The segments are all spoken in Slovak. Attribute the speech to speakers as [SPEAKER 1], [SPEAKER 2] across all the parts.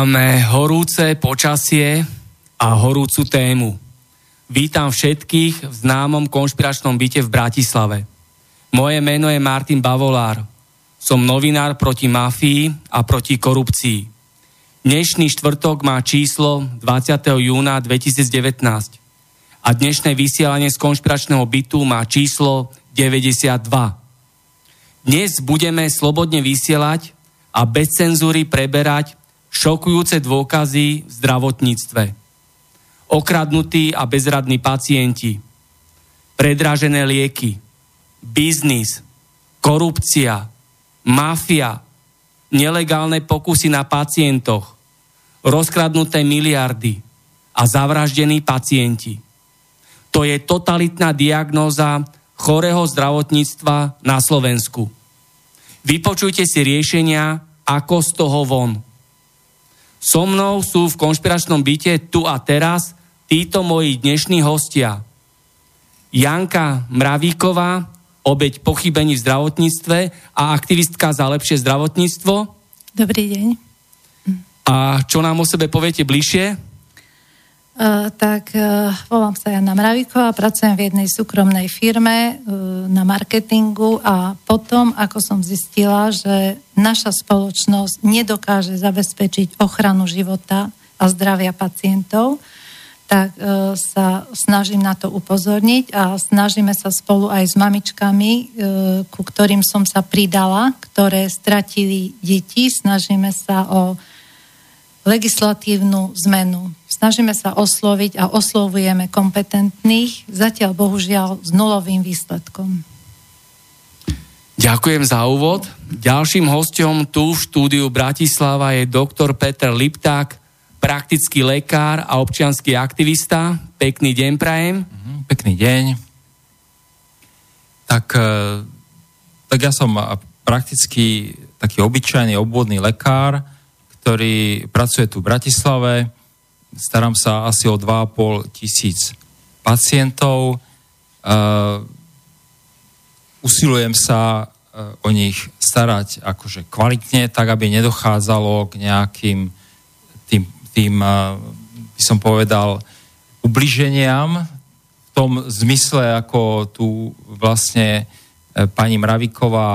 [SPEAKER 1] Máme horúce počasie a horúcu tému. Vítam všetkých v známom konšpiračnom byte v Bratislave. Moje meno je Martin Bavolár. Som novinár proti mafii a proti korupcii. Dnešný štvrtok má číslo 20. júna 2019 a dnešné vysielanie z konšpiračného bytu má číslo 92. Dnes budeme slobodne vysielať a bez cenzúry preberať šokujúce dôkazy v zdravotníctve. Okradnutí a bezradní pacienti, predražené lieky, biznis, korupcia, mafia, nelegálne pokusy na pacientoch, rozkradnuté miliardy a zavraždení pacienti. To je totalitná diagnóza chorého zdravotníctva na Slovensku. Vypočujte si riešenia, ako z toho von. So mnou sú v konšpiračnom byte tu a teraz títo moji dnešní hostia. Janka Mravíková, obeď pochybení v zdravotníctve a aktivistka za lepšie zdravotníctvo.
[SPEAKER 2] Dobrý deň.
[SPEAKER 1] A čo nám o sebe poviete bližšie?
[SPEAKER 2] Uh, tak uh, volám sa Jana Mravíková, pracujem v jednej súkromnej firme uh, na marketingu a potom, ako som zistila, že naša spoločnosť nedokáže zabezpečiť ochranu života a zdravia pacientov, tak sa snažím na to upozorniť a snažíme sa spolu aj s mamičkami, ku ktorým som sa pridala, ktoré stratili deti, snažíme sa o legislatívnu zmenu. Snažíme sa osloviť a oslovujeme kompetentných, zatiaľ bohužiaľ s nulovým výsledkom.
[SPEAKER 1] Ďakujem za úvod. Ďalším hostom tu v štúdiu Bratislava je doktor Peter Lipták, praktický lekár a občianský aktivista. Pekný deň prajem.
[SPEAKER 3] Mhm, pekný deň. Tak, e, tak ja som prakticky taký obyčajný obvodný lekár, ktorý pracuje tu v Bratislave. Starám sa asi o 2,5 tisíc pacientov. Uh, usilujem sa uh, o nich starať akože kvalitne, tak aby nedochádzalo k nejakým tým, tým uh, by som povedal, ubliženiam v tom zmysle, ako tu vlastne pani Mraviková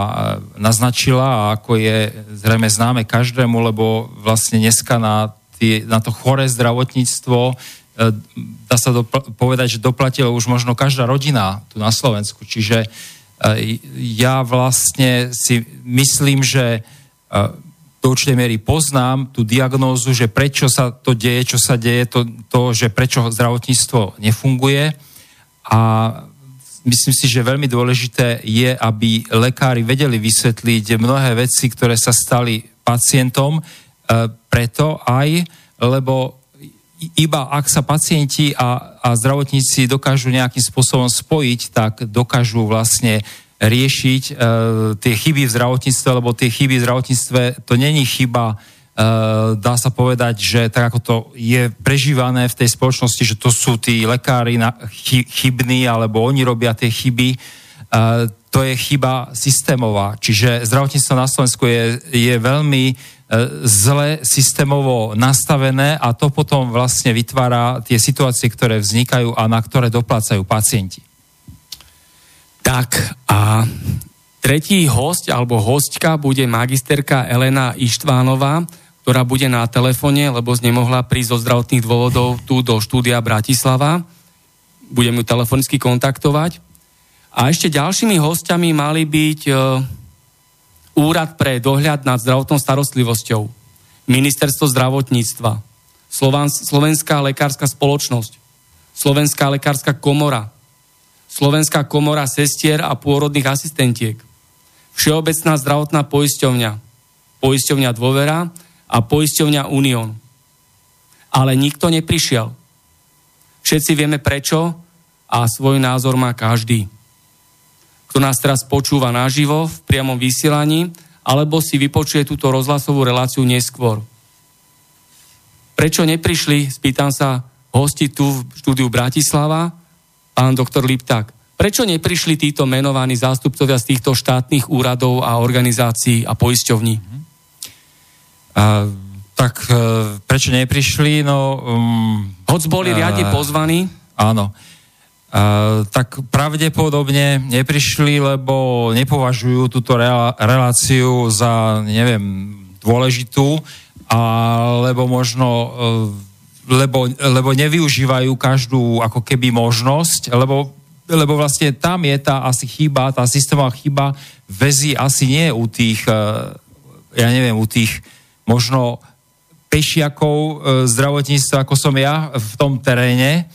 [SPEAKER 3] naznačila a ako je zrejme známe každému, lebo vlastne dneska na, tie, na to choré zdravotníctvo e, dá sa dopl- povedať, že doplatila už možno každá rodina tu na Slovensku. Čiže ja vlastne si myslím, že do určitej miery poznám tú diagnózu, že prečo sa to deje, čo sa deje, to, to že prečo zdravotníctvo nefunguje. A myslím si, že veľmi dôležité je, aby lekári vedeli vysvetliť mnohé veci, ktoré sa stali pacientom, e, preto aj, lebo iba ak sa pacienti a, a zdravotníci dokážu nejakým spôsobom spojiť, tak dokážu vlastne riešiť e, tie chyby v zdravotníctve, lebo tie chyby v zdravotníctve to není chyba dá sa povedať, že tak ako to je prežívané v tej spoločnosti, že to sú tí lekári chybní, alebo oni robia tie chyby, to je chyba systémová. Čiže zdravotníctvo na Slovensku je, je veľmi zle systémovo nastavené a to potom vlastne vytvára tie situácie, ktoré vznikajú a na ktoré doplácajú pacienti.
[SPEAKER 1] Tak a tretí host alebo hostka bude magisterka Elena Ištvánová, ktorá bude na telefóne, lebo nemohla prísť zo zdravotných dôvodov tu do štúdia Bratislava. Budem ju telefonicky kontaktovať. A ešte ďalšími hostiami mali byť e, Úrad pre dohľad nad zdravotnou starostlivosťou, Ministerstvo zdravotníctva, Slovenská lekárska spoločnosť, Slovenská lekárska komora, Slovenská komora sestier a pôrodných asistentiek, Všeobecná zdravotná poisťovňa, poisťovňa Dôvera a poisťovňa Unión. Ale nikto neprišiel. Všetci vieme prečo a svoj názor má každý. Kto nás teraz počúva naživo v priamom vysielaní, alebo si vypočuje túto rozhlasovú reláciu neskôr. Prečo neprišli, spýtam sa hosti tu v štúdiu Bratislava, pán doktor Lipták, prečo neprišli títo menovaní zástupcovia z týchto štátnych úradov a organizácií a poisťovní?
[SPEAKER 3] A, tak e, prečo neprišli? No,
[SPEAKER 1] um, Hoc boli riadne pozvaní.
[SPEAKER 3] Áno. Tak pravdepodobne neprišli, lebo nepovažujú túto reláciu za, neviem, dôležitú, alebo možno uh, lebo, lebo nevyužívajú každú ako keby možnosť, lebo, lebo vlastne tam je tá asi chyba, tá systémová chyba väzí asi nie u tých, uh, ja neviem, u tých možno pešiakov e, zdravotníctva, ako som ja v tom teréne,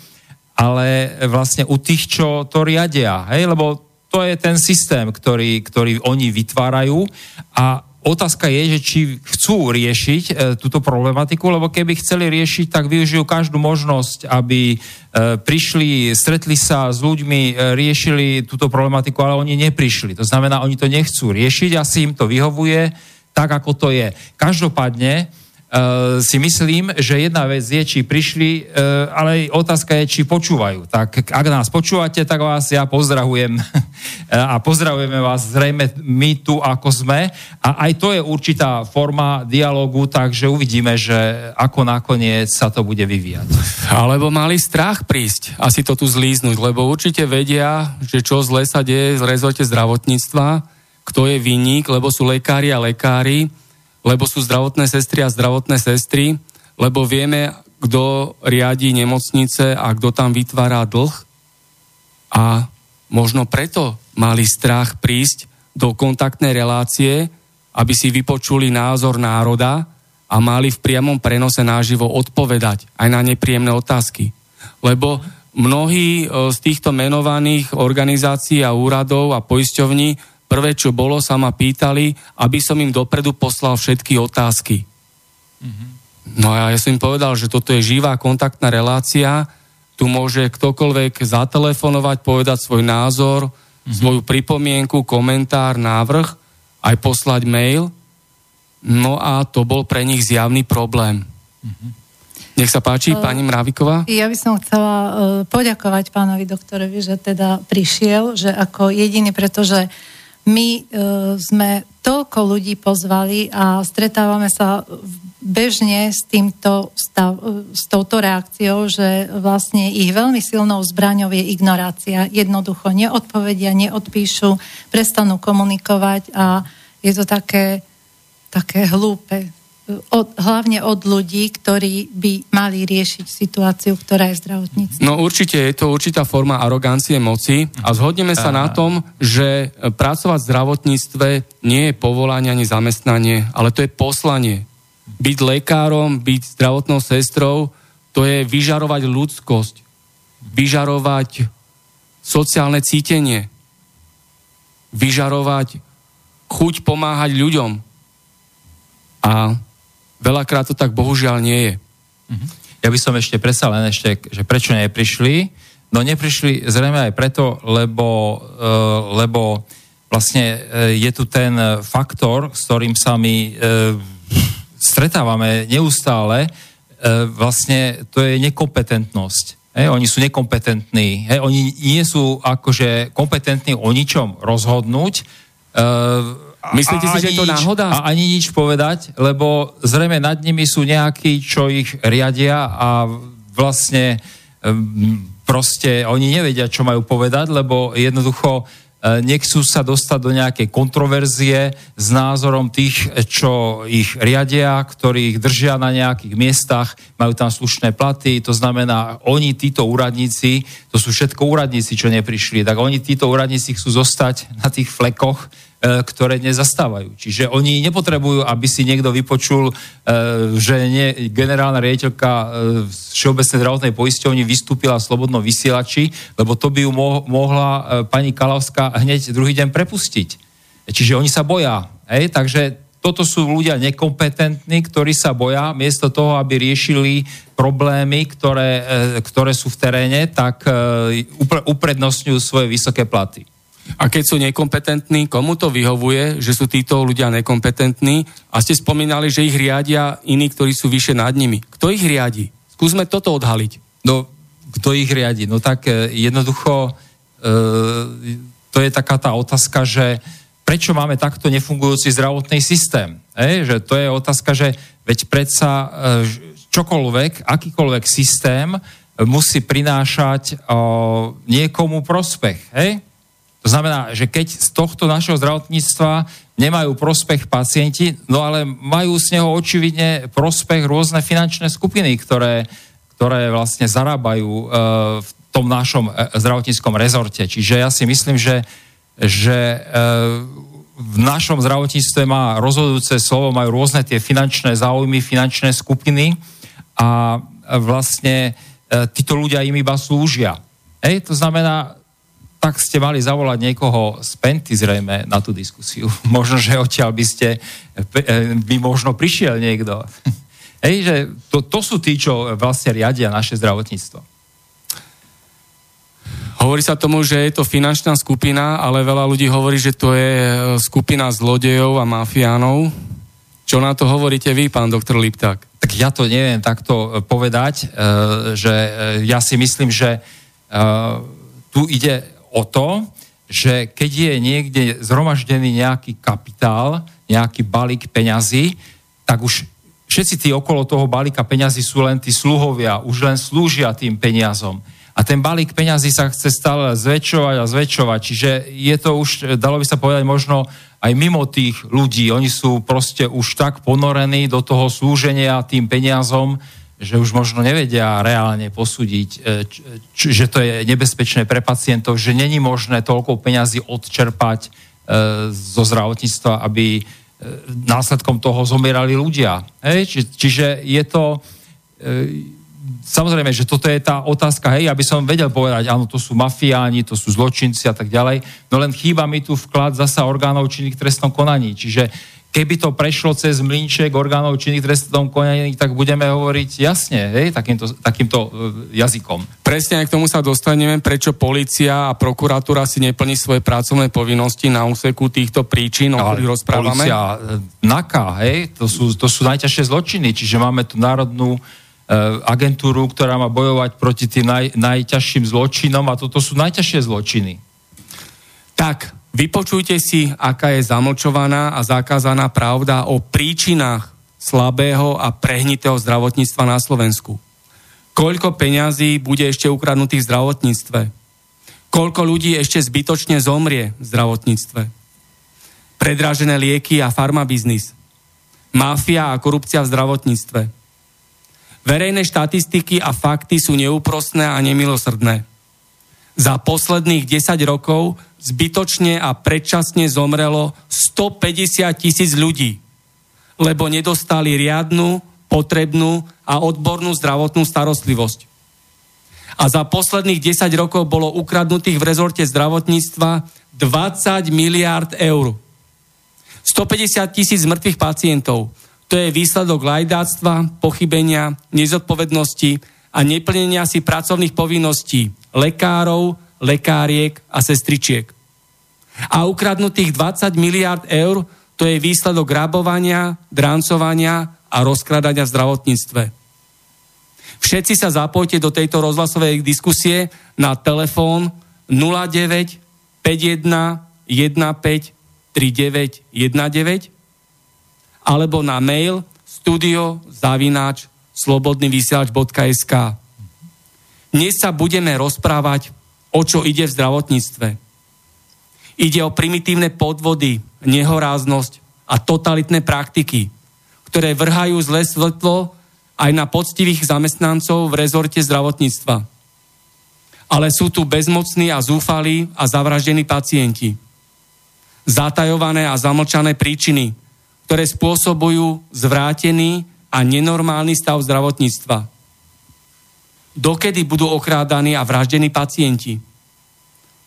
[SPEAKER 3] ale vlastne u tých, čo to riadia, hej, lebo to je ten systém, ktorý, ktorý oni vytvárajú a otázka je, že či chcú riešiť e, túto problematiku, lebo keby chceli riešiť, tak využijú každú možnosť, aby e, prišli, stretli sa s ľuďmi, e, riešili túto problematiku, ale oni neprišli. To znamená, oni to nechcú riešiť, asi im to vyhovuje, tak, ako to je. Každopádne si myslím, že jedna vec je, či prišli, uh, ale otázka je, či počúvajú. Tak ak nás počúvate, tak vás ja pozdravujem a pozdravujeme vás zrejme my tu, ako sme. A aj to je určitá forma dialogu, takže uvidíme, že ako nakoniec sa to bude vyvíjať.
[SPEAKER 1] Alebo mali strach prísť a si to tu zlíznuť, lebo určite vedia, že čo zle sa deje v rezorte zdravotníctva, kto je vinník, lebo sú lekári a lekári, lebo sú zdravotné sestry a zdravotné sestry, lebo vieme, kto riadi nemocnice a kto tam vytvára dlh. A možno preto mali strach prísť do kontaktnej relácie, aby si vypočuli názor národa a mali v priamom prenose náživo odpovedať aj na nepríjemné otázky. Lebo mnohí e, z týchto menovaných organizácií a úradov a poisťovní prvé, čo bolo, sa ma pýtali, aby som im dopredu poslal všetky otázky. Mm-hmm. No a ja som im povedal, že toto je živá kontaktná relácia, tu môže ktokoľvek zatelefonovať, povedať svoj názor, mm-hmm. svoju pripomienku, komentár, návrh, aj poslať mail. No a to bol pre nich zjavný problém. Mm-hmm. Nech sa páči, uh, pani Mráviková.
[SPEAKER 2] Ja by som chcela uh, poďakovať pánovi doktorovi, že teda prišiel, že ako jediný, pretože my e, sme toľko ľudí pozvali a stretávame sa bežne s, týmto stav, e, s touto reakciou, že vlastne ich veľmi silnou zbraňou je ignorácia. Jednoducho neodpovedia, neodpíšu, prestanú komunikovať a je to také, také hlúpe od, hlavne od ľudí, ktorí by mali riešiť situáciu, ktorá je zdravotníctvo.
[SPEAKER 1] No určite je to určitá forma arogancie moci a zhodneme sa na tom, že pracovať v zdravotníctve nie je povolanie ani zamestnanie, ale to je poslanie. Byť lekárom, byť zdravotnou sestrou, to je vyžarovať ľudskosť, vyžarovať sociálne cítenie, vyžarovať chuť pomáhať ľuďom. A Veľakrát to tak bohužiaľ nie je.
[SPEAKER 3] Mhm. Ja by som ešte predsa len ešte, že prečo neprišli? No neprišli zrejme aj preto, lebo, uh, lebo vlastne uh, je tu ten faktor, s ktorým sa my uh, stretávame neustále, vlastne to je nekompetentnosť. Hej, oni sú nekompetentní. Hej, oni nie sú akože kompetentní o ničom rozhodnúť.
[SPEAKER 1] Myslíte si, že je to náhoda?
[SPEAKER 3] A ani nič povedať, lebo zrejme nad nimi sú nejakí, čo ich riadia a vlastne proste oni nevedia, čo majú povedať, lebo jednoducho E, nechcú sa dostať do nejakej kontroverzie s názorom tých, čo ich riadia, ktorí ich držia na nejakých miestach, majú tam slušné platy, to znamená, oni, títo úradníci, to sú všetko úradníci, čo neprišli, tak oni, títo úradníci chcú zostať na tých flekoch, ktoré dnes zastávajú. Čiže oni nepotrebujú, aby si niekto vypočul, e, že nie, generálna riaditeľka e, Všeobecnej zdravotnej poisťovni vystúpila v slobodnom vysielači, lebo to by ju mohla pani Kalavská hneď druhý deň prepustiť. Čiže oni sa boja. Hej? Takže toto sú ľudia nekompetentní, ktorí sa boja, miesto toho, aby riešili problémy, ktoré, ktoré sú v teréne, tak uprednostňujú svoje vysoké platy.
[SPEAKER 1] A keď sú nekompetentní, komu to vyhovuje, že sú títo ľudia nekompetentní? A ste spomínali, že ich riadia iní, ktorí sú vyššie nad nimi. Kto ich riadi? Skúsme toto odhaliť.
[SPEAKER 3] No, kto ich riadi? No tak e, jednoducho, e, to je taká tá otázka, že prečo máme takto nefungujúci zdravotný systém? E, že to je otázka, že veď predsa e, čokoľvek, akýkoľvek systém musí prinášať o, niekomu prospech. Hej? To znamená, že keď z tohto našeho zdravotníctva nemajú prospech pacienti, no ale majú z neho očividne prospech rôzne finančné skupiny, ktoré, ktoré vlastne zarábajú e, v tom našom e, zdravotníckom rezorte. Čiže ja si myslím, že, že e, v našom zdravotníctve má rozhodujúce slovo, majú rôzne tie finančné záujmy, finančné skupiny a vlastne títo ľudia im iba slúžia. Ej, to znamená, tak ste mali zavolať niekoho z Penty zrejme na tú diskusiu. Možno, že odtiaľ by ste, e, by možno prišiel niekto. Hej, že to, to sú tí, čo vlastne riadia naše zdravotníctvo.
[SPEAKER 1] Hovorí sa tomu, že je to finančná skupina, ale veľa ľudí hovorí, že to je e, skupina zlodejov a mafiánov. Čo na to hovoríte vy, pán doktor Lipták?
[SPEAKER 3] Tak ja to neviem takto povedať, e, že ja si myslím, že tu ide o to, že keď je niekde zhromaždený nejaký kapitál, nejaký balík peňazí, tak už všetci tí okolo toho balíka peňazí sú len tí sluhovia, už len slúžia tým peniazom. A ten balík peňazí sa chce stále zväčšovať a zväčšovať. Čiže je to už, dalo by sa povedať, možno aj mimo tých ľudí. Oni sú proste už tak ponorení do toho slúženia tým peniazom, že už možno nevedia reálne posúdiť, e, č, že to je nebezpečné pre pacientov, že není možné toľko peňazí odčerpať e, zo zdravotníctva, aby e, následkom toho zomierali ľudia. Hej? Či, čiže je to... E, samozrejme, že toto je tá otázka, hej, aby som vedel povedať, áno, to sú mafiáni, to sú zločinci a tak ďalej, no len chýba mi tu vklad zasa orgánov činných trestnom konaní. Čiže keby to prešlo cez mlinček orgánov činných trestnom konaní, tak budeme hovoriť jasne, hej, takýmto, takýmto uh, jazykom.
[SPEAKER 1] Presne aj k tomu sa dostaneme, prečo policia a prokuratúra si neplní svoje pracovné povinnosti na úseku týchto príčin, o ktorých rozprávame.
[SPEAKER 3] Policia, e, NAKA, hej, to sú, to sú najťažšie zločiny, čiže máme tu národnú uh, agentúru, ktorá má bojovať proti tým naj, najťažším zločinom a toto sú najťažšie zločiny.
[SPEAKER 1] Tak, Vypočujte si, aká je zamlčovaná a zakázaná pravda o príčinách slabého a prehnitého zdravotníctva na Slovensku. Koľko peňazí bude ešte ukradnutých v zdravotníctve? Koľko ľudí ešte zbytočne zomrie v zdravotníctve? Predražené lieky a farmabiznis. Mafia a korupcia v zdravotníctve. Verejné štatistiky a fakty sú neúprostné a nemilosrdné. Za posledných 10 rokov zbytočne a predčasne zomrelo 150 tisíc ľudí, lebo nedostali riadnu, potrebnú a odbornú zdravotnú starostlivosť. A za posledných 10 rokov bolo ukradnutých v rezorte zdravotníctva 20 miliard eur. 150 tisíc mŕtvych pacientov. To je výsledok lajdáctva, pochybenia, nezodpovednosti a neplnenia si pracovných povinností lekárov, lekáriek a sestričiek. A ukradnutých 20 miliard eur to je výsledok rabovania, drancovania a rozkradania v zdravotníctve. Všetci sa zapojte do tejto rozhlasovej diskusie na telefón 09 51 15 39 19 alebo na mail studio zavináč slobodnyvysielač.sk Dnes sa budeme rozprávať, o čo ide v zdravotníctve. Ide o primitívne podvody, nehoráznosť a totalitné praktiky, ktoré vrhajú zlé svetlo aj na poctivých zamestnancov v rezorte zdravotníctva. Ale sú tu bezmocní a zúfalí a zavraždení pacienti. Zatajované a zamlčané príčiny, ktoré spôsobujú zvrátený a nenormálny stav zdravotníctva. Dokedy budú okrádaní a vraždení pacienti?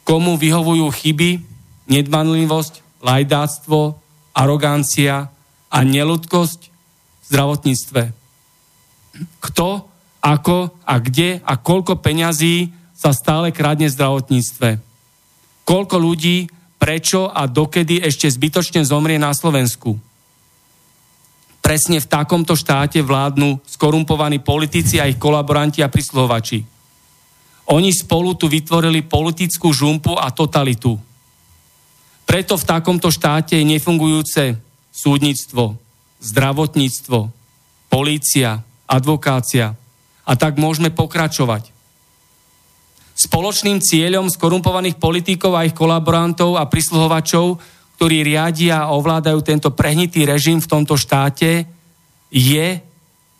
[SPEAKER 1] Komu vyhovujú chyby, nedbanlivosť, lajdáctvo, arogancia a neludkosť v zdravotníctve? Kto, ako a kde a koľko peňazí sa stále kradne v zdravotníctve? Koľko ľudí, prečo a dokedy ešte zbytočne zomrie na Slovensku? Presne v takomto štáte vládnu skorumpovaní politici a ich kolaboranti a prisluhovači. Oni spolu tu vytvorili politickú žumpu a totalitu. Preto v takomto štáte je nefungujúce súdnictvo, zdravotníctvo, polícia, advokácia. A tak môžeme pokračovať. Spoločným cieľom skorumpovaných politikov a ich kolaborantov a prisluhovačov ktorí riadia a ovládajú tento prehnitý režim v tomto štáte, je,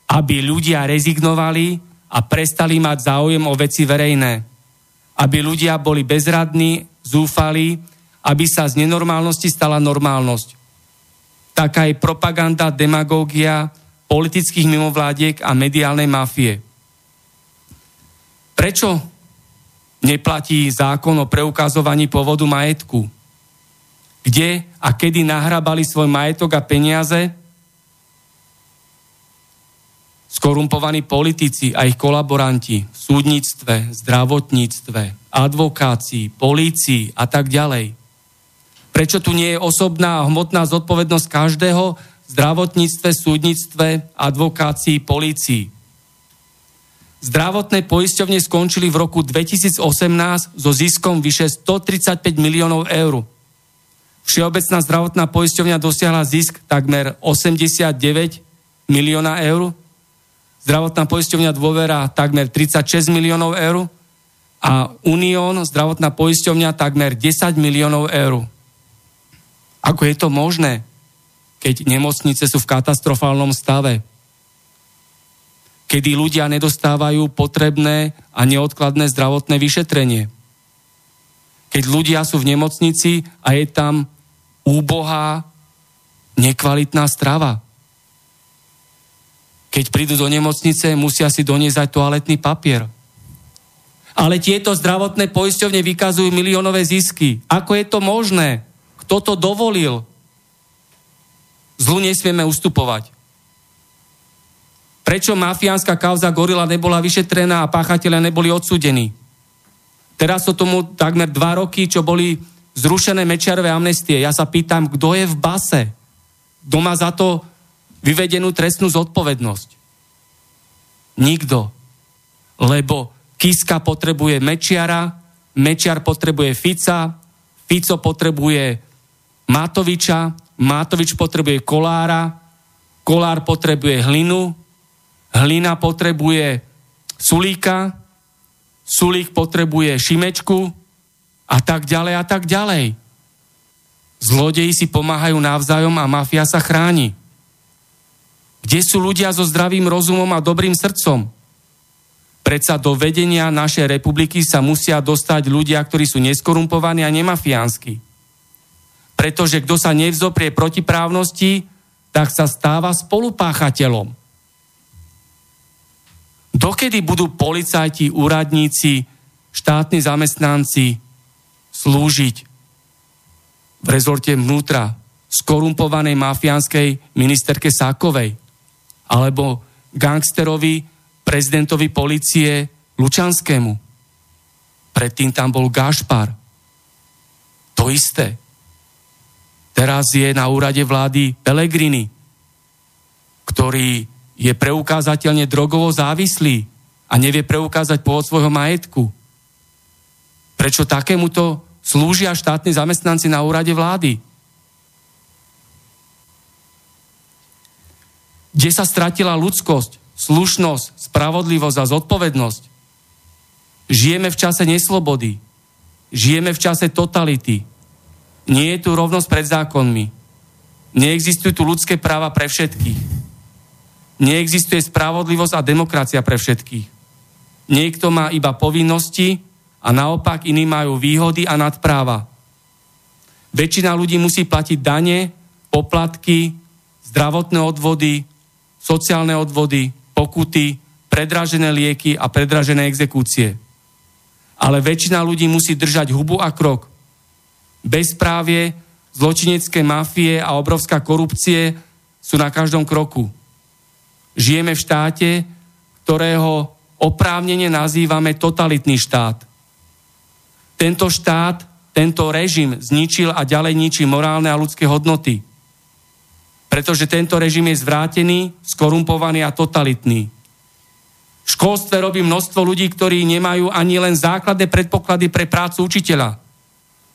[SPEAKER 1] aby ľudia rezignovali a prestali mať záujem o veci verejné. Aby ľudia boli bezradní, zúfali, aby sa z nenormálnosti stala normálnosť. Taká je propaganda, demagógia politických mimovládiek a mediálnej mafie. Prečo neplatí zákon o preukazovaní pôvodu majetku? Kde a kedy nahrabali svoj majetok a peniaze, skorumpovaní politici a ich kolaboranti v súdnictve, zdravotníctve, advokácii, polícii a tak ďalej. Prečo tu nie je osobná a hmotná zodpovednosť každého v zdravotníctve, súdnictve, advokácii, polícii? Zdravotné poisťovne skončili v roku 2018 so ziskom vyše 135 miliónov eur. Všeobecná zdravotná poisťovňa dosiahla zisk takmer 89 milióna eur, zdravotná poisťovňa dôvera takmer 36 miliónov eur a Unión, zdravotná poisťovňa, takmer 10 miliónov eur. Ako je to možné, keď nemocnice sú v katastrofálnom stave? Kedy ľudia nedostávajú potrebné a neodkladné zdravotné vyšetrenie? Keď ľudia sú v nemocnici a je tam úbohá, nekvalitná strava. Keď prídu do nemocnice, musia si doniesť aj toaletný papier. Ale tieto zdravotné poisťovne vykazujú miliónové zisky. Ako je to možné? Kto to dovolil? Zlu nesmieme ustupovať. Prečo mafiánska kauza Gorila nebola vyšetrená a páchatelia neboli odsúdení? Teraz sú tomu takmer dva roky, čo boli zrušené Mečiarové amnestie. Ja sa pýtam, kto je v base? Kto má za to vyvedenú trestnú zodpovednosť? Nikto. Lebo Kiska potrebuje Mečiara, Mečiar potrebuje Fica, Fico potrebuje Matoviča, Matovič potrebuje Kolára, Kolár potrebuje Hlinu, Hlina potrebuje Sulíka, Sulík potrebuje Šimečku, a tak ďalej a tak ďalej. Zlodeji si pomáhajú navzájom a mafia sa chráni. Kde sú ľudia so zdravým rozumom a dobrým srdcom? Predsa do vedenia našej republiky sa musia dostať ľudia, ktorí sú neskorumpovaní a nemafiánsky. Pretože kto sa nevzoprie protiprávnosti, tak sa stáva spolupáchateľom. Dokedy budú policajti, úradníci, štátni zamestnanci slúžiť v rezorte vnútra skorumpovanej mafiánskej ministerke Sákovej alebo gangsterovi prezidentovi policie Lučanskému. Predtým tam bol Gašpar. To isté. Teraz je na úrade vlády Pelegrini. ktorý je preukázateľne drogovo závislý a nevie preukázať pôvod svojho majetku. Prečo takémuto slúžia štátni zamestnanci na úrade vlády? Kde sa stratila ľudskosť, slušnosť, spravodlivosť a zodpovednosť? Žijeme v čase neslobody. Žijeme v čase totality. Nie je tu rovnosť pred zákonmi. Neexistujú tu ľudské práva pre všetkých. Neexistuje spravodlivosť a demokracia pre všetkých. Niekto má iba povinnosti a naopak iní majú výhody a nadpráva. Väčšina ľudí musí platiť dane, poplatky, zdravotné odvody, sociálne odvody, pokuty, predražené lieky a predražené exekúcie. Ale väčšina ľudí musí držať hubu a krok. Bezprávie, zločinecké mafie a obrovská korupcie sú na každom kroku. Žijeme v štáte, ktorého oprávnene nazývame totalitný štát. Tento štát, tento režim zničil a ďalej ničí morálne a ľudské hodnoty. Pretože tento režim je zvrátený, skorumpovaný a totalitný. V školstve robí množstvo ľudí, ktorí nemajú ani len základné predpoklady pre prácu učiteľa.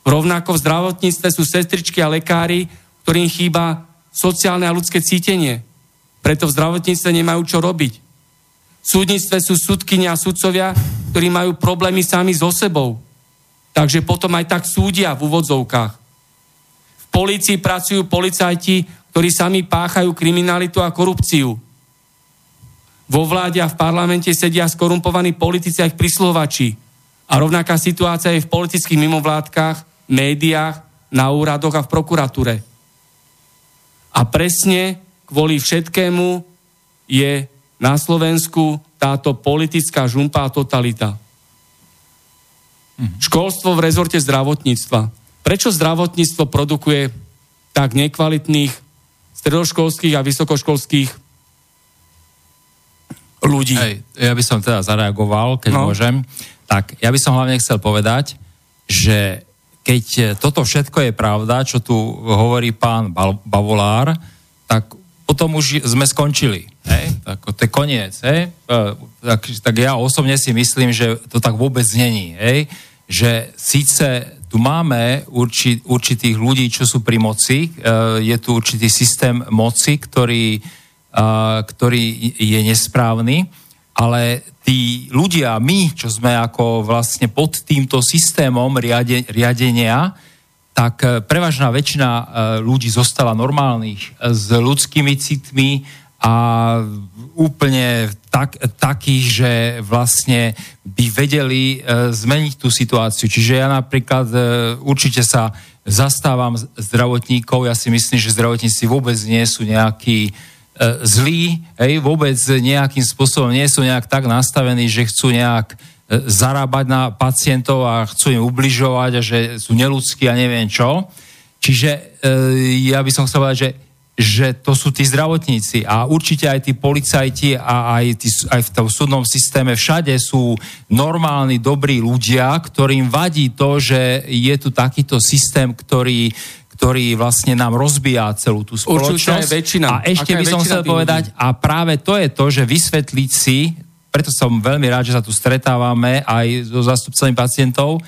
[SPEAKER 1] Rovnako v zdravotníctve sú sestričky a lekári, ktorým chýba sociálne a ľudské cítenie. Preto v zdravotníctve nemajú čo robiť. V súdnictve sú súdkynia a sudcovia, ktorí majú problémy sami so sebou. Takže potom aj tak súdia v úvodzovkách. V polícii pracujú policajti, ktorí sami páchajú kriminalitu a korupciu. Vo vláde a v parlamente sedia skorumpovaní politici a ich prislovači. A rovnaká situácia je v politických mimovládkach, médiách, na úradoch a v prokuratúre. A presne kvôli všetkému je na Slovensku táto politická žumpa a totalita. Mhm. Školstvo v rezorte zdravotníctva. Prečo zdravotníctvo produkuje tak nekvalitných stredoškolských a vysokoškolských ľudí.
[SPEAKER 3] Hej, ja by som teda zareagoval, keď no. môžem. Tak, ja by som hlavne chcel povedať, že keď toto všetko je pravda, čo tu hovorí pán Bavolár, tak potom už sme skončili. Hej? Tak, to je koniec. Hej? Tak, tak ja osobne si myslím, že to tak vôbec není. Hej? Že síce tu máme urči, určitých ľudí, čo sú pri moci, je tu určitý systém moci, ktorý ktorý je nesprávny, ale tí ľudia, my, čo sme ako vlastne pod týmto systémom riade, riadenia, tak e, prevažná väčšina e, ľudí zostala normálnych, e, s ľudskými citmi a úplne tak, takých, že vlastne by vedeli zmeniť tú situáciu. Čiže ja napríklad určite sa zastávam zdravotníkov, ja si myslím, že zdravotníci vôbec nie sú nejakí E, zlí, hej, vôbec nejakým spôsobom nie sú nejak tak nastavení, že chcú nejak e, zarábať na pacientov a chcú im ubližovať a že sú neludskí a neviem čo. Čiže e, ja by som chcel povedať, že, že to sú tí zdravotníci a určite aj tí policajti a aj, tí, aj v tom súdnom systéme všade sú normálni, dobrí ľudia, ktorým vadí to, že je tu takýto systém, ktorý ktorý vlastne nám rozbíja celú tú spoločnosť.
[SPEAKER 1] väčšina.
[SPEAKER 3] A ešte by som chcel povedať, a práve to je to, že vysvetliť si, preto som veľmi rád, že sa tu stretávame aj so zastupcami pacientov,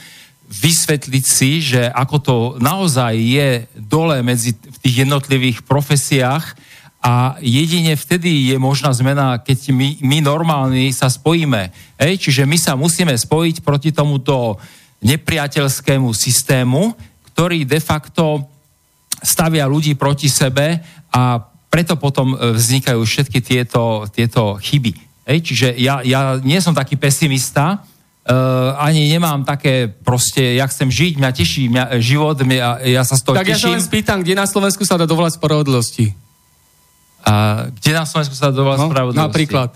[SPEAKER 3] vysvetliť si, že ako to naozaj je dole medzi tých jednotlivých profesiách a jedine vtedy je možná zmena, keď my, my normálni sa spojíme. Ej? Čiže my sa musíme spojiť proti tomuto nepriateľskému systému, ktorý de facto stavia ľudí proti sebe a preto potom e, vznikajú všetky tieto, tieto chyby. Ej, čiže ja, ja nie som taký pesimista, uh, ani nemám také proste, ja chcem žiť, mňa teší mňa, e, život, mňa, ja sa z toho
[SPEAKER 1] tak
[SPEAKER 3] teším.
[SPEAKER 1] Tak ja sa len spýtam, kde na Slovensku sa dá dovolať spravodlivosti?
[SPEAKER 3] A, kde na Slovensku sa dá dovolať no, spravodlivosti?
[SPEAKER 1] Napríklad.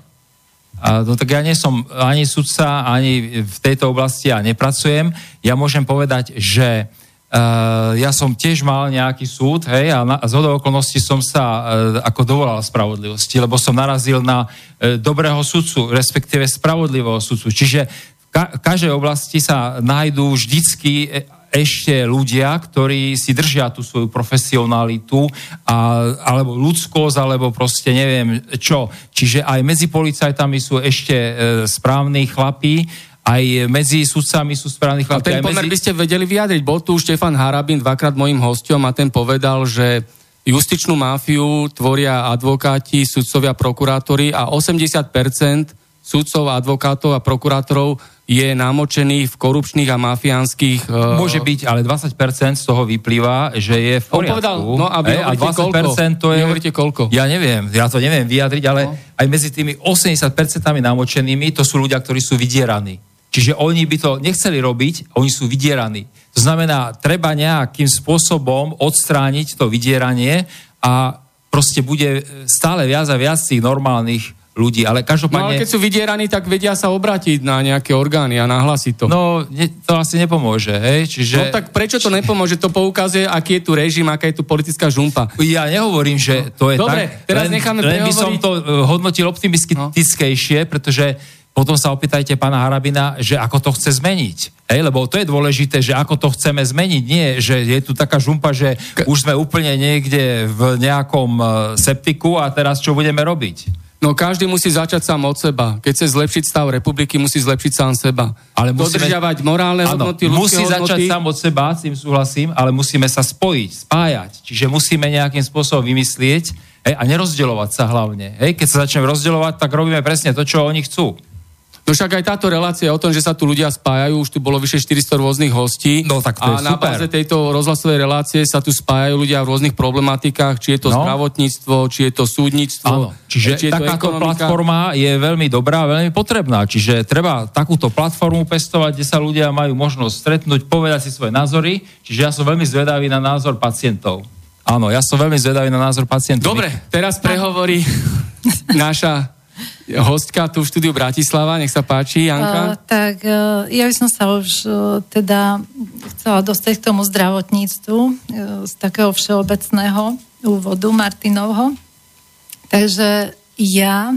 [SPEAKER 3] A, no tak ja nie som ani sudca, ani v tejto oblasti ja nepracujem. Ja môžem povedať, že Uh, ja som tiež mal nejaký súd, hej, a, na, a z okolností som sa uh, ako dovolal spravodlivosti, lebo som narazil na uh, dobrého sudcu, respektíve spravodlivého sudcu. Čiže ka- každej oblasti sa nájdú vždycky ešte ľudia, ktorí si držia tú svoju profesionalitu a, alebo ľudskosť, alebo proste neviem čo. Čiže aj medzi policajtami sú ešte e, správni chlapí, aj medzi sudcami sú správni chlapí.
[SPEAKER 1] A ten pomer medzi... by ste vedeli vyjadriť. Bol tu Štefan Harabin dvakrát mojim hostom a ten povedal, že justičnú máfiu tvoria advokáti, sudcovia, prokurátori a 80% sudcov, advokátov a prokurátorov je namočený v korupčných a mafiánskych...
[SPEAKER 3] Uh... Môže byť, ale 20% z toho vyplýva, že je v poriadku.
[SPEAKER 1] On povedal, no a vy e, a 20% koľko? to je... Vy koľko?
[SPEAKER 3] Ja neviem, ja to neviem vyjadriť, ale no. aj medzi tými 80% namočenými to sú ľudia, ktorí sú vydieraní. Čiže oni by to nechceli robiť, oni sú vydieraní. To znamená, treba nejakým spôsobom odstrániť to vydieranie a proste bude stále viac a viac tých normálnych ľudí, ale každopádne...
[SPEAKER 1] No ale keď sú vydieraní, tak vedia sa obrátiť na nejaké orgány a nahlasiť to.
[SPEAKER 3] No, ne, to asi nepomôže, hej? Čiže...
[SPEAKER 1] No tak prečo to nepomôže? To poukazuje, aký je tu režim, aká je tu politická žumpa.
[SPEAKER 3] Ja nehovorím, že to je
[SPEAKER 1] Dobre,
[SPEAKER 3] tak...
[SPEAKER 1] teraz len, necháme len
[SPEAKER 3] by som to eh, hodnotil optimistickejšie, no. pretože potom sa opýtajte pána Harabina, že ako to chce zmeniť. Hej, lebo to je dôležité, že ako to chceme zmeniť. Nie, že je tu taká žumpa, že už sme úplne niekde v nejakom eh, septiku a teraz čo budeme robiť?
[SPEAKER 1] No každý musí začať sám od seba. Keď chce zlepšiť stav republiky, musí zlepšiť sám seba. Ale musíme... Dodržiavať morálne áno, hodnoty,
[SPEAKER 3] Musí
[SPEAKER 1] hodnoty.
[SPEAKER 3] začať sám od seba, s tým súhlasím, ale musíme sa spojiť, spájať. Čiže musíme nejakým spôsobom vymyslieť hej, a nerozdeľovať sa hlavne. Hej, keď sa začneme rozdeľovať, tak robíme presne to, čo oni chcú.
[SPEAKER 1] No však aj táto relácia o tom, že sa tu ľudia spájajú, už tu bolo vyše 400 rôznych hostí.
[SPEAKER 3] No tak to
[SPEAKER 1] a
[SPEAKER 3] je
[SPEAKER 1] na báze tejto rozhlasovej relácie sa tu spájajú ľudia v rôznych problematikách, či je to no. zdravotníctvo, či je to súdnictvo. Áno.
[SPEAKER 3] Čiže či je takáto to platforma je veľmi dobrá, veľmi potrebná. Čiže treba takúto platformu pestovať, kde sa ľudia majú možnosť stretnúť, povedať si svoje názory. Čiže ja som veľmi zvedavý na názor pacientov. Áno, ja som veľmi zvedavý na názor pacientov.
[SPEAKER 1] Dobre, teraz prehovorí naša hostka tu v štúdiu Bratislava, nech sa páči, Janka.
[SPEAKER 2] Uh, tak uh, ja by som sa už uh, teda chcela dostať k tomu zdravotníctvu uh, z takého všeobecného úvodu Martinovho. Takže ja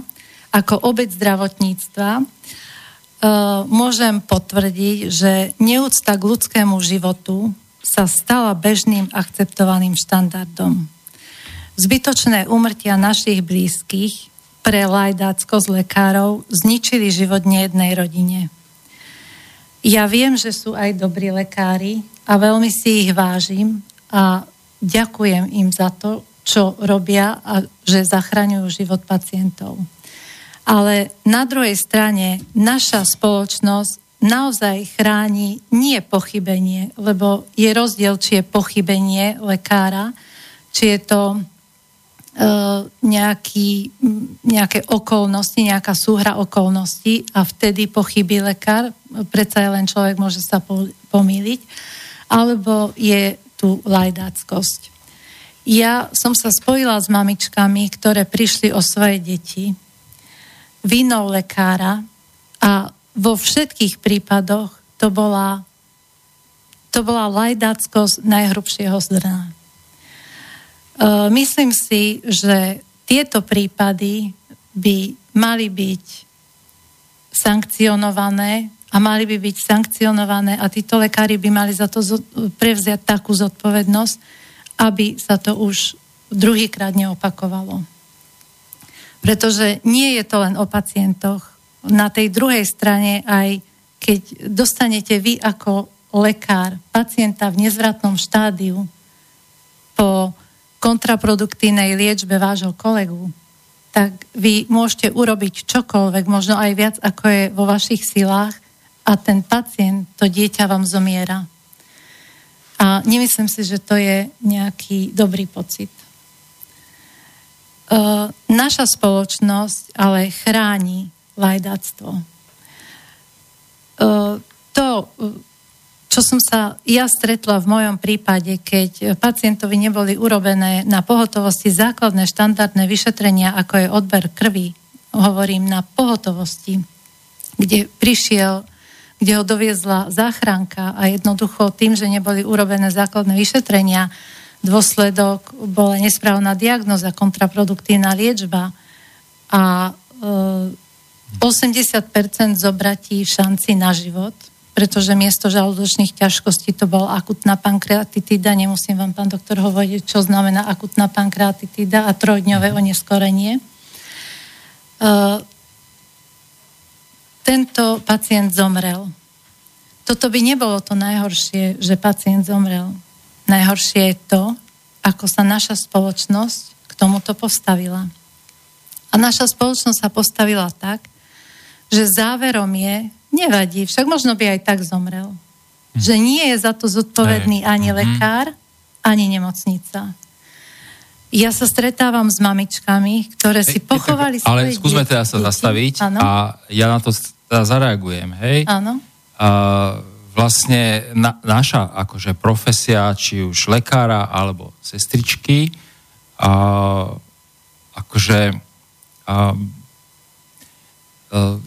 [SPEAKER 2] ako obec zdravotníctva uh, môžem potvrdiť, že neúcta k ľudskému životu sa stala bežným akceptovaným štandardom. Zbytočné úmrtia našich blízkych pre lajdácko z lekárov zničili život nejednej rodine. Ja viem, že sú aj dobrí lekári a veľmi si ich vážim a ďakujem im za to, čo robia a že zachraňujú život pacientov. Ale na druhej strane naša spoločnosť naozaj chráni nie pochybenie, lebo je rozdiel, či je pochybenie lekára, či je to nejaký, nejaké okolnosti, nejaká súhra okolností a vtedy pochybí lekár, predsa je len človek môže sa pomýliť, alebo je tu lajdáckosť. Ja som sa spojila s mamičkami, ktoré prišli o svoje deti vinou lekára a vo všetkých prípadoch to bola, to bola lajdáckosť najhrubšieho zrna. Eh, myslím si, že tieto prípady by mali byť sankcionované a mali by byť sankcionované a títo lekári by mali za to prevziať takú zodpovednosť, aby sa to už druhýkrát neopakovalo. Pretože nie je to len o pacientoch. Na tej druhej strane aj keď dostanete vy ako lekár pacienta v nezvratnom štádiu po kontraproduktívnej liečbe vášho kolegu, tak vy môžete urobiť čokoľvek, možno aj viac, ako je vo vašich silách a ten pacient, to dieťa vám zomiera. A nemyslím si, že to je nejaký dobrý pocit. E, naša spoločnosť ale chráni lajdáctvo. E, to čo som sa ja stretla v mojom prípade, keď pacientovi neboli urobené na pohotovosti základné štandardné vyšetrenia, ako je odber krvi, hovorím na pohotovosti, kde prišiel, kde ho doviezla záchranka a jednoducho tým, že neboli urobené základné vyšetrenia, dôsledok bola nesprávna diagnoza, kontraproduktívna liečba a e, 80% zobratí šanci na život pretože miesto žalúdočných ťažkostí to bol akutná pankreatitída. Nemusím vám, pán doktor, hovoriť, čo znamená akutná pankreatitída a trojdňové oneskorenie. Uh, tento pacient zomrel. Toto by nebolo to najhoršie, že pacient zomrel. Najhoršie je to, ako sa naša spoločnosť k tomuto postavila. A naša spoločnosť sa postavila tak, že záverom je, Nevadí, však možno by aj tak zomrel. Hm. Že nie je za to zodpovedný ani mhm. lekár, ani nemocnica. Ja sa stretávam s mamičkami, ktoré si pochovali
[SPEAKER 3] svoje Ale skúsme teda sa zastaviť ano? a ja na to teda zareagujem, hej?
[SPEAKER 2] Áno.
[SPEAKER 3] vlastne na, naša akože profesia, či už lekára alebo sestričky, a, akože a,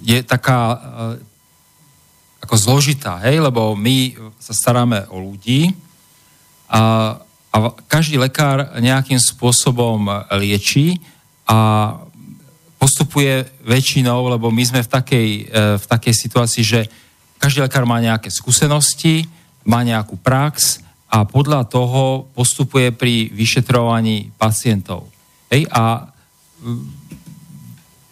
[SPEAKER 3] je taká ako zložitá, hej, lebo my sa staráme o ľudí a, a každý lekár nejakým spôsobom lieči a postupuje väčšinou, lebo my sme v takej, e, v takej situácii, že každý lekár má nejaké skúsenosti, má nejakú prax a podľa toho postupuje pri vyšetrovaní pacientov. Hej, a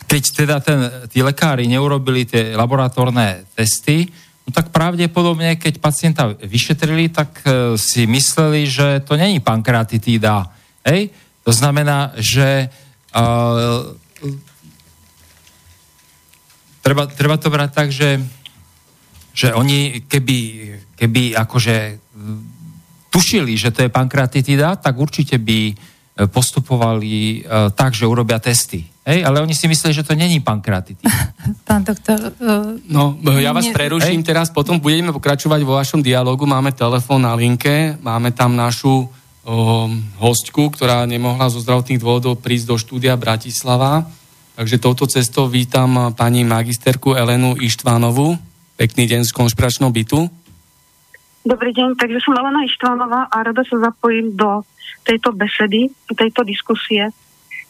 [SPEAKER 3] keď teda ten, tí lekári neurobili tie laboratórne testy, no tak pravdepodobne, keď pacienta vyšetrili, tak e, si mysleli, že to není pankreatitída. Hej? To znamená, že e, treba, treba to brať tak, že, že oni keby, keby akože tušili, že to je pankreatitída, tak určite by postupovali uh, tak, že urobia testy. Hej, ale oni si mysleli, že to není pankreatitída.
[SPEAKER 2] Pán doktor... Uh,
[SPEAKER 1] no, ja vás preruším hej. teraz, potom budeme pokračovať vo vašom dialogu. Máme telefón na linke, máme tam našu um, hostku, ktorá nemohla zo zdravotných dôvodov prísť do štúdia Bratislava. Takže touto cestou vítam pani magisterku Elenu Ištvánovú. Pekný deň z konšpiračného bytu.
[SPEAKER 4] Dobrý deň, takže som Elena Ištvánová a rada sa zapojím do tejto besedy, tejto diskusie.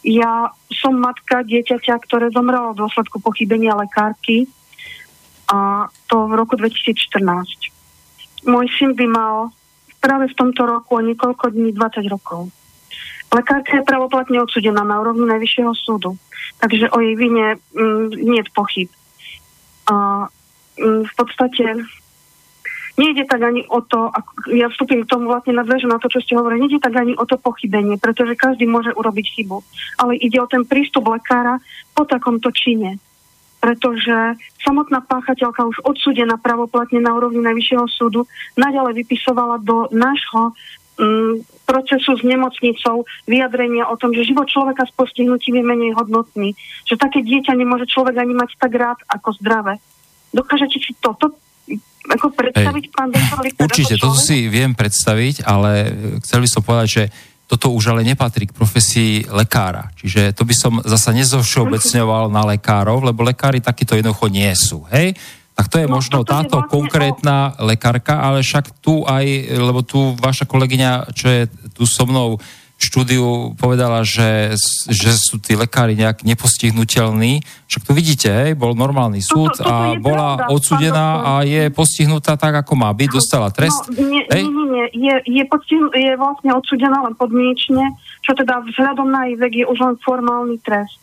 [SPEAKER 4] Ja som matka dieťaťa, ktoré zomrelo v dôsledku pochybenia lekárky a to v roku 2014. Môj syn by mal práve v tomto roku o niekoľko dní 20 rokov. Lekárka je pravoplatne odsudená na úrovni Najvyššieho súdu, takže o jej vine mm, nie je pochyb. A mm, v podstate nejde tak ani o to, ako, ja vstúpim k tomu vlastne nadväžu na to, čo ste hovorili, nejde tak ani o to pochybenie, pretože každý môže urobiť chybu. Ale ide o ten prístup lekára po takomto čine. Pretože samotná páchateľka už odsúdená pravoplatne na úrovni Najvyššieho súdu naďalej vypisovala do nášho mm, procesu s nemocnicou vyjadrenia o tom, že život človeka s postihnutím je menej hodnotný. Že také dieťa nemôže človek ani mať tak rád ako zdravé. Dokážete si toto ako predstaviť, Hej. pán doktor
[SPEAKER 3] Určite, toto si viem predstaviť, ale chcel by som povedať, že toto už ale nepatrí k profesii lekára. Čiže to by som zasa nezovšeobecňoval na lekárov, lebo lekári takýto jednoducho nie sú. Hej? Tak to je no, možno táto je vlastne konkrétna o... lekárka, ale však tu aj, lebo tu vaša kolegyňa, čo je tu so mnou štúdiu povedala, že, že sú tí lekári nejak nepostihnutelní. Však tu vidíte, hej, bol normálny súd toto, toto a bola pravda, odsudená a je postihnutá tak, ako má byť, dostala trest.
[SPEAKER 4] No, nie, hej? nie, nie. Je, je, postihn- je vlastne odsudená len podmienečne, čo teda vzhľadom na jej vek je už len formálny trest.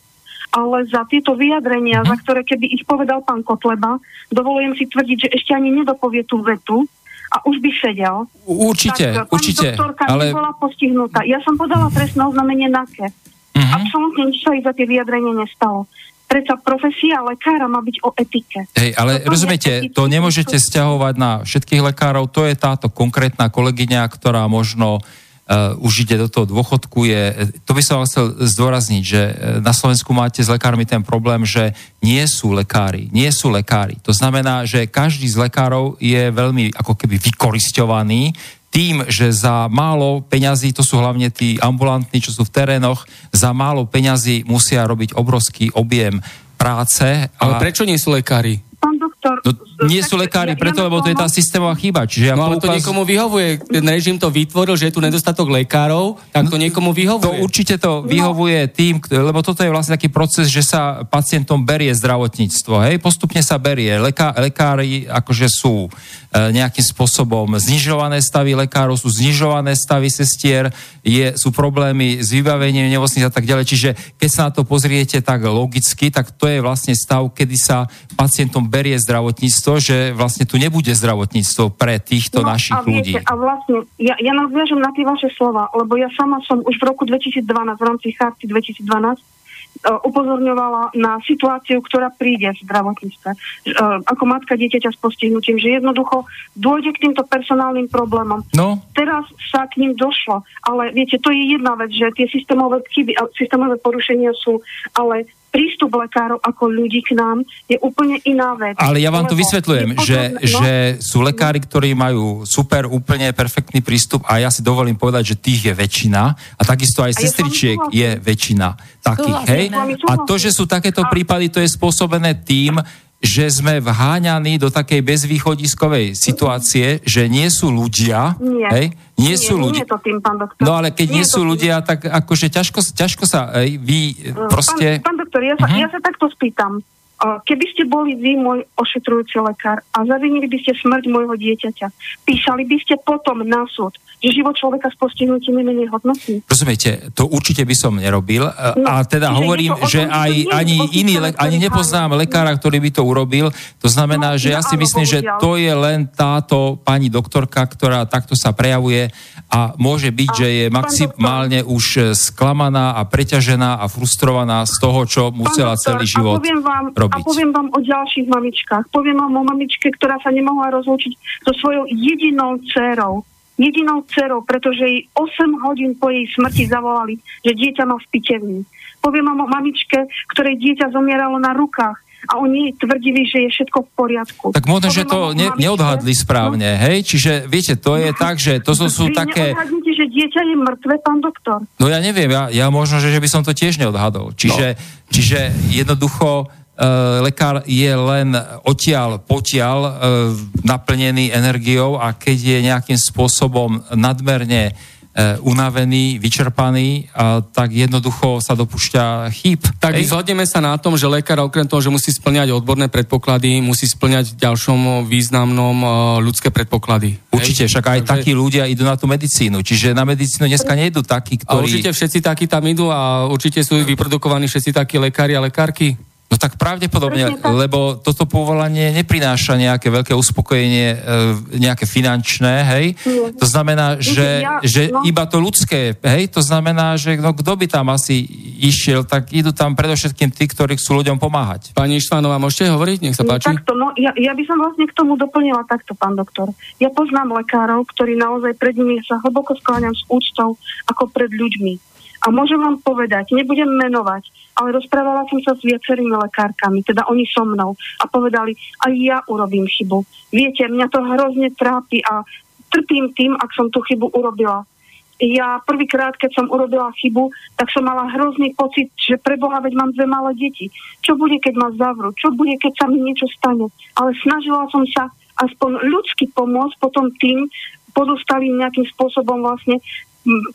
[SPEAKER 4] Ale za tieto vyjadrenia, uh-huh. za ktoré keby ich povedal pán Kotleba, dovolujem si tvrdiť, že ešte ani nedopovie tú vetu, a už by sedel.
[SPEAKER 3] Určite, tak, určite.
[SPEAKER 4] doktorka ale... nebola postihnutá. Ja som podala trestné oznámenie NAKE. Uh-huh. Absolútne nič sa za tie vyjadrenie nestalo. Prečo profesia lekára má byť o etike.
[SPEAKER 3] Hej, ale to rozumiete, to nemôžete stiahovať na všetkých lekárov, to je táto konkrétna kolegyňa, ktorá možno uh, už ide do toho dôchodku, je, to by som vám chcel zdôrazniť, že eh, na Slovensku máte s lekármi ten problém, že nie sú lekári, nie sú lekári. To znamená, že každý z lekárov je veľmi ako keby vykoristovaný tým, že za málo peňazí, to sú hlavne tí ambulantní, čo sú v terénoch, za málo peňazí musia robiť obrovský objem práce.
[SPEAKER 1] Ale prečo nie sú lekári?
[SPEAKER 4] Doktor, no,
[SPEAKER 3] nie sú lekári ja, preto, ja lebo to je tá systémová chyba. Čiže ja
[SPEAKER 1] no ale to niekomu vyhovuje. Ten režim to vytvoril, že je tu nedostatok lekárov, tak to no, niekomu vyhovuje.
[SPEAKER 3] To určite to vyhovuje tým, lebo toto je vlastne taký proces, že sa pacientom berie zdravotníctvo. Hej? Postupne sa berie. Leká, lekári akože sú E, nejakým spôsobom znižované stavy lekárov, sú znižované stavy sestier, je, sú problémy s vybavením nemocníc a tak ďalej. Čiže keď sa na to pozriete tak logicky, tak to je vlastne stav, kedy sa pacientom berie zdravotníctvo, že vlastne tu nebude zdravotníctvo pre týchto no, našich
[SPEAKER 4] a viete,
[SPEAKER 3] ľudí.
[SPEAKER 4] A vlastne, ja, ja nadviažem na tie vaše slova, lebo ja sama som už v roku 2012, v rámci charty 2012, E, upozorňovala na situáciu, ktorá príde v zdravotníctve. E, ako matka dieťaťa s postihnutím, že jednoducho dôjde k týmto personálnym problémom.
[SPEAKER 3] No.
[SPEAKER 4] Teraz sa k ním došlo, ale viete, to je jedna vec, že tie systémové chyby systémové porušenia sú, ale prístup lekárov ako ľudí k nám je úplne iná vec.
[SPEAKER 3] Ale ja vám to vysvetľujem, že, no? že sú lekári, ktorí majú super, úplne perfektný prístup a ja si dovolím povedať, že tých je väčšina a takisto aj a sestričiek je väčšina takých, hej? A to, že sú takéto prípady, to je spôsobené tým, že sme vháňaní do takej bezvýchodiskovej situácie, že nie sú ľudia,
[SPEAKER 4] nie.
[SPEAKER 3] hej, nie,
[SPEAKER 4] nie
[SPEAKER 3] sú ľudia.
[SPEAKER 4] Nie to tým, pán doktor.
[SPEAKER 3] No ale keď nie, nie sú ľudia, tým. tak akože ťažko, ťažko sa hej, vy proste...
[SPEAKER 4] Pán, pán doktor, ja sa, uh-huh. ja sa takto spýtam. Keby ste boli vy môj ošetrujúci lekár a zavinili by ste smrť môjho dieťaťa, píšali by ste potom na súd, že život človeka s postihnutím je menej hodnotný.
[SPEAKER 3] Rozumiete, to určite by som nerobil. No, a teda hovorím, že aj ani iný, le- ani nepoznám lekára, ktorý by to urobil. To znamená, no, že ja si myslím, že to je len táto pani doktorka, ktorá takto sa prejavuje a môže byť, a že je maximálne už e, sklamaná a preťažená a frustrovaná z toho, čo musela doktor, celý život
[SPEAKER 4] vám,
[SPEAKER 3] robiť.
[SPEAKER 4] A poviem vám o ďalších mamičkách. Poviem vám o mamičke, ktorá sa nemohla rozlúčiť so svojou jedinou dcerou. Jedinou dcerou, pretože jej 8 hodín po jej smrti zavolali, že dieťa má v pitevni. Poviem vám o mamičke, ktorej dieťa zomieralo na rukách a oni tvrdili, že je všetko v poriadku.
[SPEAKER 3] Tak možno, že to ne, neodhadli správne, no? hej? Čiže viete, to je no, tak, že to sú, sú také...
[SPEAKER 4] Vy že dieťa je mŕtve, pán doktor?
[SPEAKER 3] No ja neviem, ja, ja možno, že, že by som to tiež neodhadol. Čiže, no. čiže jednoducho lekár je len odtiaľ potiaľ uh, naplnený energiou a keď je nejakým spôsobom nadmerne E, unavený, vyčerpaný, a tak jednoducho sa dopúšťa chýb.
[SPEAKER 1] Tak Ej? zhodneme sa na tom, že lekár okrem toho, že musí splňať odborné predpoklady, musí splňať v ďalšom významnom ľudské predpoklady.
[SPEAKER 3] Určite, Ej? však aj Takže... takí ľudia idú na tú medicínu, čiže na medicínu dneska nejdú takí, ktorí... A
[SPEAKER 1] určite všetci takí tam idú a určite sú vyprodukovaní všetci takí lekári a lekárky?
[SPEAKER 3] No tak pravdepodobne, lebo toto povolanie neprináša nejaké veľké uspokojenie, e, nejaké finančné, hej? Nie. To znamená, že, ja, že no. iba to ľudské, hej? To znamená, že no, kto by tam asi išiel, tak idú tam predovšetkým tí, ktorí chcú ľuďom pomáhať.
[SPEAKER 1] Pani Štvanová, môžete hovoriť? Nech sa páči.
[SPEAKER 4] Takto, no, ja, ja by som vlastne k tomu doplnila takto, pán doktor. Ja poznám lekárov, ktorí naozaj pred nimi sa hlboko skláňam s úctou ako pred ľuďmi a môžem vám povedať, nebudem menovať, ale rozprávala som sa s viacerými lekárkami, teda oni so mnou a povedali, aj ja urobím chybu. Viete, mňa to hrozne trápi a trpím tým, ak som tú chybu urobila. Ja prvýkrát, keď som urobila chybu, tak som mala hrozný pocit, že preboha, veď mám dve malé deti. Čo bude, keď ma zavrú? Čo bude, keď sa mi niečo stane? Ale snažila som sa aspoň ľudsky pomôcť potom tým pozostalým nejakým spôsobom vlastne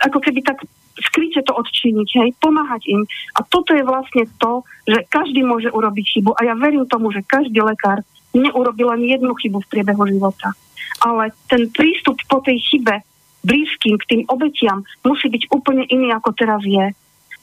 [SPEAKER 4] ako keby tak skryte to odčiniť, hej, pomáhať im. A toto je vlastne to, že každý môže urobiť chybu a ja verím tomu, že každý lekár neurobil ani jednu chybu v priebehu života. Ale ten prístup po tej chybe blízkym k tým obetiam musí byť úplne iný, ako teraz je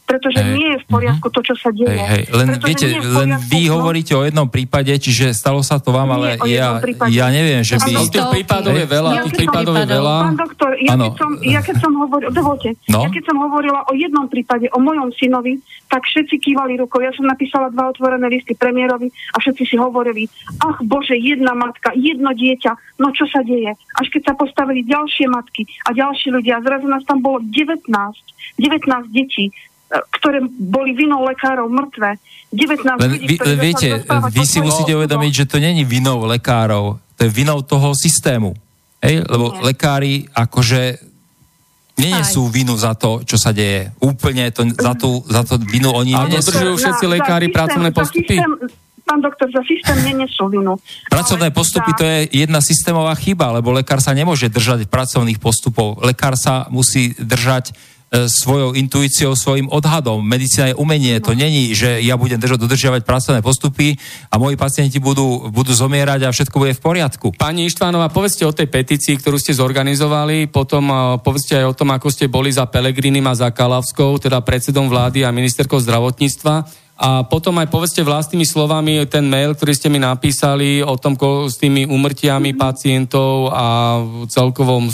[SPEAKER 4] pretože hey. nie je v poriadku to, čo sa deje. Hey,
[SPEAKER 3] hey. Len viete, len vy no? hovoríte o jednom prípade, čiže stalo sa to vám, ale ja, ja neviem, že by...
[SPEAKER 1] Tých prípadov je veľa, ja tých prípadov je veľa.
[SPEAKER 4] Pán doktor, ja keď, som, ja keď som hovorila, dovolte, no? ja keď som hovorila o jednom prípade, o mojom synovi, tak všetci kývali rukou. Ja som napísala dva otvorené listy premiérovi a všetci si hovorili, ach Bože, jedna matka, jedno dieťa, no čo sa deje? Až keď sa postavili ďalšie matky a ďalší ľudia, zrazu nás tam bolo 19, 19 detí ktoré boli vinou lekárov mŕtve. 19 Len
[SPEAKER 3] ľudí, vy, viete, vy si musíte uvedomiť, že to není vinou lekárov, to je vinou toho systému. Hej? Lebo Nie. lekári akože sú vinu za to, čo sa deje. Úplne to, za, tú, za tú vinu oni
[SPEAKER 1] nie sú. všetci lekári pracovné postupy? Systém,
[SPEAKER 4] pán doktor, za systém nenesú vinu.
[SPEAKER 3] Pracovné postupy to je jedna systémová chyba, lebo lekár sa nemôže držať pracovných postupov. Lekár sa musí držať svojou intuíciou, svojim odhadom. Medicína je umenie, to není, že ja budem držať, dodržiavať pracovné postupy a moji pacienti budú, budú zomierať a všetko bude v poriadku.
[SPEAKER 1] Pani Ištvanová, povedzte o tej petícii, ktorú ste zorganizovali, potom uh, povedzte aj o tom, ako ste boli za Pelegrinim a za Kalavskou, teda predsedom vlády a ministerkou zdravotníctva. A potom aj povedzte vlastnými slovami ten mail, ktorý ste mi napísali o tom ko, s tými umrtiami pacientov a celkovom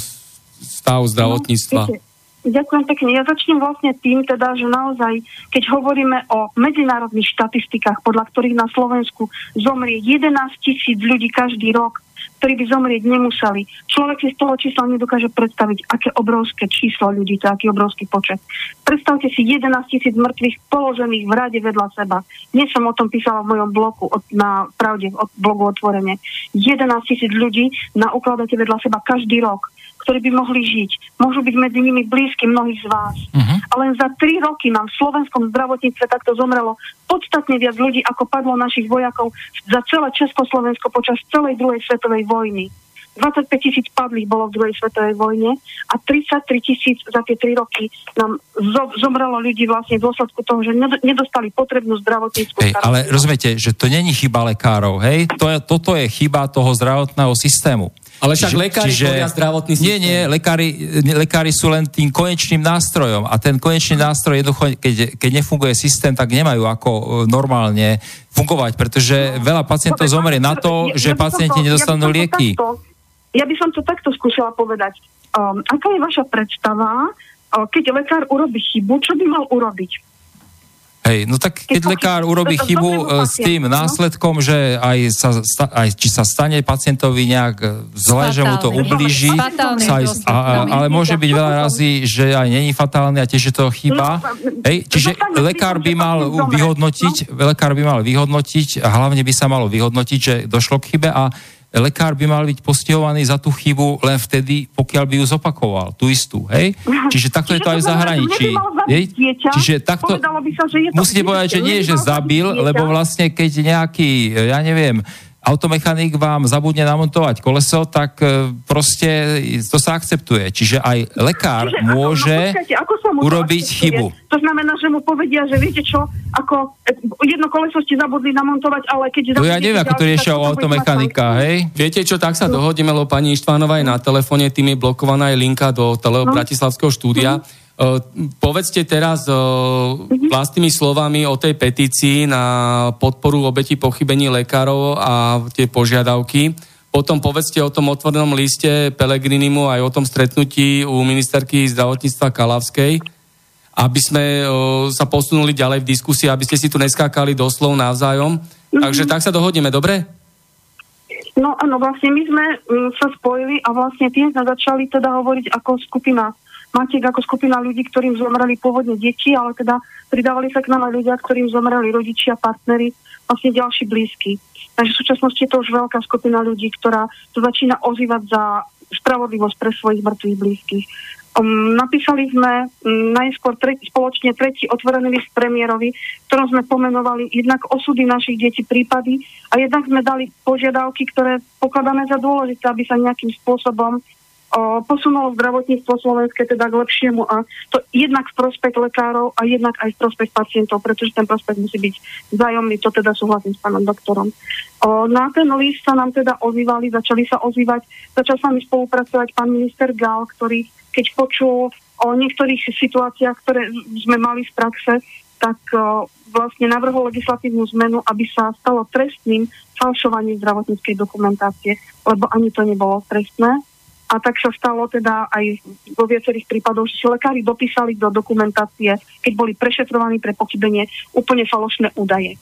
[SPEAKER 1] stavu zdravotníctva. No,
[SPEAKER 4] Ďakujem pekne. Ja začnem vlastne tým teda, že naozaj, keď hovoríme o medzinárodných štatistikách, podľa ktorých na Slovensku zomrie 11 tisíc ľudí každý rok, ktorí by zomrieť nemuseli. Človek si z toho čísla nedokáže predstaviť, aké obrovské číslo ľudí, to aký obrovský počet. Predstavte si 11 tisíc mŕtvych položených v rade vedľa seba. Dnes som o tom písala v mojom blogu od, na pravde, od blogu otvorene. 11 tisíc ľudí na ukladáte vedľa seba každý rok ktorí by mohli žiť. Môžu byť medzi nimi blízky mnohých z vás. Uh-huh. A len za tri roky nám v slovenskom zdravotníctve takto zomrelo podstatne viac ľudí, ako padlo našich vojakov za celé Československo počas celej druhej svetovej vojny. 25 tisíc padlých bolo v druhej svetovej vojne a 33 tisíc za tie 3 roky nám zo, zomrelo ľudí vlastne v dôsledku toho, že nedostali potrebnú zdravotníckú
[SPEAKER 3] hey, Ale rozumiete, že to není chyba lekárov, hej? To je, toto je chyba toho zdravotného systému.
[SPEAKER 1] Ale však lekári čiže, zdravotný systém.
[SPEAKER 3] Nie, nie, lekári, lekári sú len tým konečným nástrojom a ten konečný nástroj jednoducho, keď, keď nefunguje systém, tak nemajú ako e, normálne fungovať, pretože veľa pacientov zomrie na to, že pacienti nedostanú lieky.
[SPEAKER 4] Ja by som to takto skúšala povedať. Um, aká je vaša predstava, uh, keď lekár urobí chybu, čo by mal urobiť?
[SPEAKER 3] Hej, no tak keď lekár urobí chybu e, s tým no? následkom, že aj, sa, aj či sa stane pacientovi nejak e, zle, že mu to ublíži, sa aj, a, ale môže byť veľa razy, že aj není fatálny a tiež je to chyba. No, Hej, čiže lekár by mal vyhodnotiť, lekár by mal vyhodnotiť, a hlavne by sa malo vyhodnotiť, že došlo k chybe a lekár by mal byť postihovaný za tú chybu len vtedy, pokiaľ by ju zopakoval, tú istú, hej? Čiže takto Čiže je to aj v zahraničí. Čiže takto, musíte povedať, že nie, že zabil, lebo vlastne keď nejaký, ja neviem, automechanik vám zabudne namontovať koleso, tak e, proste to sa akceptuje. Čiže aj lekár Čiže, môže ako, no, počkajte, ako urobiť akceptuje? chybu.
[SPEAKER 4] To znamená, že mu povedia, že viete čo, ako e, jedno koleso ste zabudli namontovať, ale keď...
[SPEAKER 3] To ja neviem, ako to riešia automechanika, hej?
[SPEAKER 1] Viete čo, tak sa dohodíme, lebo pani Ištvánova je na telefóne, tým je blokovaná aj linka do tele- no. Bratislavského štúdia. Uh, povedzte teraz uh, vlastnými slovami o tej petícii na podporu obeti pochybení lekárov a tie požiadavky. Potom povedzte o tom otvorenom liste Pelegrinimu aj o tom stretnutí u ministerky zdravotníctva Kalavskej, aby sme sa posunuli ďalej v diskusii, aby ste si tu neskákali doslov navzájom. Mm-hmm. Takže tak sa dohodneme, dobre?
[SPEAKER 4] No áno, vlastne my sme um, sa spojili a vlastne tým sme začali teda hovoriť ako skupina matiek ako skupina ľudí, ktorým zomreli pôvodne deti, ale teda pridávali sa k nám aj ľudia, ktorým zomreli rodičia, partnery, vlastne ďalší blízky. Takže v súčasnosti je to už veľká skupina ľudí, ktorá to začína ozývať za spravodlivosť pre svojich mŕtvych blízkych. Um, napísali sme um, najskôr tretí, spoločne tretí otvorený list premiérovi, ktorom sme pomenovali jednak osudy našich detí, prípady a jednak sme dali požiadavky, ktoré pokladáme za dôležité, aby sa nejakým spôsobom posunulo zdravotníctvo slovenské teda k lepšiemu a to jednak v prospech lekárov a jednak aj v prospech pacientov, pretože ten prospech musí byť vzájomný, to teda súhlasím s pánom doktorom. Na ten list sa nám teda ozývali, začali sa ozývať, začal s nami spolupracovať pán minister Gal, ktorý keď počul o niektorých situáciách, ktoré sme mali z praxe, tak vlastne navrhol legislatívnu zmenu, aby sa stalo trestným falšovanie zdravotníckej dokumentácie, lebo ani to nebolo trestné a tak sa stalo teda aj vo viacerých prípadoch, že lekári dopísali do dokumentácie, keď boli prešetrovaní pre pochybenie, úplne falošné údaje.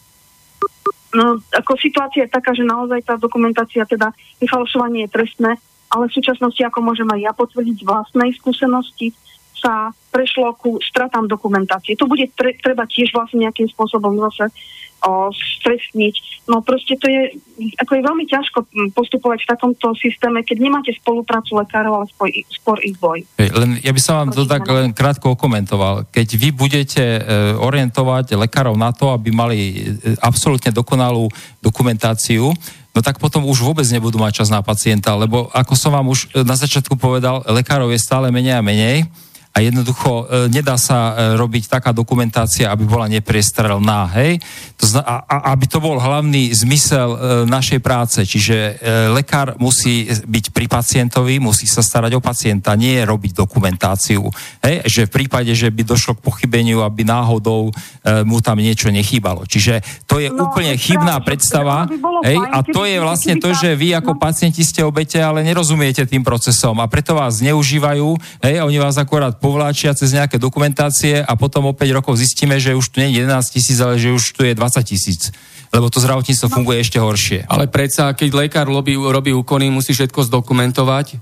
[SPEAKER 4] No, ako situácia je taká, že naozaj tá dokumentácia, teda vyfalšovanie je trestné, ale v súčasnosti, ako môžem aj ja potvrdiť vlastnej skúsenosti, sa prešlo ku stratám dokumentácie. To bude tre, treba tiež vlastne nejakým spôsobom zase o, stresniť. No proste to je, ako je veľmi ťažko postupovať v takomto systéme, keď nemáte spoluprácu lekárov, ale spoj, skôr ich boj.
[SPEAKER 3] Len, ja by som vám to tak len krátko okomentoval. Keď vy budete e, orientovať lekárov na to, aby mali e, absolútne dokonalú dokumentáciu, no tak potom už vôbec nebudú mať čas na pacienta, lebo ako som vám už e, na začiatku povedal, lekárov je stále menej a menej a jednoducho e, nedá sa e, robiť taká dokumentácia, aby bola nepriestrelná, hej? To zna, a, a, aby to bol hlavný zmysel e, našej práce, čiže e, lekár musí byť pri pacientovi, musí sa starať o pacienta, nie robiť dokumentáciu, hej? Že v prípade, že by došlo k pochybeniu, aby náhodou e, mu tam niečo nechýbalo. Čiže to je no, úplne chybná práve, predstava, hej? Fajn, a to je vlastne to, že vy ako no. pacienti ste obete, ale nerozumiete tým procesom a preto vás zneužívajú, hej? Oni vás akorát povláčia cez nejaké dokumentácie a potom o 5 rokov zistíme, že už tu nie je 11 tisíc, ale že už tu je 20 tisíc. Lebo to zdravotníctvo funguje ešte horšie.
[SPEAKER 1] Ale predsa, keď lekár robí, robí úkony, musí všetko zdokumentovať,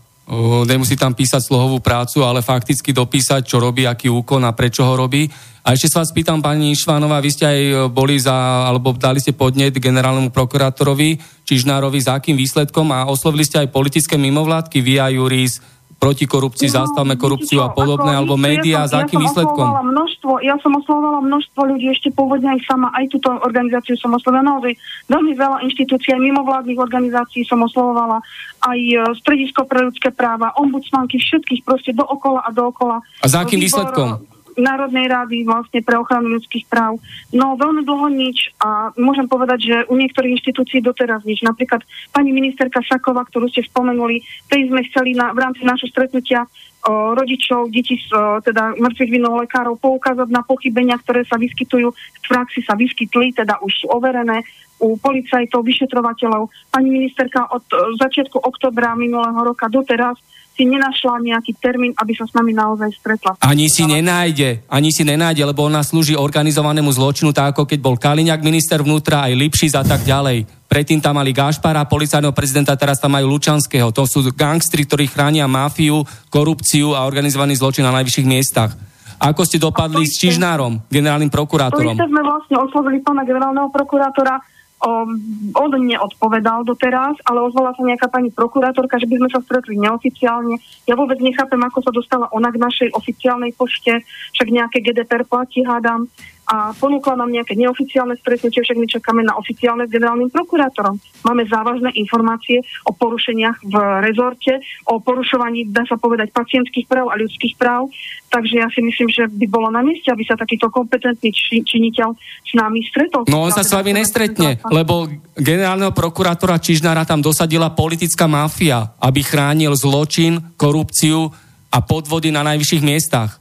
[SPEAKER 1] nemusí tam písať slohovú prácu, ale fakticky dopísať, čo robí, aký úkon a prečo ho robí. A ešte sa vás pýtam, pani Švánová, vy ste aj boli za, alebo dali ste podnet generálnemu prokurátorovi Čižnárovi. Za akým výsledkom? A oslovili ste aj politické mimovládky, via Juris, proti korupcii, no, zastavme korupciu a podobné, alebo médiá, ja za akým ja výsledkom?
[SPEAKER 4] Množstvo, ja som oslovovala množstvo ľudí, ešte pôvodne aj sama, aj túto organizáciu som oslovovala naozaj veľmi veľa inštitúcií, aj mimovládnych organizácií som oslovovala, aj e, Stredisko pre ľudské práva, ombudsmanky, všetkých proste dookola a dookola.
[SPEAKER 1] A za akým výsledkom?
[SPEAKER 4] Národnej rady vlastne pre ochranu ľudských práv. No veľmi dlho nič a môžem povedať, že u niektorých inštitúcií doteraz nič. Napríklad pani ministerka Šaková, ktorú ste spomenuli, tej sme chceli na, v rámci našho stretnutia o, rodičov, detí, o, teda mŕtvych vinov lekárov poukázať na pochybenia, ktoré sa vyskytujú v praxi, sa vyskytli, teda už sú overené u policajtov, vyšetrovateľov. Pani ministerka od začiatku oktobra minulého roka doteraz si nenašla nejaký termín, aby sa s nami naozaj stretla.
[SPEAKER 1] Ani si nenájde, ani si nenájde, lebo ona slúži organizovanému zločinu, tak ako keď bol Kaliňák minister vnútra, aj Lipšic a tak ďalej. Predtým tam mali Gašpara, policajného prezidenta, teraz tam majú Lučanského. To sú gangstri, ktorí chránia mafiu, korupciu a organizovaný zločin na najvyšších miestach. Ako ste dopadli s Čižnárom, generálnym prokurátorom?
[SPEAKER 4] To sme vlastne oslovili pána generálneho prokurátora on neodpovedal doteraz, ale ozvala sa nejaká pani prokurátorka, že by sme sa stretli neoficiálne. Ja vôbec nechápem, ako sa dostala ona k našej oficiálnej pošte, však nejaké GDPR platí, hádam a ponúkla nám nejaké neoficiálne stretnutie, však my čakáme na oficiálne s generálnym prokurátorom. Máme závažné informácie o porušeniach v rezorte, o porušovaní, dá sa povedať, pacientských práv a ľudských práv, takže ja si myslím, že by bolo na mieste, aby sa takýto kompetentný či, činiteľ s nami stretol.
[SPEAKER 1] No on sa s vami nestretne, lebo generálneho prokurátora Čižnára tam dosadila politická mafia, aby chránil zločin, korupciu a podvody na najvyšších miestach.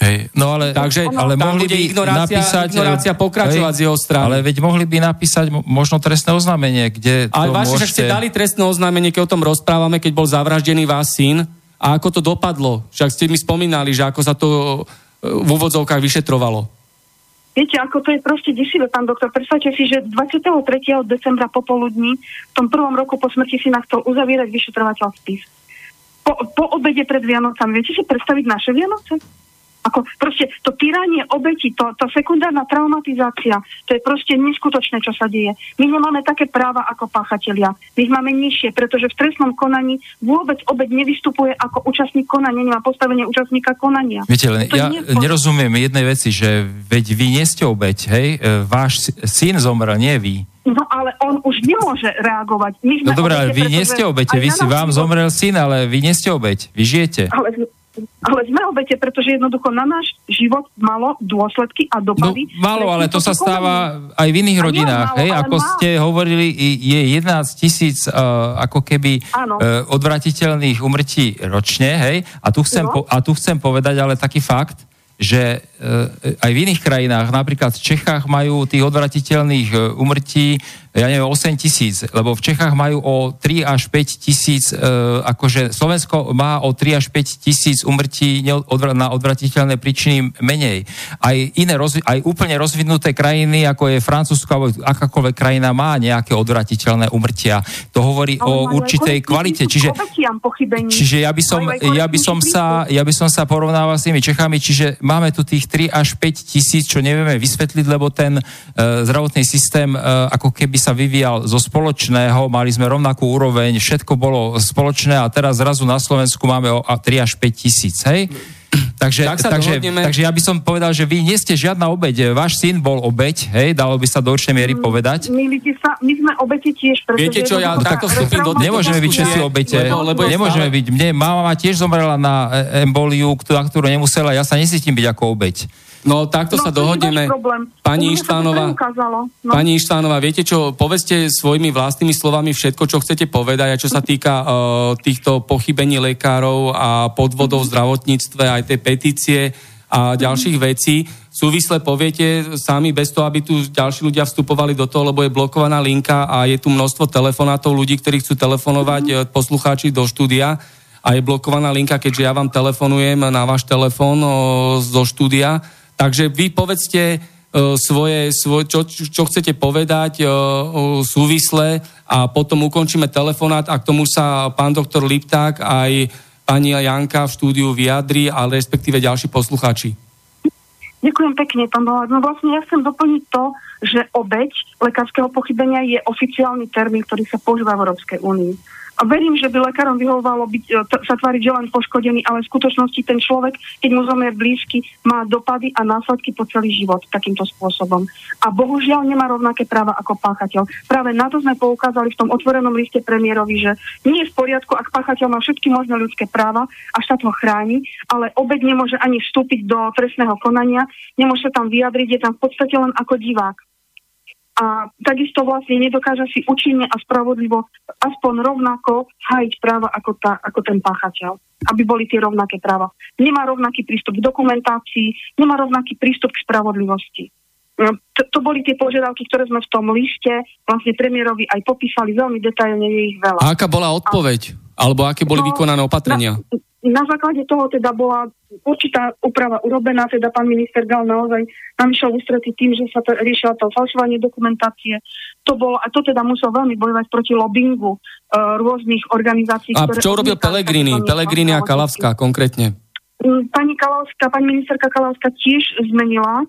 [SPEAKER 3] Hej, no ale,
[SPEAKER 1] Takže, ale mohli by ignorácia, napísať, ignorácia pokračovať hej, z jeho strany.
[SPEAKER 3] Ale veď mohli by napísať možno trestné oznámenie, kde
[SPEAKER 1] Ale vaši, môžete... ste dali trestné oznámenie, keď o tom rozprávame, keď bol zavraždený váš syn. A ako to dopadlo? Však ste mi spomínali, že ako sa to e, v úvodzovkách vyšetrovalo.
[SPEAKER 4] Viete, ako to je proste desivé, pán doktor. Predstavte si, že 23. decembra popoludní v tom prvom roku po smrti syna chcel uzavierať vyšetrovateľ spis. Po, po obede pred Vianocami. Viete si predstaviť naše Vianoce? Ako proste to týranie obeti, to, to sekundárna traumatizácia, to je proste neskutočné, čo sa deje. My nemáme také práva ako páchatelia. My máme nižšie, pretože v trestnom konaní vôbec obeť nevystupuje ako účastník konania, nemá postavenie účastníka konania.
[SPEAKER 3] Viete, len ja nie... nerozumiem jednej veci, že veď vy nie ste obeť, hej? E, váš syn zomrel, nie vy.
[SPEAKER 4] No ale on už nemôže reagovať. My
[SPEAKER 3] sme no dobré, ale vy nie ste obete, vy si vám zomrel syn, ale vy nie ste obeť, vy žijete.
[SPEAKER 4] Ale ale sme obete, pretože jednoducho na náš život malo dôsledky a dopady.
[SPEAKER 3] No, malo, ale to sa stáva aj v iných rodinách. Malo, hej? Ako mal. ste hovorili, je 11 tisíc uh, ako keby uh, odvratiteľných umrtí ročne. Hej? A, tu chcem no. po, a tu chcem povedať ale taký fakt, že uh, aj v iných krajinách, napríklad v Čechách majú tých odvratiteľných uh, umrtí ja neviem, 8 tisíc, lebo v Čechách majú o 3 až 5 tisíc, e, akože Slovensko má o 3 až 5 tisíc umrtí na odvratiteľné príčiny menej. Aj iné, aj úplne rozvinuté krajiny, ako je Francúzsko alebo akákoľvek krajina, má nejaké odvratiteľné umrtia. To hovorí Ale o určitej kvalite. Čiže, čiže ja by som, ja by som sa, ja by som sa porovnával s tými Čechami, čiže máme tu tých 3 až 5 tisíc, čo nevieme vysvetliť, lebo ten uh, zdravotný systém uh, ako keby sa vyvíjal zo spoločného, mali sme rovnakú úroveň, všetko bolo spoločné a teraz zrazu na Slovensku máme o 3 až 5 tisíc, hej? Takže, tak takže, takže ja by som povedal, že vy nie ste žiadna obeď. Váš syn bol obeď, hej, dalo by sa do určitej miery mm, povedať.
[SPEAKER 4] sa, my sme obete tiež.
[SPEAKER 1] Viete čo, ja takto vstúpim do...
[SPEAKER 3] Nemôžeme byť všetci obete. Lebo, lebo nemôžeme stále... byť. Mne mama tiež zomrela na e, emboliu, na ktorú nemusela, ja sa nesítim byť ako obeď.
[SPEAKER 1] No takto no, sa dohodneme. Pani Ištánová, no. pani Ištánová, viete čo, povedzte svojimi vlastnými slovami všetko, čo chcete povedať, a čo sa týka uh, týchto pochybení lekárov a podvodov v zdravotníctve, aj tej petície a ďalších vecí. Súvisle poviete sami bez toho, aby tu ďalší ľudia vstupovali do toho, lebo je blokovaná linka a je tu množstvo telefonátov ľudí, ktorí chcú telefonovať mm. poslucháči do štúdia a je blokovaná linka, keďže ja vám telefonujem na váš telefón zo štúdia Takže vy povedzte uh, svoje, svoj, čo, čo chcete povedať uh, súvisle a potom ukončíme telefonát a k tomu sa pán doktor Lipták aj pani Janka v štúdiu vyjadri, ale respektíve ďalší posluchači.
[SPEAKER 4] Ďakujem pekne, pán Balák. No vlastne ja chcem doplniť to, že obeď lekárskeho pochybenia je oficiálny termín, ktorý sa používa v Európskej únii. A verím, že by lekárom vyhovovalo byť, e, t- sa tváriť, že len poškodený, ale v skutočnosti ten človek, keď mu zomrie blízky, má dopady a následky po celý život takýmto spôsobom. A bohužiaľ nemá rovnaké práva ako páchateľ. Práve na to sme poukázali v tom otvorenom liste premiérovi, že nie je v poriadku, ak páchateľ má všetky možné ľudské práva a štát ho chráni, ale obed nemôže ani vstúpiť do trestného konania, nemôže sa tam vyjadriť, je tam v podstate len ako divák a takisto vlastne nedokáže si účinne a spravodlivo aspoň rovnako hájiť práva ako, tá, ako ten páchateľ, aby boli tie rovnaké práva. Nemá rovnaký prístup k dokumentácii, nemá rovnaký prístup k spravodlivosti. No, to, to boli tie požiadavky, ktoré sme v tom liste vlastne premiérovi aj popísali veľmi detailne, je ich veľa.
[SPEAKER 1] A aká bola odpoveď? A, Alebo aké boli no, vykonané opatrenia?
[SPEAKER 4] Na, na základe toho teda bola určitá úprava urobená, teda pán minister Gal naozaj nám išiel ústretí tým, že sa to riešilo to falšovanie dokumentácie. To bolo, a to teda musel veľmi bojovať proti lobbingu uh, rôznych organizácií.
[SPEAKER 1] A čo robil Pelegrini? Pelegrini a Kalavská konkrétne?
[SPEAKER 4] Mm, pani Kalavská, pani ministerka Kalavská tiež zmenila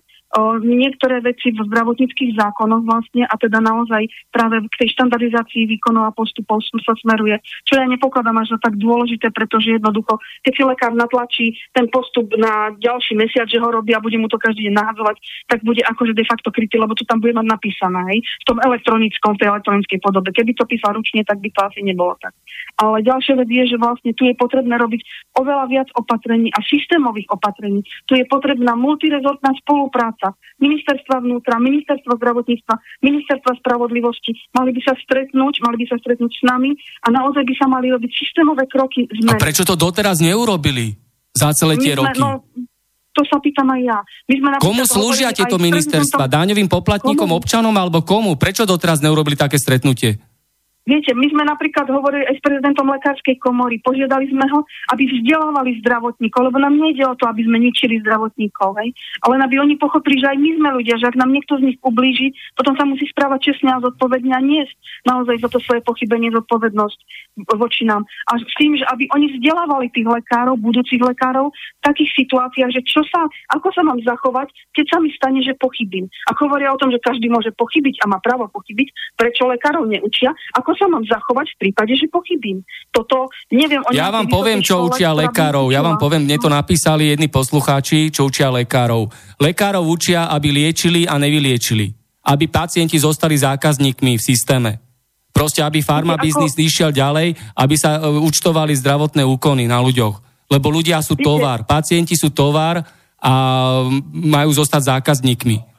[SPEAKER 4] niektoré veci v zdravotníckých zákonoch vlastne a teda naozaj práve k tej štandardizácii výkonov a postupov sa smeruje, čo ja nepokladám až za tak dôležité, pretože jednoducho, keď si lekár natlačí ten postup na ďalší mesiac, že ho robí a bude mu to každý deň nahadzovať, tak bude akože de facto krytý, lebo to tam bude mať napísané, hej, v tom elektronickom, tej elektronickej podobe. Keby to písal ručne, tak by to asi nebolo tak. Ale ďalšia vec je, že vlastne tu je potrebné robiť oveľa viac opatrení a systémových opatrení. Tu je potrebná multirezortná spolupráca ministerstva vnútra, ministerstva zdravotníctva, ministerstva spravodlivosti. Mali by sa stretnúť, mali by sa stretnúť s nami a naozaj by sa mali robiť systémové kroky
[SPEAKER 1] zmeny. A prečo to doteraz neurobili za celé tie sme, roky? No,
[SPEAKER 4] to sa pýtam aj ja. My sme
[SPEAKER 1] komu slúžia tieto ministerstva? Daňovým poplatníkom, komu? občanom alebo komu? Prečo doteraz neurobili také stretnutie?
[SPEAKER 4] Viete, my sme napríklad hovorili aj s prezidentom lekárskej komory, požiadali sme ho, aby vzdelávali zdravotníkov, lebo nám nejde o to, aby sme ničili zdravotníkov, hej? ale aby oni pochopili, že aj my sme ľudia, že ak nám niekto z nich ublíži, potom sa musí správať čestne a zodpovedne a niesť naozaj za to svoje pochybenie zodpovednosť voči nám. A s tým, že aby oni vzdelávali tých lekárov, budúcich lekárov v takých situáciách, že čo sa, ako sa mám zachovať, keď sa mi stane, že pochybím. A hovoria o tom, že každý môže pochybiť a má právo pochybiť, prečo lekárov neučia, ako ako sa mám zachovať v prípade, že pochybím. Toto neviem.
[SPEAKER 1] Ja vám poviem, čo učia lekárov. Ja vám poviem, mne to napísali jedni poslucháči, čo učia lekárov. Lekárov učia, aby liečili a nevyliečili. Aby pacienti zostali zákazníkmi v systéme. Proste, aby farma biznis išiel ďalej, aby sa uh, účtovali zdravotné úkony na ľuďoch. Lebo ľudia sú tovar, pacienti sú tovar a majú zostať zákazníkmi.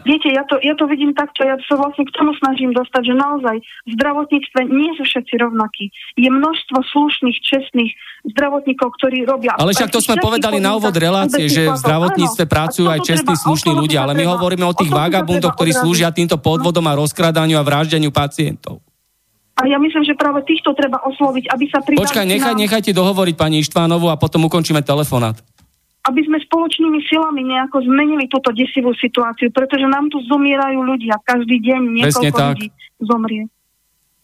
[SPEAKER 4] Viete, ja to, ja to vidím takto, ja sa vlastne k tomu snažím dostať, že naozaj v zdravotníctve nie sú všetci rovnakí. Je množstvo slušných, čestných zdravotníkov, ktorí robia...
[SPEAKER 1] Ale však to sme povedali na úvod relácie, že v zdravotníctve áno, pracujú aj čestní, slušní ľudia, ale my hovoríme o tých vagabundoch, ktorí slúžia týmto podvodom a rozkradaniu a vraždeniu pacientov.
[SPEAKER 4] A ja myslím, že práve týchto treba osloviť, aby sa pridali...
[SPEAKER 1] Počkaj, nechaj, nechajte dohovoriť pani Ištvánovu a potom ukončíme telefonát
[SPEAKER 4] aby sme spoločnými silami nejako zmenili túto desivú situáciu, pretože nám tu zomierajú ľudia. Každý deň niekoľko ľudí zomrie.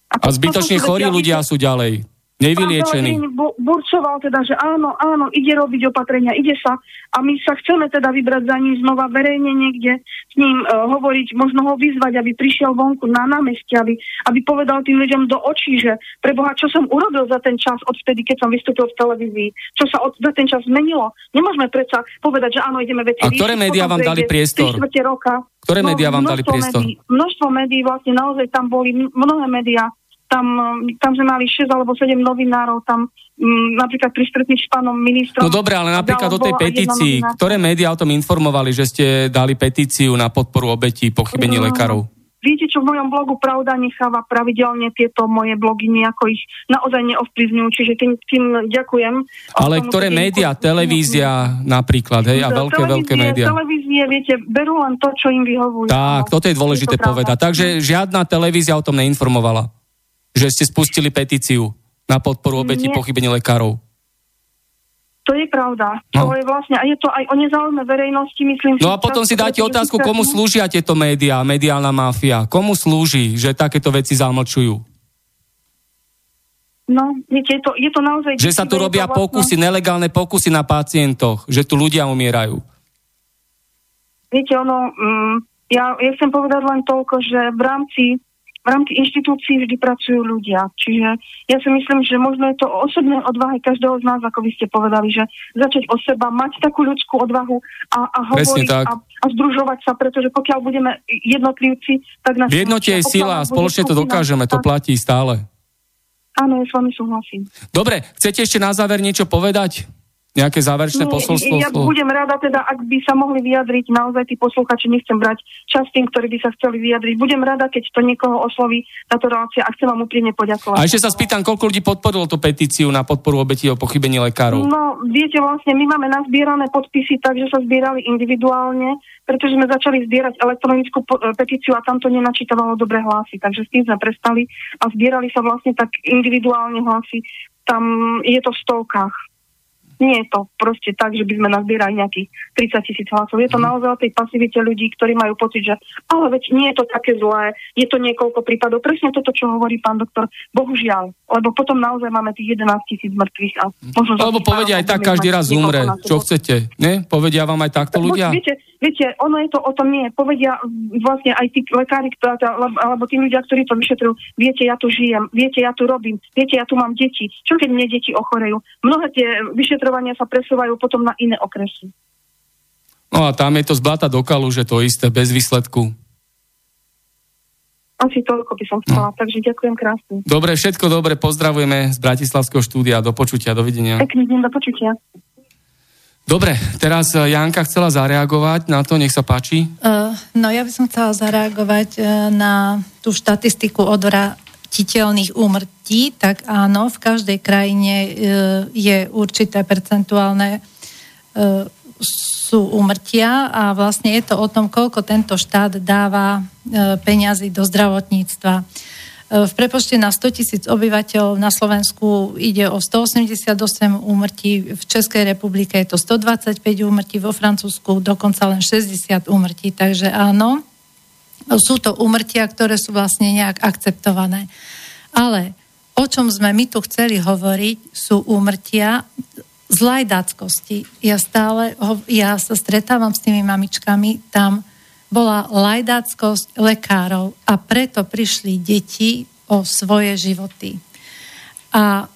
[SPEAKER 1] A, a zbytočne chorí ľudia sú ďalej nevyliečený.
[SPEAKER 4] burcoval teda, že áno, áno, ide robiť opatrenia, ide sa a my sa chceme teda vybrať za ním znova verejne niekde s ním uh, hovoriť, možno ho vyzvať, aby prišiel vonku na námestie, aby, aby povedal tým ľuďom do očí, že preboha, čo som urobil za ten čas od vtedy, keď som vystúpil v televízii, čo sa od, za ten čas zmenilo. Nemôžeme predsa povedať, že áno, ideme veci
[SPEAKER 1] A ktoré médiá vám dali priestor?
[SPEAKER 4] Roka.
[SPEAKER 1] Ktoré no, médiá vám dali priestor?
[SPEAKER 4] Médií, množstvo médií, vlastne naozaj tam boli mnohé médiá, tam, tam sme mali 6 alebo 7 novinárov, tam m, napríklad pri stretnutí s pánom ministrom.
[SPEAKER 1] No dobre, ale napríklad o tej petícii, ktoré médiá o tom informovali, že ste dali petíciu na podporu obetí pochybení no, lekárov?
[SPEAKER 4] Viete, čo v mojom blogu Pravda necháva pravidelne tieto moje blogy, nejako ich naozaj neovplyvňujú, čiže tým, tým ďakujem.
[SPEAKER 1] Ale tomu, ktoré médiá, televízia napríklad, hej, a veľké, veľké médiá.
[SPEAKER 4] Televízie, viete, berú len to, čo im vyhovuje.
[SPEAKER 1] Tak, toto je dôležité to povedať. Takže žiadna televízia o tom neinformovala že ste spustili petíciu na podporu obetí pochybení lekárov.
[SPEAKER 4] To je pravda. No. To je vlastne, a je to aj o nezáujme verejnosti, myslím
[SPEAKER 1] No a potom si dáte otázku, komu slúžia tieto médiá, mediálna máfia. Komu slúži, že takéto veci zamlčujú?
[SPEAKER 4] No, viete, je to, je to naozaj...
[SPEAKER 1] Že sa tu robia vlastne... pokusy, nelegálne pokusy na pacientoch, že tu ľudia umierajú.
[SPEAKER 4] Viete, ono, mm, ja, ja chcem povedať len toľko, že v rámci v rámci inštitúcií vždy pracujú ľudia. Čiže ja si myslím, že možno je to o osobnej odvahe každého z nás, ako vy ste povedali, že začať o seba, mať takú ľudskú odvahu a, a hovoriť a, a združovať sa, pretože pokiaľ budeme jednotlivci, tak nás...
[SPEAKER 1] V jednote je sila a spoločne to dokážeme, to platí stále.
[SPEAKER 4] Áno, ja s vami súhlasím.
[SPEAKER 1] Dobre, chcete ešte na záver niečo povedať? Nejaké záverečné posolstvo?
[SPEAKER 4] Ja budem rada teda, ak by sa mohli vyjadriť naozaj tí posluchači, nechcem brať čas tým, ktorí by sa chceli vyjadriť. Budem rada, keď to niekoho osloví táto relácia a chcem vám úprimne poďakovať.
[SPEAKER 1] A ešte sa spýtam, koľko ľudí podporilo tú petíciu na podporu obetí o pochybení lekárov?
[SPEAKER 4] No, viete, vlastne my máme nazbierané podpisy, takže sa zbierali individuálne, pretože sme začali zbierať elektronickú petíciu a tam to nenačítavalo dobre hlasy, takže s tým sme prestali a zbierali sa vlastne tak individuálne hlasy. Tam je to v stovkách. Nie je to proste tak, že by sme nazbierali nejakých 30 tisíc hlasov. Je to mhm. naozaj o tej pasivite ľudí, ktorí majú pocit, že ale veď nie je to také zlé, je to niekoľko prípadov. Presne toto, čo hovorí pán doktor. Bohužiaľ, lebo potom naozaj máme tých 11 tisíc mŕtvych. A možno,
[SPEAKER 1] Alebo povedia aj tak, každý raz umre. Čo chcete? Ne? Povedia vám aj takto ľudia?
[SPEAKER 4] Viete, viete, ono je to o tom nie. Povedia vlastne aj tí lekári, alebo tí ľudia, ktorí to vyšetrujú, viete, ja tu žijem, viete, ja tu robím, viete, ja tu mám deti. Čo keď mne deti ochorejú? Mnohé tie vyšetrovania sa presúvajú potom na iné okresy.
[SPEAKER 1] No a tam je to z blata do kalu, že to isté, bez výsledku.
[SPEAKER 4] Asi toľko by som chcela, no. takže ďakujem krásne.
[SPEAKER 1] Dobre, všetko dobre, pozdravujeme z Bratislavského štúdia. Do počutia, dovidenia.
[SPEAKER 4] Pekný deň, do počutia.
[SPEAKER 1] Dobre, teraz eh, Janka chcela zareagovať na to, nech sa páči.
[SPEAKER 2] Uh, no ja by som chcela zareagovať uh, na tú štatistiku odvratiteľných úmrtí, tak áno, v každej krajine uh, je určité percentuálne sú úmrtia a vlastne je to o tom, koľko tento štát dáva peňazí do zdravotníctva. V prepočte na 100 tisíc obyvateľov na Slovensku ide o 188 úmrtí, v Českej republike je to 125 úmrtí, vo Francúzsku dokonca len 60 úmrtí, takže áno, sú to úmrtia, ktoré sú vlastne nejak akceptované. Ale o čom sme my tu chceli hovoriť, sú úmrtia z lajdáckosti. Ja stále, ja sa stretávam s tými mamičkami, tam bola lajdáckosť lekárov a preto prišli deti o svoje životy. A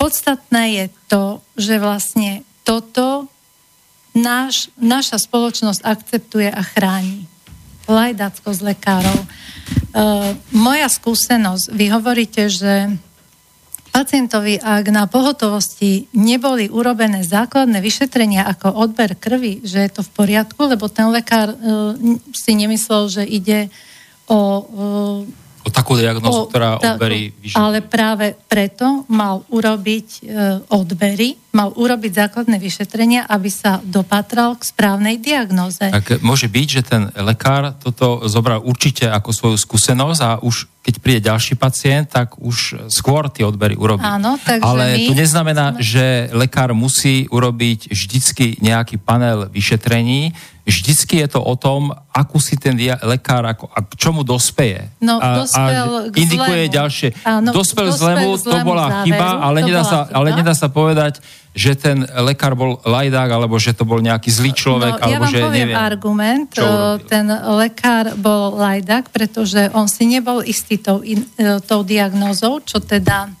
[SPEAKER 2] podstatné je to, že vlastne toto náš, naša spoločnosť akceptuje a chráni. Lajdáckosť lekárov. E, moja skúsenosť, vy hovoríte, že pacientovi, ak na pohotovosti neboli urobené základné vyšetrenia ako odber krvi, že je to v poriadku, lebo ten lekár uh, si nemyslel, že ide o uh,
[SPEAKER 3] o takú diagnozu, ktorá tá, odbery
[SPEAKER 2] vyžaduje. Ale práve preto mal urobiť e, odbery, mal urobiť základné vyšetrenia, aby sa dopatral k správnej diagnoze.
[SPEAKER 3] Tak môže byť, že ten lekár toto zobral určite ako svoju skúsenosť a už keď príde ďalší pacient, tak už skôr tie odbery urobí.
[SPEAKER 2] Áno, takže
[SPEAKER 3] Ale
[SPEAKER 2] my...
[SPEAKER 3] to neznamená, že lekár musí urobiť vždycky nejaký panel vyšetrení, vždycky je to o tom, akú si ten dia- lekár, ako, a k čomu dospeje.
[SPEAKER 2] No, a, dospel a
[SPEAKER 3] k indikuje
[SPEAKER 2] zlému.
[SPEAKER 3] ďalšie.
[SPEAKER 2] Áno,
[SPEAKER 3] dospel,
[SPEAKER 2] dospel
[SPEAKER 3] zlému,
[SPEAKER 2] k
[SPEAKER 3] to bola
[SPEAKER 2] záveru,
[SPEAKER 3] chyba, ale, nedá,
[SPEAKER 2] bola
[SPEAKER 3] sa,
[SPEAKER 2] chyba.
[SPEAKER 3] ale nedá sa povedať, že ten lekár bol lajdák, alebo že to bol nejaký zlý človek,
[SPEAKER 2] no,
[SPEAKER 3] alebo
[SPEAKER 2] ja vám
[SPEAKER 3] že
[SPEAKER 2] poviem
[SPEAKER 3] neviem.
[SPEAKER 2] argument. Ten lekár bol lajdák, pretože on si nebol istý tou, in, e, tou diagnózou, čo teda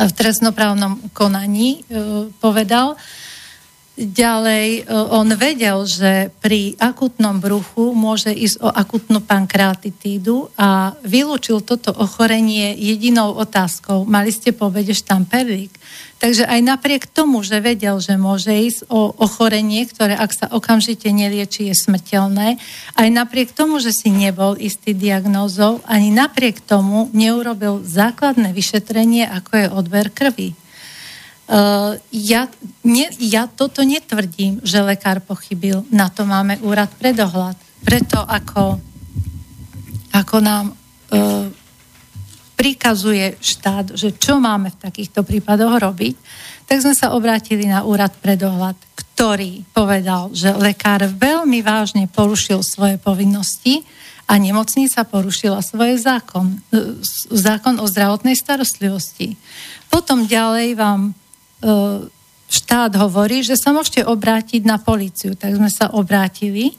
[SPEAKER 2] v trestnoprávnom konaní e, povedal. Ďalej, e, on vedel, že pri akutnom bruchu môže ísť o akutnú pankratitídu a vylúčil toto ochorenie jedinou otázkou. Mali ste po obede štamperlík. Takže aj napriek tomu, že vedel, že môže ísť o ochorenie, ktoré ak sa okamžite nelieči, je smrteľné, aj napriek tomu, že si nebol istý diagnózou, ani napriek tomu neurobil základné vyšetrenie, ako je odber krvi. Uh, ja, ne, ja toto netvrdím, že lekár pochybil. Na to máme úrad pre dohľad. Preto ako, ako nám uh, prikazuje štát, že čo máme v takýchto prípadoch robiť, tak sme sa obrátili na úrad pre dohľad, ktorý povedal, že lekár veľmi vážne porušil svoje povinnosti a nemocnica porušila svoj zákon, uh, zákon o zdravotnej starostlivosti. Potom ďalej vám štát hovorí, že sa môžete obrátiť na policiu. Tak sme sa obrátili,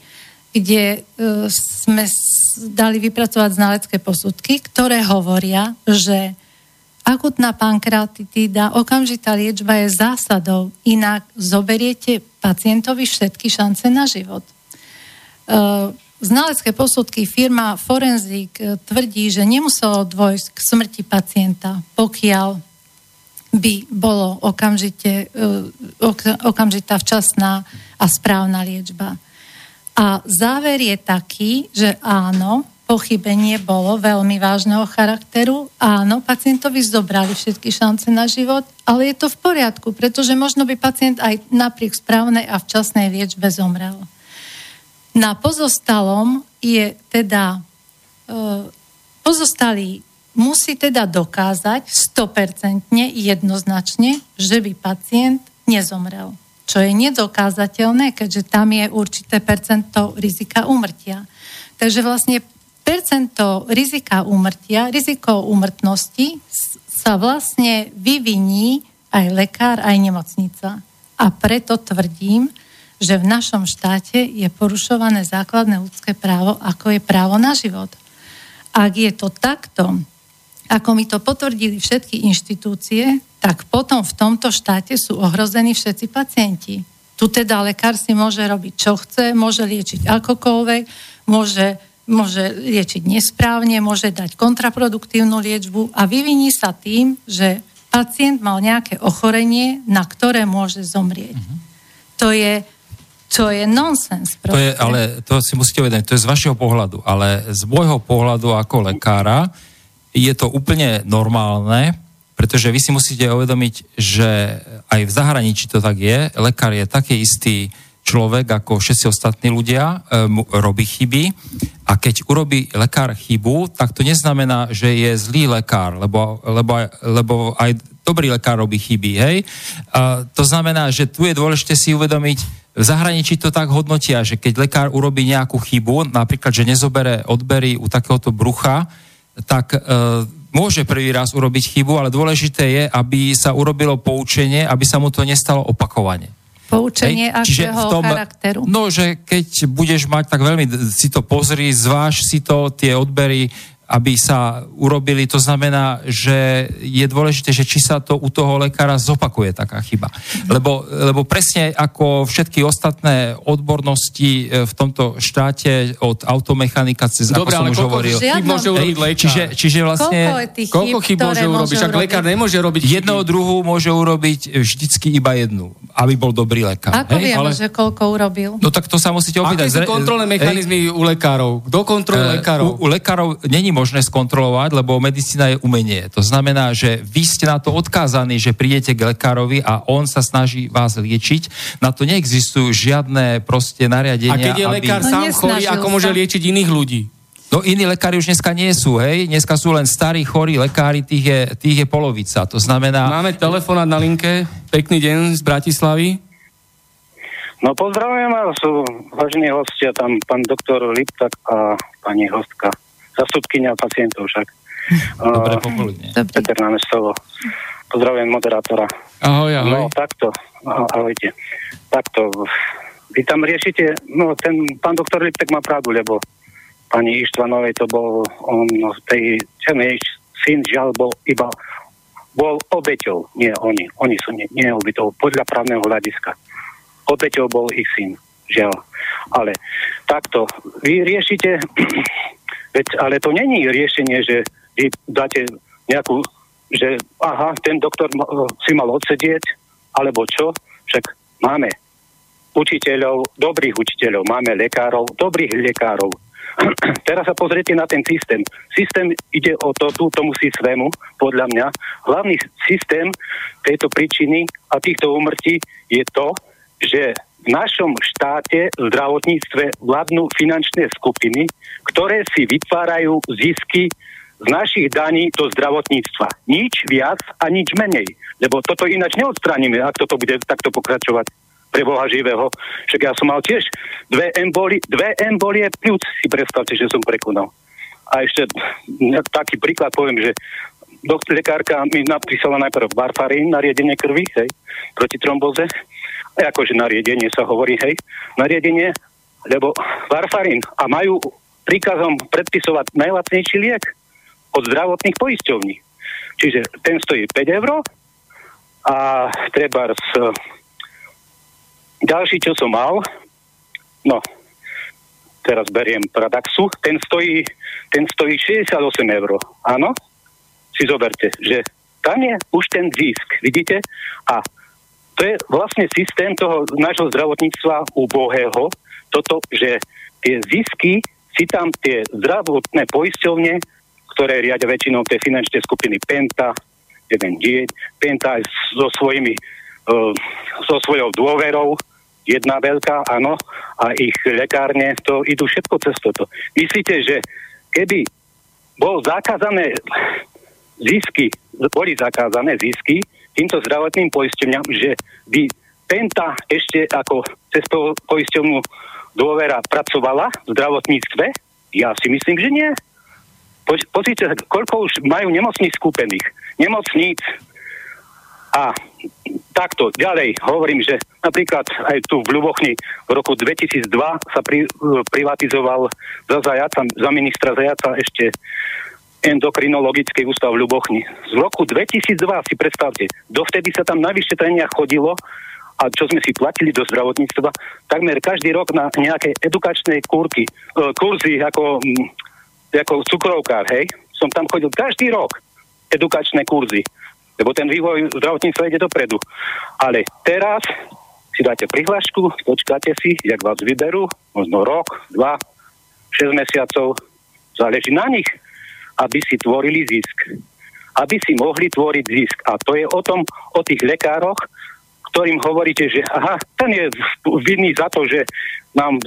[SPEAKER 2] kde e, sme dali vypracovať znalecké posudky, ktoré hovoria, že akutná pankratitída, okamžitá liečba je zásadou, inak zoberiete pacientovi všetky šance na život. E, znalecké posudky firma Forenzík tvrdí, že nemuselo dôjsť k smrti pacienta, pokiaľ by bolo okamžite, e, okamžitá včasná a správna liečba. A záver je taký, že áno, pochybenie bolo veľmi vážneho charakteru. Áno, pacientovi zobrali všetky šance na život, ale je to v poriadku, pretože možno by pacient aj napriek správnej a včasnej liečbe zomrel. Na pozostalom je teda e, pozostalý musí teda dokázať 100% jednoznačne, že by pacient nezomrel. Čo je nedokázateľné, keďže tam je určité percento rizika úmrtia. Takže vlastne percento rizika úmrtia, riziko úmrtnosti sa vlastne vyviní aj lekár, aj nemocnica. A preto tvrdím, že v našom štáte je porušované základné ľudské právo, ako je právo na život. Ak je to takto, ako mi to potvrdili všetky inštitúcie, tak potom v tomto štáte sú ohrození všetci pacienti. Tu teda lekár si môže robiť, čo chce, môže liečiť akokoľvek, môže, môže liečiť nesprávne, môže dať kontraproduktívnu liečbu a vyviní sa tým, že pacient mal nejaké ochorenie, na ktoré môže zomrieť. Mm-hmm. To je to je nonsens.
[SPEAKER 3] To je, ale to si musíte uvedomiť, to je z vašeho pohľadu, ale z môjho pohľadu ako lekára, je to úplne normálne, pretože vy si musíte uvedomiť, že aj v zahraničí to tak je. Lekár je taký istý človek ako všetci ostatní ľudia, um, robí chyby a keď urobí lekár chybu, tak to neznamená, že je zlý lekár, lebo, lebo, lebo aj dobrý lekár robí chyby, hej. A to znamená, že tu je dôležité si uvedomiť, v zahraničí to tak hodnotia, že keď lekár urobí nejakú chybu, napríklad, že nezobere odbery u takéhoto brucha, tak e, môže prvý raz urobiť chybu, ale dôležité je, aby sa urobilo poučenie, aby sa mu to nestalo opakovane.
[SPEAKER 2] Poučenie Hej, akého v tom, charakteru?
[SPEAKER 3] No, že keď budeš mať, tak veľmi si to pozri, zváž si to, tie odbery, aby sa urobili. To znamená, že je dôležité, že či sa to u toho lekára zopakuje taká chyba. Lebo, lebo presne ako všetky ostatné odbornosti e, v tomto štáte od automechanika cez,
[SPEAKER 1] Dobre,
[SPEAKER 3] ako som už hovoril.
[SPEAKER 1] Chyb môže urobiť lekár?
[SPEAKER 3] Čiže, čiže vlastne...
[SPEAKER 1] Koľko chyb môže urobiť? Však lekár nemôže robiť
[SPEAKER 3] Jedného druhu môže urobiť vždycky iba jednu, aby bol dobrý lekár.
[SPEAKER 2] Ako hej? vieme, ale... že koľko urobil?
[SPEAKER 3] No tak to sa musíte opýtať.
[SPEAKER 1] Aké sú kontrolné mechanizmy hej? u lekárov? Kto kontroluje lekárov?
[SPEAKER 3] U, u lekárov není možné skontrolovať, lebo medicína je umenie. To znamená, že vy ste na to odkázaní, že prídete k lekárovi a on sa snaží vás liečiť. Na to neexistujú žiadne proste nariadenia. A
[SPEAKER 1] keď je lekár aby... sám no, chorý, ako môže liečiť iných ľudí?
[SPEAKER 3] No iní lekári už dneska nie sú, hej? Dneska sú len starí, chorí lekári, tých je, tých je polovica. To znamená...
[SPEAKER 1] Máme telefonát na linke. Pekný deň z Bratislavy.
[SPEAKER 5] No pozdravujem vás, vážení hostia, tam pán doktor Liptak a pani hostka zastupkynia pacientov však.
[SPEAKER 3] Dobre popoludne.
[SPEAKER 5] Peter Námestovo. Pozdravujem moderátora.
[SPEAKER 1] Ahoj, ahoj.
[SPEAKER 5] No takto, ahojte. Takto, vy tam riešite, no ten pán doktor Liptek má pravdu, lebo pani Ištvanovej to bol, on, no, tej černej syn žiaľ bol iba bol obeťou, nie oni. Oni sú nie, nie obeťou, podľa právneho hľadiska. Obeťou bol ich syn, žiaľ. Ale takto, vy riešite Veď, ale to není riešenie, že vy dáte nejakú, že aha, ten doktor si mal odsedieť, alebo čo, však máme učiteľov, dobrých učiteľov, máme lekárov, dobrých lekárov. Teraz sa pozrite na ten systém. Systém ide o to, tú, tomu systému, podľa mňa. Hlavný systém tejto príčiny a týchto úmrtí je to, že v našom štáte v zdravotníctve vládnu finančné skupiny, ktoré si vytvárajú zisky z našich daní do zdravotníctva. Nič viac a nič menej. Lebo toto ináč neodstraníme, ak toto bude takto pokračovať pre Boha živého. Však ja som mal tiež dve embolie, dve embolie pľúc, si predstavte, že som prekonal. A ešte taký príklad poviem, že doktor lekárka mi napísala najprv varfarín na riedenie krvi, hej, proti tromboze. Akože nariadenie sa hovorí, hej, nariadenie, lebo varfarín a majú príkazom predpisovať najlacnejší liek od zdravotných poisťovní. Čiže ten stojí 5 eur a treba z ďalší, čo som mal, no, teraz beriem Pradaxu, ten stojí, ten stojí 68 eur. Áno? Si zoberte, že tam je už ten zisk, vidíte? A to je vlastne systém toho nášho zdravotníctva ubohého, toto, že tie zisky si tam tie zdravotné poisťovne, ktoré riadia väčšinou tie finančné skupiny Penta, jeden dieť, Penta aj so svojimi, uh, so svojou dôverou, jedna veľká, áno, a ich lekárne, to idú všetko cez toto. Myslíte, že keby bol zakázané zisky, boli zakázané zisky týmto zdravotným poisťovňam, že by Penta ešte ako cez poisťovnú dôvera pracovala v zdravotníctve? Ja si myslím, že nie. Po, pozrite, koľko už majú nemocníc skúpených. Nemocníc. A takto, ďalej hovorím, že napríklad aj tu v Ľubochni v roku 2002 sa pri, privatizoval za Zajaca, za ministra Zajaca ešte endokrinologický ústav v Ľubochni. Z roku 2002 si predstavte, dovtedy sa tam na vyšetrenia chodilo a čo sme si platili do zdravotníctva, takmer každý rok na nejaké edukačné kúrky, e, kurzy ako, mm, ako cukrovkár, hej, som tam chodil každý rok edukačné kurzy, lebo ten vývoj zdravotníctva ide dopredu. Ale teraz si dáte prihlášku, počkáte si, jak vás vyberú, možno rok, dva, 6 mesiacov, záleží na nich, aby si tvorili zisk. Aby si mohli tvoriť zisk. A to je o tom, o tých lekároch, ktorým hovoríte, že aha, ten je vinný za to, že nám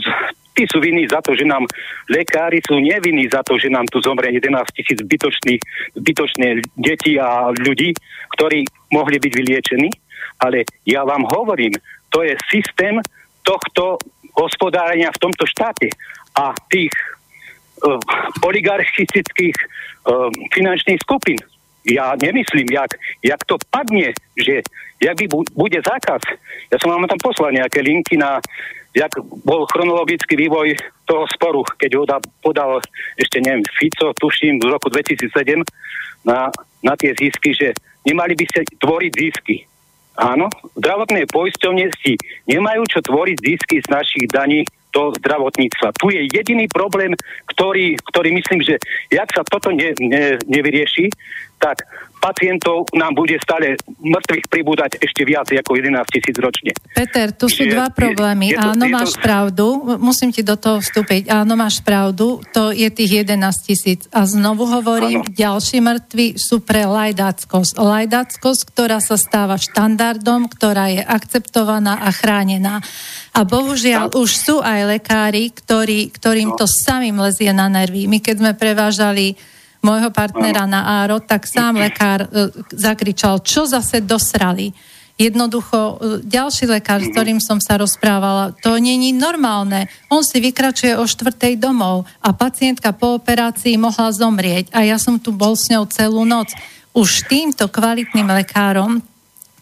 [SPEAKER 5] tí sú vinní za to, že nám lekári sú nevinní za to, že nám tu zomrie 11 tisíc zbytočných, zbytočné deti a ľudí, ktorí mohli byť vyliečení. Ale ja vám hovorím, to je systém tohto hospodárenia v tomto štáte a tých oligarchistických uh, finančných skupín. Ja nemyslím, jak, jak to padne, že jak by bude zákaz. Ja som vám tam poslal nejaké linky na jak bol chronologický vývoj toho sporu, keď ho podal ešte neviem, Fico, tuším, v roku 2007 na, na tie zisky, že nemali by ste tvoriť zisky. Áno, zdravotné poisťovne si nemajú čo tvoriť zisky z našich daní do zdravotníctva. Tu je jediný problém, ktorý, ktorý myslím, že jak sa toto ne, ne, nevyrieši, tak pacientov nám bude stále mŕtvych pribúdať ešte viac ako 11 tisíc ročne.
[SPEAKER 2] Peter, tu sú dva problémy. Je, je to, Áno, je máš to... pravdu. Musím ti do toho vstúpiť. Áno, máš pravdu. To je tých 11 tisíc. A znovu hovorím, Áno. ďalší mŕtvi sú pre lajdáckosť. Lajdáckosť, ktorá sa stáva štandardom, ktorá je akceptovaná a chránená. A bohužiaľ už sú aj lekári, ktorí, ktorým no. to samým lezie na nervy. My keď sme prevážali môjho partnera na Áro, tak sám lekár e, zakričal, čo zase dosrali. Jednoducho, e, ďalší lekár, s ktorým som sa rozprávala, to není normálne. On si vykračuje o štvrtej domov a pacientka po operácii mohla zomrieť a ja som tu bol s ňou celú noc. Už týmto kvalitným lekárom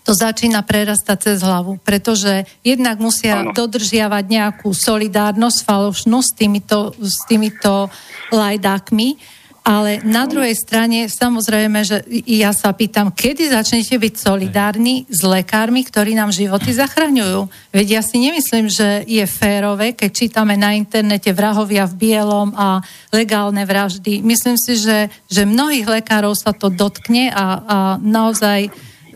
[SPEAKER 2] to začína prerastať cez hlavu, pretože jednak musia ano. dodržiavať nejakú solidárnosť falošnú s týmito, s týmito lajdákmi ale na druhej strane, samozrejme, že ja sa pýtam, kedy začnete byť solidárni s lekármi, ktorí nám životy zachraňujú. Veď ja si nemyslím, že je férové, keď čítame na internete vrahovia v bielom a legálne vraždy. Myslím si, že, že mnohých lekárov sa to dotkne a, a naozaj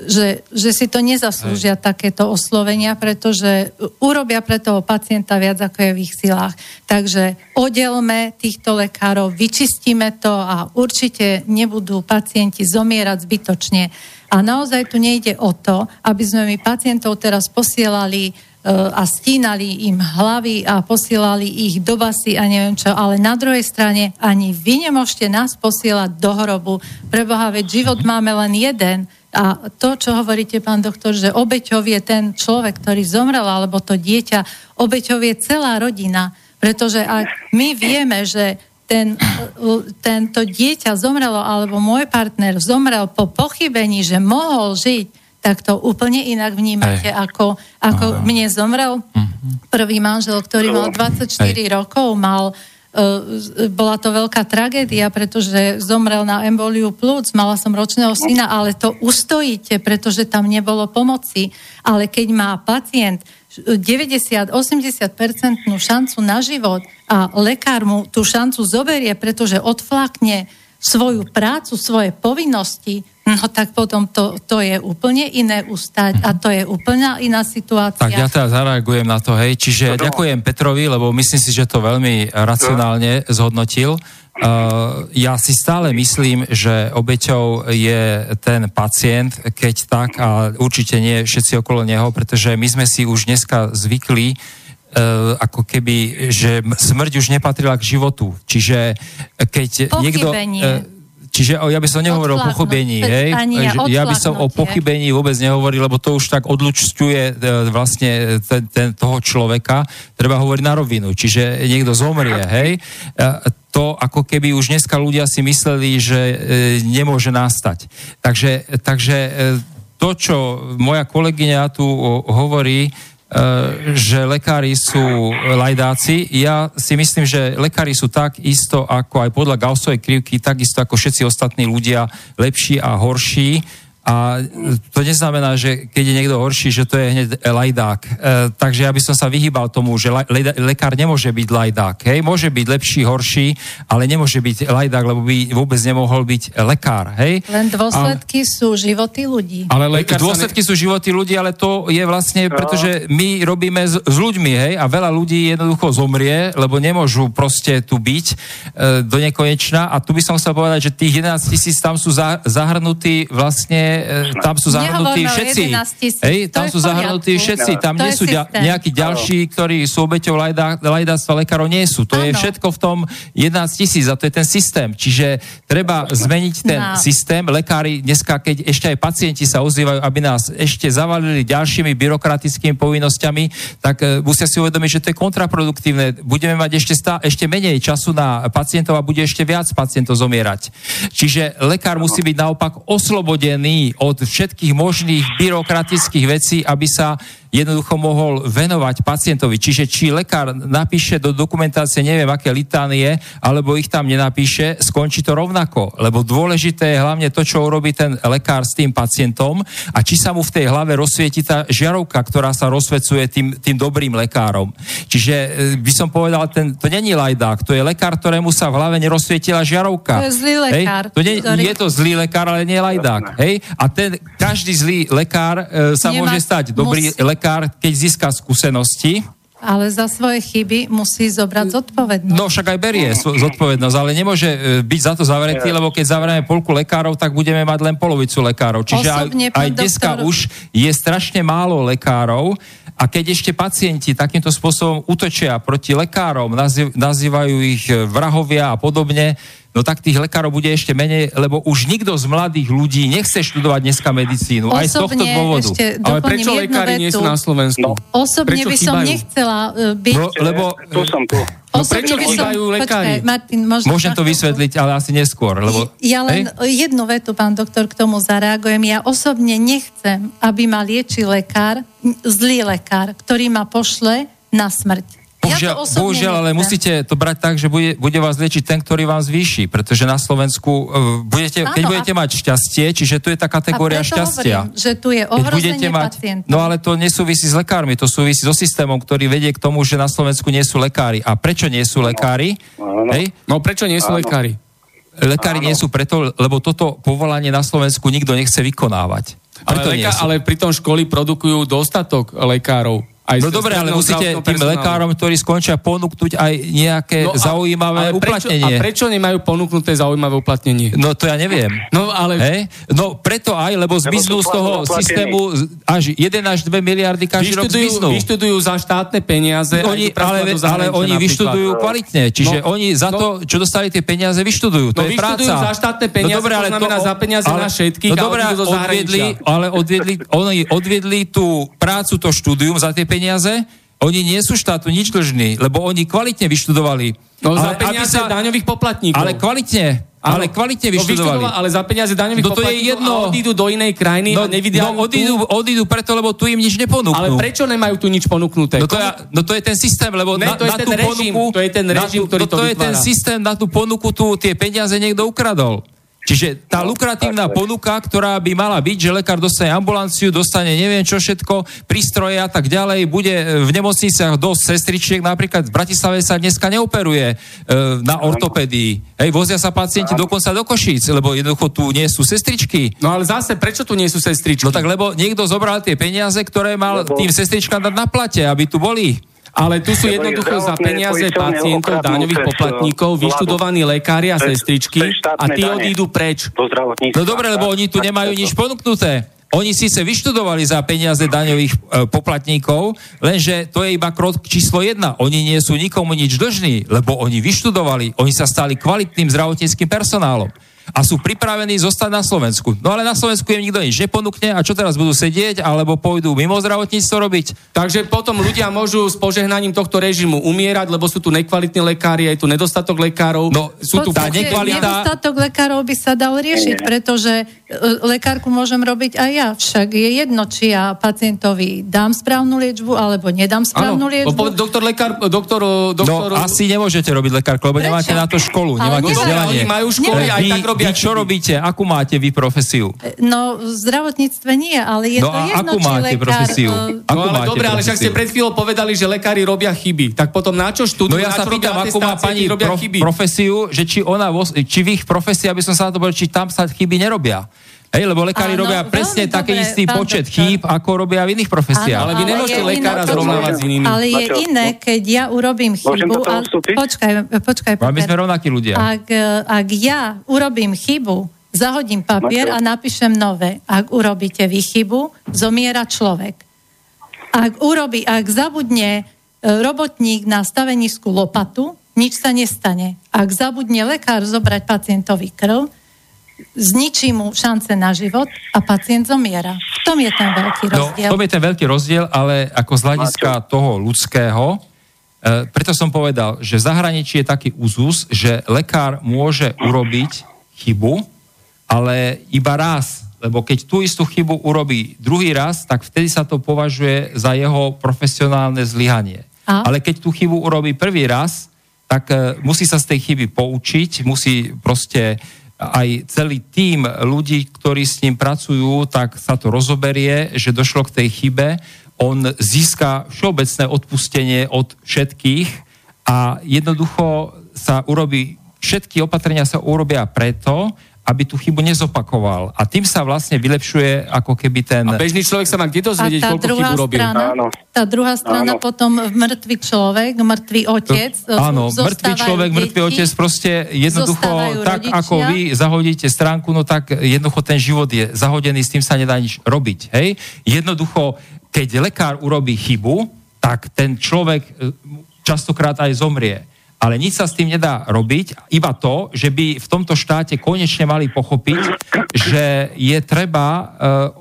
[SPEAKER 2] že, že si to nezaslúžia Hej. takéto oslovenia, pretože urobia pre toho pacienta viac, ako je v ich silách. Takže oddelme týchto lekárov, vyčistíme to a určite nebudú pacienti zomierať zbytočne. A naozaj tu nejde o to, aby sme my pacientov teraz posielali e, a stínali im hlavy a posielali ich do basy a neviem čo, ale na druhej strane ani vy nemôžete nás posielať do hrobu. Preboha, veď život máme len jeden a to, čo hovoríte, pán doktor, že obeťov je ten človek, ktorý zomrel, alebo to dieťa, obeťov je celá rodina. Pretože aj my vieme, že ten, tento dieťa zomrelo, alebo môj partner zomrel po pochybení, že mohol žiť, tak to úplne inak vnímate, Ej. ako, ako mne zomrel mhm. prvý manžel, ktorý mal 24 Ej. rokov, mal bola to veľká tragédia, pretože zomrel na emboliu plúc, mala som ročného syna, ale to ustojíte, pretože tam nebolo pomoci. Ale keď má pacient 90-80% šancu na život a lekár mu tú šancu zoberie, pretože odflakne svoju prácu, svoje povinnosti, no tak potom to, to je úplne iné ustať a to je úplne iná situácia.
[SPEAKER 3] Tak ja teraz zareagujem na to, hej. Čiže no. ďakujem Petrovi, lebo myslím si, že to veľmi racionálne zhodnotil. Uh, ja si stále myslím, že obeťou je ten pacient, keď tak a určite nie všetci okolo neho, pretože my sme si už dneska zvykli Uh, ako keby, že smrť už nepatrila k životu. Čiže keď Pochybenie. niekto... Uh, Čiže ja by som nehovoril o pochybení, hej? Ja by som o pochybení vôbec nehovoril, lebo to už tak odlučťuje vlastne ten, ten, toho človeka. Treba hovoriť na rovinu. Čiže niekto zomrie, hej? To ako keby už dneska ľudia si mysleli, že nemôže nastať. Takže, takže to, čo moja kolegyňa tu hovorí, E, že lekári sú lajdáci. Ja si myslím, že lekári sú tak isto ako aj podľa Gaussovej krivky, takisto ako všetci ostatní ľudia, lepší a horší a to neznamená, že keď je niekto horší, že to je hneď lajdák. E, takže ja by som sa vyhýbal tomu, že le, le, lekár nemôže byť lajdák. Hej? Môže byť lepší, horší, ale nemôže byť lajdák, lebo by vôbec nemohol byť lekár. Hej?
[SPEAKER 2] Len dôsledky ale, sú životy ľudí.
[SPEAKER 3] Ale lekár dôsledky ne... sú životy ľudí, ale to je vlastne, no. pretože my robíme s, s ľuďmi, hej, a veľa ľudí jednoducho zomrie, lebo nemôžu proste tu byť e, do nekonečna. A tu by som chcel povedať, že tých 11 tisíc tam sú za, zahrnutí vlastne E, tam sú zahrnutí všetci. Hej, tam sú zahrnutí všetci. Tam nie sú nejakí ďalší, ktorí sú obeťou lajdáctva lekárov, nie sú. To je všetko v tom 11 tisíc a to je ten systém. Čiže treba zmeniť ten no. systém. Lekári dneska, keď ešte aj pacienti sa ozývajú, aby nás ešte zavalili ďalšími byrokratickými povinnosťami, tak e, musia si uvedomiť, že to je kontraproduktívne. Budeme mať ešte, stá, ešte menej času na pacientov a bude ešte viac pacientov zomierať. Čiže lekár musí byť naopak oslobodený od všetkých možných byrokratických vecí, aby sa jednoducho mohol venovať pacientovi. Čiže či lekár napíše do dokumentácie neviem aké litánie, alebo ich tam nenapíše, skončí to rovnako. Lebo dôležité je hlavne to, čo urobí ten lekár s tým pacientom a či sa mu v tej hlave rozsvieti tá žiarovka, ktorá sa rozsvecuje tým, tým dobrým lekárom. Čiže e, by som povedal, ten, to není lajdák, to je lekár, ktorému sa v hlave nerozsvietila žiarovka.
[SPEAKER 2] To je zlý lekár.
[SPEAKER 3] Hej? To nie, ktorý... Je to zlý lekár, ale nie lajdák. Hej? A ten, každý zlý lekár e, sa Nemá, môže stať dobrý musí... lekár, keď získa skúsenosti.
[SPEAKER 2] Ale za svoje chyby musí zobrať zodpovednosť.
[SPEAKER 3] No však aj berie zodpovednosť, ale nemôže e, byť za to zavretý, lebo keď zavrieme polku lekárov, tak budeme mať len polovicu lekárov. Čiže Osobne, aj, aj dneska doktor... už je strašne málo lekárov a keď ešte pacienti takýmto spôsobom útočia proti lekárom, nazývajú ich vrahovia a podobne, no tak tých lekárov bude ešte menej, lebo už nikto z mladých ľudí nechce študovať dneska medicínu.
[SPEAKER 2] Osobne,
[SPEAKER 3] aj z tohto dôvodu.
[SPEAKER 1] Ešte Ale prečo lekári nie sú na Slovensku? No.
[SPEAKER 2] Osobne prečo by som nechcela uh, byť... No,
[SPEAKER 3] lebo...
[SPEAKER 5] Tu som tu.
[SPEAKER 1] No prečo chýbajú lekári?
[SPEAKER 2] Počkaj, Martin, možno
[SPEAKER 3] Môžem to vysvetliť, ale asi neskôr. Lebo,
[SPEAKER 2] ja len hej? jednu vetu, pán doktor, k tomu zareagujem. Ja osobne nechcem, aby ma lieči lekár, zlý lekár, ktorý ma pošle na smrť.
[SPEAKER 3] Bohužiaľ, ja bohužiaľ ale musíte to brať tak, že bude, bude vás liečiť ten, ktorý vám zvýši, pretože na Slovensku uh, budete, Áno, keď budete a... mať šťastie, čiže tu je tá kategória šťastia.
[SPEAKER 2] Hovorím, že tu je ohrozenie mať, pacientov.
[SPEAKER 3] No ale to nesúvisí s lekármi, to súvisí so systémom, ktorý vedie k tomu, že na Slovensku nie sú lekári. A prečo nie sú lekári?
[SPEAKER 1] Áno. Hej? No prečo nie sú Áno. lekári?
[SPEAKER 3] Lekári Áno. nie sú preto, lebo toto povolanie na Slovensku nikto nechce vykonávať.
[SPEAKER 1] Ale, leka- ale pritom školy produkujú dostatok lekárov.
[SPEAKER 3] Aj no dobre, ale musíte tým personálu. lekárom, ktorí skončia, ponúknuť aj nejaké no a, zaujímavé ale prečo, uplatnenie.
[SPEAKER 1] A prečo nemajú ponúknuté zaujímavé uplatnenie?
[SPEAKER 3] No to ja neviem.
[SPEAKER 1] No ale...
[SPEAKER 3] Hej? No preto aj, lebo zmiznú z toho systému až 1 až 2 miliardy každý vyštudujú, rok zmiznú.
[SPEAKER 1] Vyštudujú za štátne peniaze.
[SPEAKER 3] Oni, ale, ale oni vyštudujú kvalitne. Čiže no, oni za no, to, čo dostali tie peniaze, vyštudujú. To no, je práca.
[SPEAKER 1] za štátne no peniaze, no, dobré, ale to znamená to, za peniaze ale, na všetkých no, dobré, odviedli,
[SPEAKER 3] ale odviedli, oni odviedli tú prácu, to štúdium za tie peniaze, oni nie sú štátu nič dlžní, lebo oni kvalitne vyštudovali.
[SPEAKER 1] No ale za peniaze sa, daňových poplatníkov.
[SPEAKER 3] Ale kvalitne. Ale kvalitne no, vyštudovali. No,
[SPEAKER 1] ale za peniaze daňových
[SPEAKER 3] no, to je jedno.
[SPEAKER 1] odídu do inej krajiny
[SPEAKER 3] no,
[SPEAKER 1] a nevidia
[SPEAKER 3] no, odídu, odídu preto, lebo tu im nič neponúknú.
[SPEAKER 1] Ale prečo nemajú tu nič ponúknuté?
[SPEAKER 3] No to, je, no to je ten systém, lebo
[SPEAKER 1] ne,
[SPEAKER 3] na,
[SPEAKER 1] to je
[SPEAKER 3] na
[SPEAKER 1] ten
[SPEAKER 3] tú
[SPEAKER 1] režim,
[SPEAKER 3] ponuku,
[SPEAKER 1] to je ten režim,
[SPEAKER 3] na,
[SPEAKER 1] ktorý
[SPEAKER 3] no, to, to je ten systém, na tú ponuku tu tie peniaze niekto ukradol. Čiže tá no, lukratívna ponuka, ktorá by mala byť, že lekár dostane ambulanciu, dostane neviem čo všetko, prístroje a tak ďalej, bude v nemocniciach dosť sestričiek, napríklad v Bratislave sa dneska neoperuje e, na ortopédii. Hej, vozia sa pacienti dokonca do Košíc, lebo jednoducho tu nie sú sestričky.
[SPEAKER 1] No ale zase, prečo tu nie sú sestričky?
[SPEAKER 3] No tak lebo niekto zobral tie peniaze, ktoré mal lebo... tým sestričkám dať na plate, aby tu boli.
[SPEAKER 1] Ale tu sú jednoducho za peniaze pacientov, daňových poplatníkov, vyštudovaní lekári a sestričky a tí odídu preč.
[SPEAKER 3] No dobre, lebo oni tu nemajú nič ponúknuté. Oni síce vyštudovali za peniaze daňových e, poplatníkov, lenže to je iba krok číslo jedna. Oni nie sú nikomu nič dlžní, lebo oni vyštudovali, oni sa stali kvalitným zdravotníckým personálom a sú pripravení zostať na Slovensku. No ale na Slovensku im nikto nič neponúkne a čo teraz budú sedieť alebo pôjdu mimo zdravotníctvo robiť?
[SPEAKER 1] Takže potom ľudia môžu s požehnaním tohto režimu umierať, lebo sú tu nekvalitní lekári, je tu nedostatok lekárov.
[SPEAKER 3] No, sú tu tá nekvalita...
[SPEAKER 2] Nedostatok lekárov by sa dal riešiť, pretože e, lekárku môžem robiť aj ja. Však je jedno, či ja pacientovi dám správnu liečbu alebo nedám správnu ano, liečbu.
[SPEAKER 1] Doktor lekár, doktor, doktor...
[SPEAKER 3] No, asi nemôžete robiť lekárku, lebo Prečo? nemáte na to školu, nemáte vzdelanie.
[SPEAKER 1] Oni majú školy, aj tak robia
[SPEAKER 3] vy čo robíte? Akú máte vy profesiu?
[SPEAKER 2] No, v zdravotníctve nie, ale je
[SPEAKER 3] no
[SPEAKER 2] to jedno,
[SPEAKER 3] akú máte lekár, profesiu?
[SPEAKER 1] Uh, akú no ale máte dobre, ale však ste pred chvíľou povedali, že lekári robia chyby. Tak potom na čo študujú?
[SPEAKER 3] No ja sa pýtam, akú má pani prof, profesiu, že či ona, či v ich profesii, aby som sa na to povedal, či tam sa chyby nerobia. Hej, lebo lekári Áno, robia presne taký dobre, istý počet doktor. chýb, ako robia v iných profesiách.
[SPEAKER 1] Áno, ale vy nemôžete lekára zrovnávať s inými.
[SPEAKER 2] Ale je iné, keď ja urobím chybu... A, počkaj, počkaj,
[SPEAKER 3] My sme rovnakí ľudia.
[SPEAKER 2] Ak, ak ja urobím chybu, zahodím papier a napíšem nové. Ak urobíte vy chybu, zomiera človek. Ak, urobí, ak zabudne e, robotník na stavenisku lopatu, nič sa nestane. Ak zabudne lekár zobrať pacientovi krv, zničí mu šance na život a pacient zomiera. V tom je ten veľký no, rozdiel.
[SPEAKER 3] No, v tom je ten veľký rozdiel, ale ako z hľadiska toho ľudského, e, preto som povedal, že v zahraničí je taký úzus, že lekár môže urobiť chybu, ale iba raz, lebo keď tú istú chybu urobí druhý raz, tak vtedy sa to považuje za jeho profesionálne zlyhanie. A? Ale keď tú chybu urobí prvý raz, tak uh, musí sa z tej chyby poučiť, musí proste aj celý tím ľudí, ktorí s ním pracujú, tak sa to rozoberie, že došlo k tej chybe. On získa všeobecné odpustenie od všetkých a jednoducho sa urobí, všetky opatrenia sa urobia preto, aby tú chybu nezopakoval. A tým sa vlastne vylepšuje ako keby ten...
[SPEAKER 1] A bežný človek sa má kde dozvedieť, koľko chyb urobil?
[SPEAKER 2] Strana, Áno. Tá druhá strana Áno. potom mŕtvý človek, mŕtvý otec.
[SPEAKER 3] Áno, mŕtvý človek, deti, mŕtvý otec proste jednoducho, tak rodičia. ako vy zahodíte stránku, no tak jednoducho ten život je zahodený, s tým sa nedá nič robiť. Hej? Jednoducho, keď lekár urobí chybu, tak ten človek e, častokrát aj zomrie ale nič sa s tým nedá robiť, iba to, že by v tomto štáte konečne mali pochopiť, že je treba uh,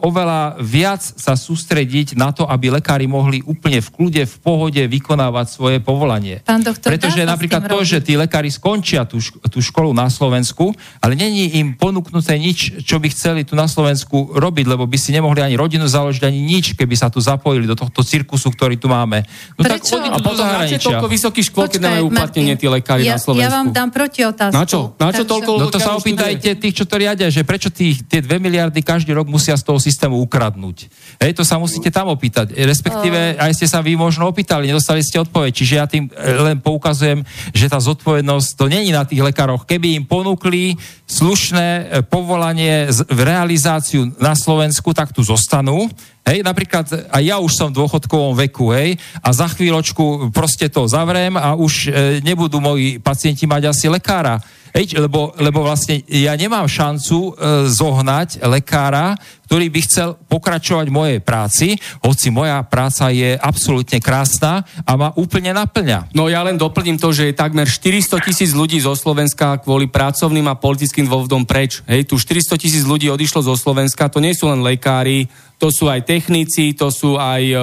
[SPEAKER 3] oveľa viac sa sústrediť na to, aby lekári mohli úplne v kľude, v pohode vykonávať svoje povolanie.
[SPEAKER 2] Pán doktor,
[SPEAKER 3] Pretože napríklad to, robiť? že tí lekári skončia tú, tú školu na Slovensku, ale není im ponúknuté nič, čo by chceli tu na Slovensku robiť, lebo by si nemohli ani rodinu založiť, ani nič, keby sa tu zapojili do tohto cirkusu, ktorý tu máme.
[SPEAKER 2] No Prečo? tak
[SPEAKER 1] a potom toľko vysoký škôl, keď nemajú uplatnenie nie tí lekári
[SPEAKER 2] ja,
[SPEAKER 1] na Slovensku.
[SPEAKER 2] Ja vám dám proti otázku.
[SPEAKER 1] Na čo? Na čo toľko
[SPEAKER 3] No to sa opýtajte tých, čo to riadia, že prečo tých, tie 2 miliardy každý rok musia z toho systému ukradnúť. Hej, to sa musíte tam opýtať. Respektíve, aj ste sa vy možno opýtali, nedostali ste odpoveď. Čiže ja tým e, len poukazujem, že tá zodpovednosť to není na tých lekároch. Keby im ponúkli slušné e, povolanie v realizáciu na Slovensku, tak tu zostanú Hej, napríklad aj ja už som v dôchodkovom veku, hej, a za chvíľočku proste to zavriem a už e, nebudú moji pacienti mať asi lekára. Hej, lebo, lebo vlastne ja nemám šancu e, zohnať lekára, ktorý by chcel pokračovať v mojej práci, hoci moja práca je absolútne krásna a ma úplne naplňa.
[SPEAKER 1] No ja len doplním to, že je takmer 400 tisíc ľudí zo Slovenska kvôli pracovným a politickým dôvodom preč. Hej, tu 400 tisíc ľudí odišlo zo Slovenska, to nie sú len lekári, to sú aj technici, to sú aj e,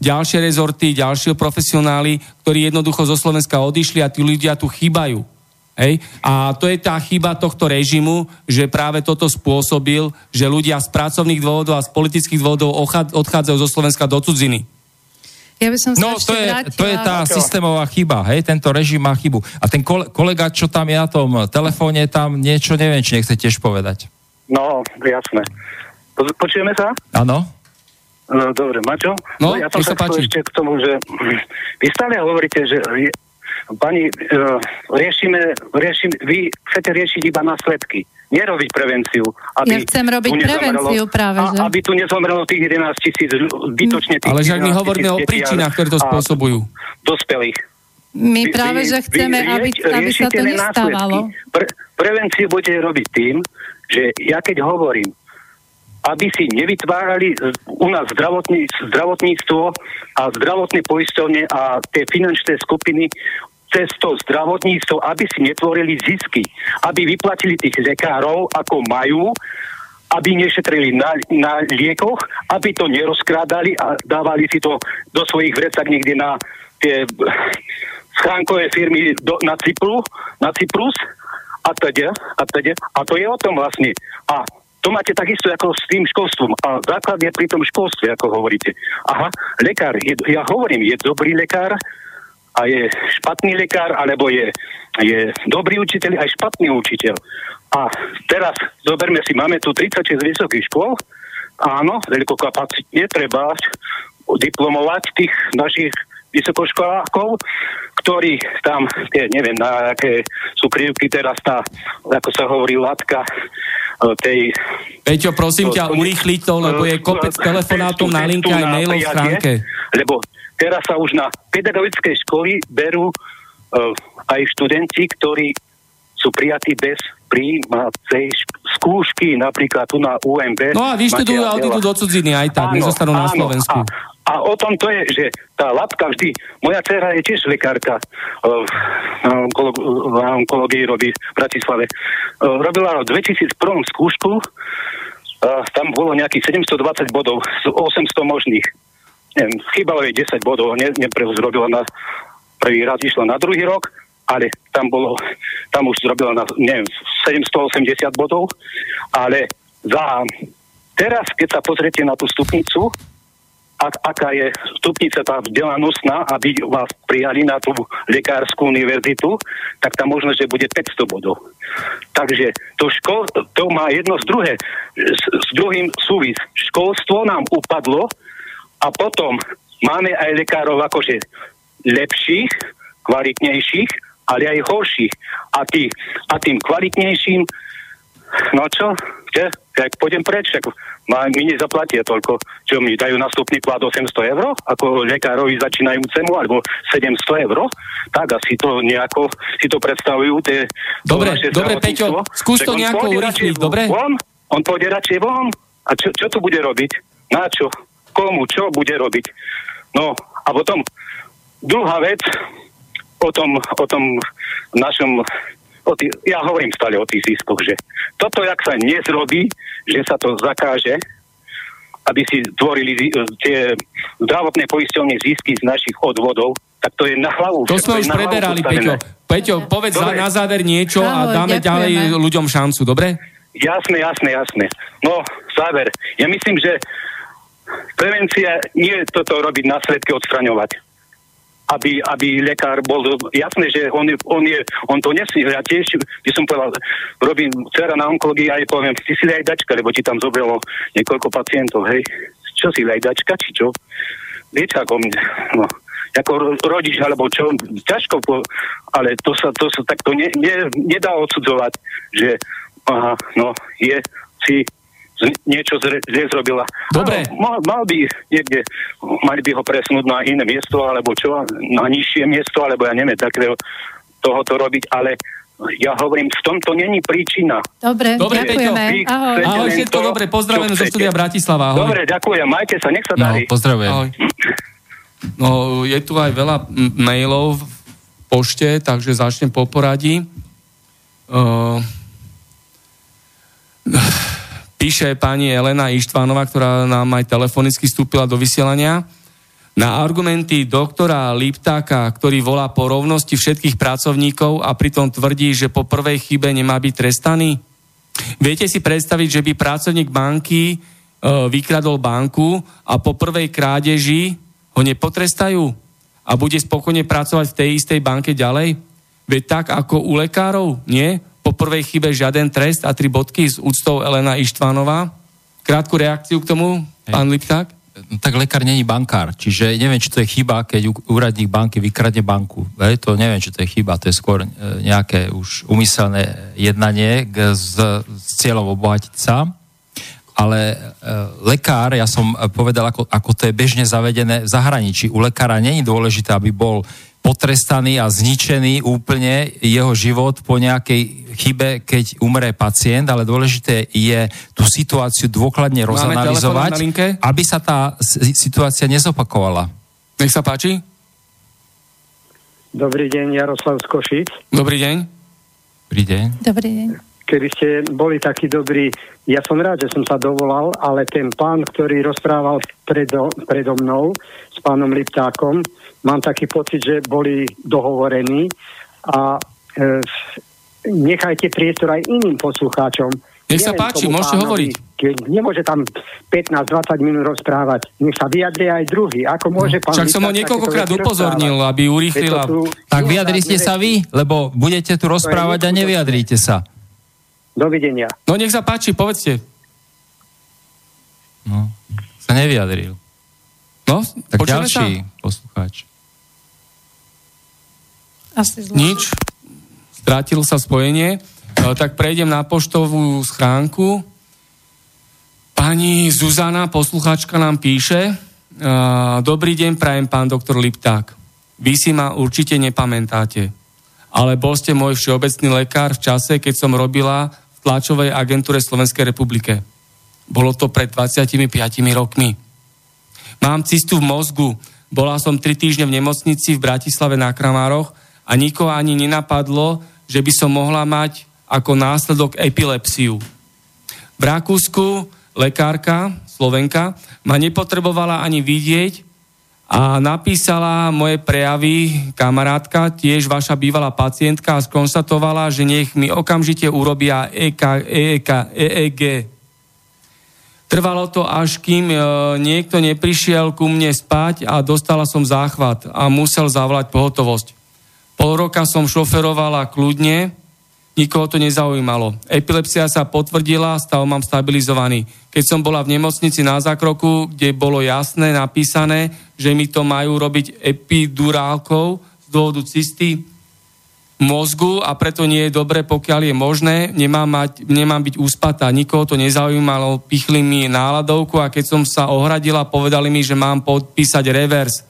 [SPEAKER 1] ďalšie rezorty, ďalšie profesionáli, ktorí jednoducho zo Slovenska odišli a tí ľudia tu chýbajú. Hej? A to je tá chyba tohto režimu, že práve toto spôsobil, že ľudia z pracovných dôvodov a z politických dôvodov odchádzajú zo Slovenska do cudziny.
[SPEAKER 2] Ja by som sa
[SPEAKER 3] no, to je, to je tá systémová chyba, hej, tento režim má chybu. A ten kolega, čo tam je na tom telefóne, tam niečo, neviem, či nechce tiež povedať.
[SPEAKER 5] No, jasné. Po, počujeme sa?
[SPEAKER 3] Áno.
[SPEAKER 5] No, dobre, Maťo?
[SPEAKER 1] No,
[SPEAKER 5] no ja som sa páči. ešte k tomu, že vy stále hovoríte, že Pani, uh, riešime, riešime, vy chcete riešiť iba následky, nerobiť prevenciu.
[SPEAKER 2] Aby ja chcem robiť prevenciu práve, že?
[SPEAKER 5] A, aby tu nezomrelo tých 11 tisíc, zbytočne tých
[SPEAKER 1] Ale že my hovoríme o príčinách, ktoré to spôsobujú.
[SPEAKER 5] Dospelých.
[SPEAKER 2] My práve, že chceme, vy, aby, aby sa to nestávalo.
[SPEAKER 5] Pre, prevenciu budete robiť tým, že ja keď hovorím, aby si nevytvárali u nás zdravotní, zdravotníctvo a zdravotné poisťovne a tie finančné skupiny cez to zdravotníctvo, aby si netvorili zisky, aby vyplatili tých lekárov, ako majú, aby nešetrili na, na liekoch, aby to nerozkrádali a dávali si to do svojich vrecak niekde na tie schánkové firmy do, na, Cypru, na Cyprus a teda, a teda. A to je o tom vlastne. A to máte takisto ako s tým školstvom. A základ je pri tom školstve, ako hovoríte. Aha, lekár, je, ja hovorím, je dobrý lekár, a je špatný lekár, alebo je, je dobrý učiteľ aj špatný učiteľ. A teraz zoberme si, máme tu 36 vysokých škôl, áno, veľkokapacitne treba diplomovať tých našich vysokoškolákov, ktorí tam, tie, neviem, na aké sú krivky teraz tá, ako sa hovorí, látka e, tej...
[SPEAKER 1] Peťo, prosím to, ťa, urýchliť to, lebo je kopec telefonátov na linke aj mailov stránke.
[SPEAKER 5] Lebo teraz sa už na pedagogické školy berú uh, aj študenti, ktorí sú prijatí bez príjmacej skúšky, napríklad tu na UMB.
[SPEAKER 1] No a vyštudujú a odídu do cudziny aj tak, áno, nezostanú na Slovensku.
[SPEAKER 5] A, a o tom to je, že tá latka vždy, moja dcera je tiež lekárka uh, na, onkolog, na onkológii robí v Bratislave. Uh, robila v 2001 skúšku, uh, tam bolo nejakých 720 bodov z 800 možných neviem, chýbalo jej 10 bodov, ne, zrobila na prvý raz, išla na druhý rok, ale tam bolo, tam už zrobila na, neviem, 780 bodov, ale za teraz, keď sa pozriete na tú stupnicu, ak, aká je stupnica tá vzdelanostná, aby vás prijali na tú lekárskú univerzitu, tak tam možno, že bude 500 bodov. Takže to, škol, to má jedno z druhé, s, s druhým súvis. Školstvo nám upadlo a potom máme aj lekárov akože lepších, kvalitnejších, ale aj horších. A, tý, a tým kvalitnejším, no čo, kde? Jak pôjdem preč, ako ma, mi nezaplatia toľko, čo mi dajú nastupný plat 800 eur, ako lekárovi začínajúcemu, alebo 700 eur, tak asi to nejako si to predstavujú tie...
[SPEAKER 1] Dobre, dobre, Peťo, skús to nejako urychliť, dobre?
[SPEAKER 5] Von, on pôjde radšej von. A čo, čo tu bude robiť? Na čo? Komu? Čo bude robiť? No, a potom druhá vec, o tom, o tom našom o tý, ja hovorím stále o tých ziskoch, že toto, jak sa nezrobí, že sa to zakáže, aby si tvorili tie zdravotné poisťovne zisky z našich odvodov, tak to je na hlavu.
[SPEAKER 1] To sme už preberali, Peťo. Peťo, povedz dobre. na záver niečo Ahoj, a dáme ďakujeme. ďalej ľuďom šancu, dobre?
[SPEAKER 5] Jasné, jasné, jasné. No, záver. Ja myslím, že prevencia nie je toto robiť následky odstraňovať aby, aby lekár bol, jasné, že on, on, je, on to nesmie, ja tiež, by som povedal, robím dcera na onkológii a aj poviem, ty si dačka, lebo ti tam zobralo niekoľko pacientov, hej, čo si dačka, či čo? Viete, ako mne, no, ako rodič, alebo čo, ťažko, po, ale to sa, to sa takto ne, ne, nedá odsudzovať, že aha, no, je si niečo zle zrobila.
[SPEAKER 1] Dobre.
[SPEAKER 5] Mal, mal by niekde, mali by ho presunúť na iné miesto, alebo čo, na nižšie miesto, alebo ja neviem, takého tohoto robiť, ale ja hovorím, v tomto není príčina.
[SPEAKER 2] Dobre, dobre ďakujeme.
[SPEAKER 1] Ahoj. Ahoj, všetko to, dobre, pozdravujeme zo studia Bratislava. Ahoj.
[SPEAKER 5] Dobre, ďakujem, majte sa, nech sa darí.
[SPEAKER 1] No, pozdravujem. Ahoj. No, je tu aj veľa mailov v pošte, takže začnem po poradí. Uh, Píše pani Elena Ištvanová, ktorá nám aj telefonicky vstúpila do vysielania. Na argumenty doktora Liptáka, ktorý volá po rovnosti všetkých pracovníkov a pritom tvrdí, že po prvej chybe nemá byť trestaný? Viete si predstaviť, že by pracovník banky e, vykradol banku a po prvej krádeži ho nepotrestajú a bude spokojne pracovať v tej istej banke ďalej? Veď tak ako u lekárov, nie? Po prvej chybe žiaden trest a tri bodky s úctou Elena Ištvanová. Krátku reakciu k tomu, Hej. pán Lipták?
[SPEAKER 3] tak lekár není bankár, čiže neviem, či to je chyba, keď úradník banky vykradne banku. Hej, to neviem, či to je chyba, to je skôr e, nejaké už umyselné jednanie s, s cieľom obohatiť sa. Ale e, lekár, ja som povedal, ako, ako to je bežne zavedené v zahraničí. U lekára není dôležité, aby bol potrestaný a zničený úplne jeho život po nejakej chybe, keď umre pacient, ale dôležité je tú situáciu dôkladne rozanalizovať, aby sa tá situácia nezopakovala.
[SPEAKER 1] Nech sa páči.
[SPEAKER 6] Dobrý deň, Jaroslav z Košic.
[SPEAKER 1] Dobrý deň.
[SPEAKER 3] Dobrý deň.
[SPEAKER 2] Dobrý deň.
[SPEAKER 6] Keby ste boli takí dobrí, ja som rád, že som sa dovolal, ale ten pán, ktorý rozprával predo, predo mnou s pánom Liptákom, mám taký pocit, že boli dohovorení a e, nechajte priestor aj iným poslucháčom.
[SPEAKER 1] Nech sa páči, môžete pánovi, hovoriť.
[SPEAKER 6] Keď nemôže tam 15-20 minút rozprávať, nech sa vyjadrie aj druhý. Ako môže pán
[SPEAKER 1] Však som ho niekoľkokrát upozornil, aby urýchlila.
[SPEAKER 3] Tak vyjadrite sa vy, lebo budete tu rozprávať a nevyjadríte sa.
[SPEAKER 6] Dovidenia.
[SPEAKER 1] No nech sa páči, povedzte.
[SPEAKER 3] No, sa nevyjadril.
[SPEAKER 1] No,
[SPEAKER 3] tak ďalší sa? poslucháč.
[SPEAKER 2] Asi zlo.
[SPEAKER 1] Nič. Strátil sa spojenie. E, tak prejdem na poštovú schránku. Pani Zuzana, poslucháčka, nám píše. E, dobrý deň, prajem pán doktor Lipták. Vy si ma určite nepamätáte, ale bol ste môj všeobecný lekár v čase, keď som robila tlačovej agentúre Slovenskej republike. Bolo to pred 25 rokmi. Mám cistu v mozgu, bola som 3 týždne v nemocnici v Bratislave na Kramároch a nikoho ani nenapadlo, že by som mohla mať ako následok epilepsiu. V Rakúsku lekárka, Slovenka, ma nepotrebovala ani vidieť a napísala moje prejavy kamarátka, tiež vaša bývalá pacientka a skonstatovala, že nech mi okamžite urobia EK, EK, EEG. Trvalo to až kým e, niekto neprišiel ku mne spať a dostala som záchvat a musel zavolať pohotovosť. Pol roka som šoferovala kľudne, nikoho to nezaujímalo. Epilepsia sa potvrdila, stav mám stabilizovaný. Keď som bola v nemocnici na zákroku, kde bolo jasné napísané, že mi to majú robiť epidurálkou z dôvodu cysty, mozgu a preto nie je dobre, pokiaľ je možné, nemám, mať, nemám byť úspatá, nikoho to nezaujímalo, pichli mi náladovku a keď som sa ohradila, povedali mi, že mám podpísať revers.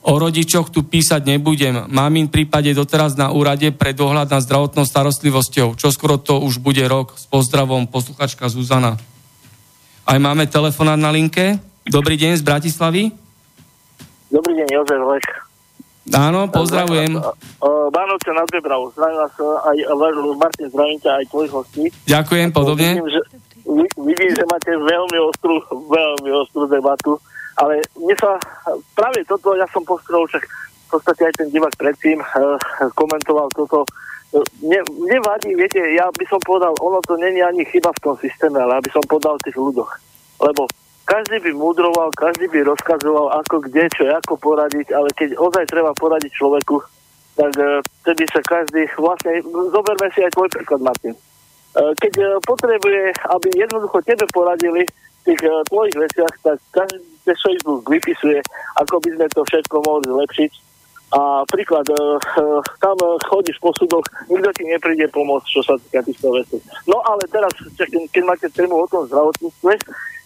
[SPEAKER 1] O rodičoch tu písať nebudem. Mám im prípade doteraz na úrade pre dohľad nad zdravotnou starostlivosťou. Čo skoro to už bude rok. S pozdravom, posluchačka Zuzana. Aj máme telefonát na linke. Dobrý deň z Bratislavy.
[SPEAKER 7] Dobrý deň, Jozef Lech.
[SPEAKER 1] Áno, pozdravujem.
[SPEAKER 7] Vánoce na Debravu. Zdravím vás aj Martin, zdravím ťa aj tvojich hostí.
[SPEAKER 1] Ďakujem, podobne.
[SPEAKER 7] Vidím, že, vidím, že máte veľmi ostrú, veľmi ostrú debatu, ale mne sa práve toto, ja som postrel, však v podstate aj ten divák predtým uh, komentoval toto. Mne, mne vadí, viete, ja by som povedal, ono to není ani chyba v tom systéme, ale aby som povedal tých ľudoch. Lebo každý by mudroval, každý by rozkazoval, ako kde, čo, ako poradiť, ale keď ozaj treba poradiť človeku, tak uh, tedy sa každý, vlastne, zoberme si aj tvoj príklad, Martin. Uh, keď uh, potrebuje, aby jednoducho tebe poradili v tých tvojich veciach, tak každý Facebook vypisuje, ako by sme to všetko mohli zlepšiť. A príklad, tam chodíš po súdoch, nikto ti nepríde pomôcť, čo sa týka týchto vecí. No ale teraz, keď máte tému o tom zdravotníctve,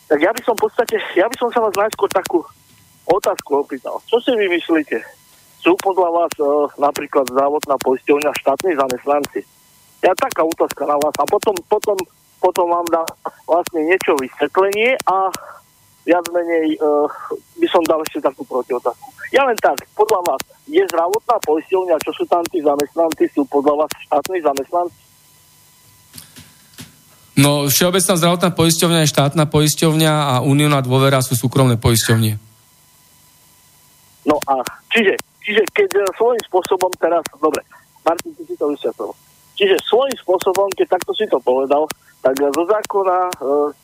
[SPEAKER 7] tak ja by som v podstate, ja by som sa vás najskôr takú otázku opýtal. Čo si vy myslíte? Sú podľa vás e, napríklad závodná poisťovňa štátni zamestnanci? Ja taká otázka na vás a potom, potom, potom vám dá vlastne niečo vysvetlenie a viac menej e, by som dal ešte takú protiotázku. Ja len tak, podľa vás, je zdravotná poisťovňa, čo sú tam tí zamestnanci, sú podľa vás štátni zamestnanci?
[SPEAKER 1] No, Všeobecná zdravotná poisťovňa je štátna poisťovňa a Unióna dôvera sú súkromné poisťovne.
[SPEAKER 7] No a čiže, čiže keď e, svojím spôsobom teraz, dobre, Martin, ty si to vysvetlil. Čiže svojím spôsobom, keď takto si to povedal, tak zo zákona, e,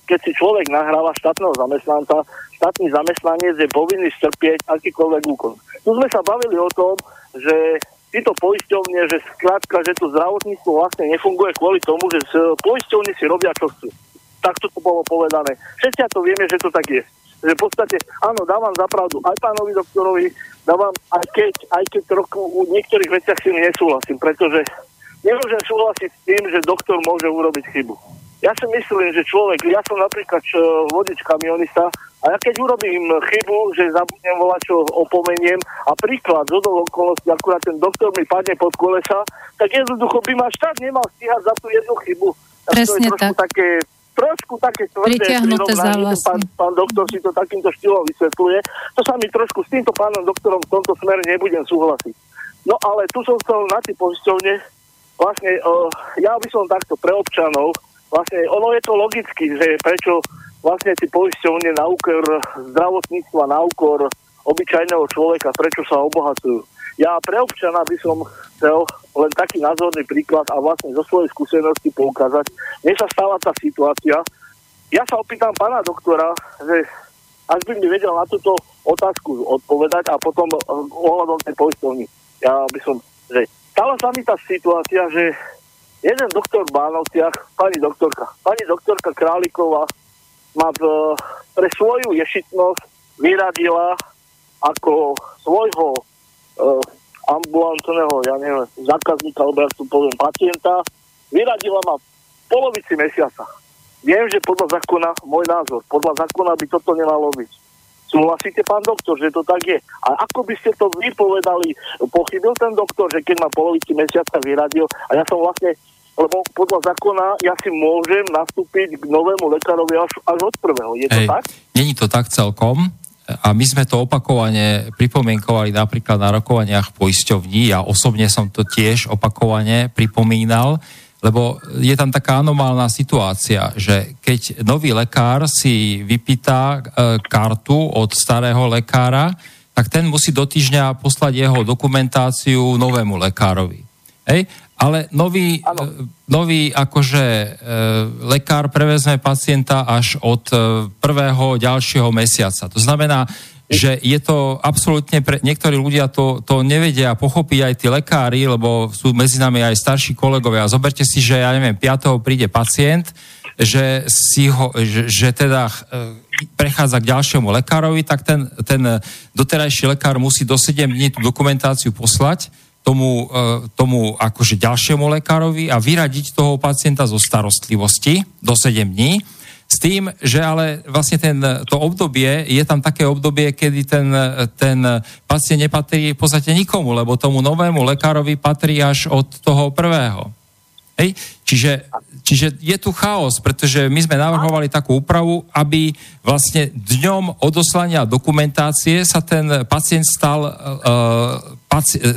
[SPEAKER 7] keď si človek nahráva štátneho zamestnanca, štátny zamestnanec je povinný strpieť akýkoľvek úkon. Tu sme sa bavili o tom, že títo poisťovne, že skrátka, že to zdravotníctvo vlastne nefunguje kvôli tomu, že poisťovne si robia, čo chcú. Takto to bolo povedané. Všetci to vieme, že to tak je. Že v podstate, áno, dávam zapravdu aj pánovi doktorovi, dávam, aj keď, aj keď trochu u niektorých veciach si nesúhlasím, pretože nemôžem súhlasiť s tým, že doktor môže urobiť chybu. Ja si myslím, že človek, ja som napríklad vodič kamionista, a ja keď urobím chybu, že zabudnem volať, čo opomeniem a príklad z okolností, akurát ten doktor mi padne pod kolesa, tak jednoducho by ma štát nemal stíhať za tú jednu chybu.
[SPEAKER 2] Tak Presne
[SPEAKER 7] to je
[SPEAKER 2] tak.
[SPEAKER 7] Také, trošku také tvrdé pán, pán doktor si to takýmto štýlom vysvetľuje. To sa mi trošku s týmto pánom doktorom v tomto smere nebudem súhlasiť. No ale tu som chcel na tie poisťovne, vlastne uh, ja by som takto pre občanov, vlastne ono je to logicky, že prečo vlastne tí poisťovne na úkor zdravotníctva, na úkor obyčajného človeka, prečo sa obohacujú. Ja pre občana by som chcel len taký názorný príklad a vlastne zo svojej skúsenosti poukázať. Mne sa stala tá situácia. Ja sa opýtam pána doktora, že ak by mi vedel na túto otázku odpovedať a potom eh, ohľadom tej poisťovny. Ja by som, že stala sa mi tá situácia, že jeden doktor v Bánovciach, pani doktorka, pani doktorka Králiková ma v, pre svoju ješitnosť vyradila ako svojho uh, ambulantného, ja neviem, zákazníka, alebo ja tu poviem, pacienta, vyradila ma v polovici mesiaca. Viem, že podľa zákona, môj názor, podľa zákona by toto nemalo byť. Súhlasíte, pán doktor, že to tak je? A ako by ste to vy povedali, pochybil ten doktor, že keď ma polovici mesiaca vyradil a ja som vlastne lebo podľa zákona ja si môžem nastúpiť k novému lekárovi až, až od prvého. Je to Hej, tak?
[SPEAKER 3] Není to tak celkom. A my sme to opakovane pripomienkovali napríklad na rokovaniach poisťovní. Ja osobne som to tiež opakovane pripomínal, lebo je tam taká anomálna situácia, že keď nový lekár si vypýta e, kartu od starého lekára, tak ten musí do týždňa poslať jeho dokumentáciu novému lekárovi. Hej? Ale nový, e, nový akože e, lekár prevezme pacienta až od e, prvého ďalšieho mesiaca. To znamená, že je to absolútne, pre, niektorí ľudia to, to nevedia pochopiť aj tí lekári, lebo sú medzi nami aj starší kolegovia. Zoberte si, že ja neviem, 5. príde pacient, že, si ho, že, že teda e, prechádza k ďalšiemu lekárovi, tak ten, ten doterajší lekár musí do 7 dní tú dokumentáciu poslať tomu, e, tomu akože ďalšiemu lekárovi a vyradiť toho pacienta zo starostlivosti do 7 dní. S tým, že ale vlastne ten, to obdobie, je tam také obdobie, kedy ten, ten pacient nepatrí v podstate nikomu, lebo tomu novému lekárovi patrí až od toho prvého. Hej? Čiže, čiže je tu chaos, pretože my sme navrhovali takú úpravu, aby vlastne dňom odoslania dokumentácie sa ten pacient stal uh, paci- e,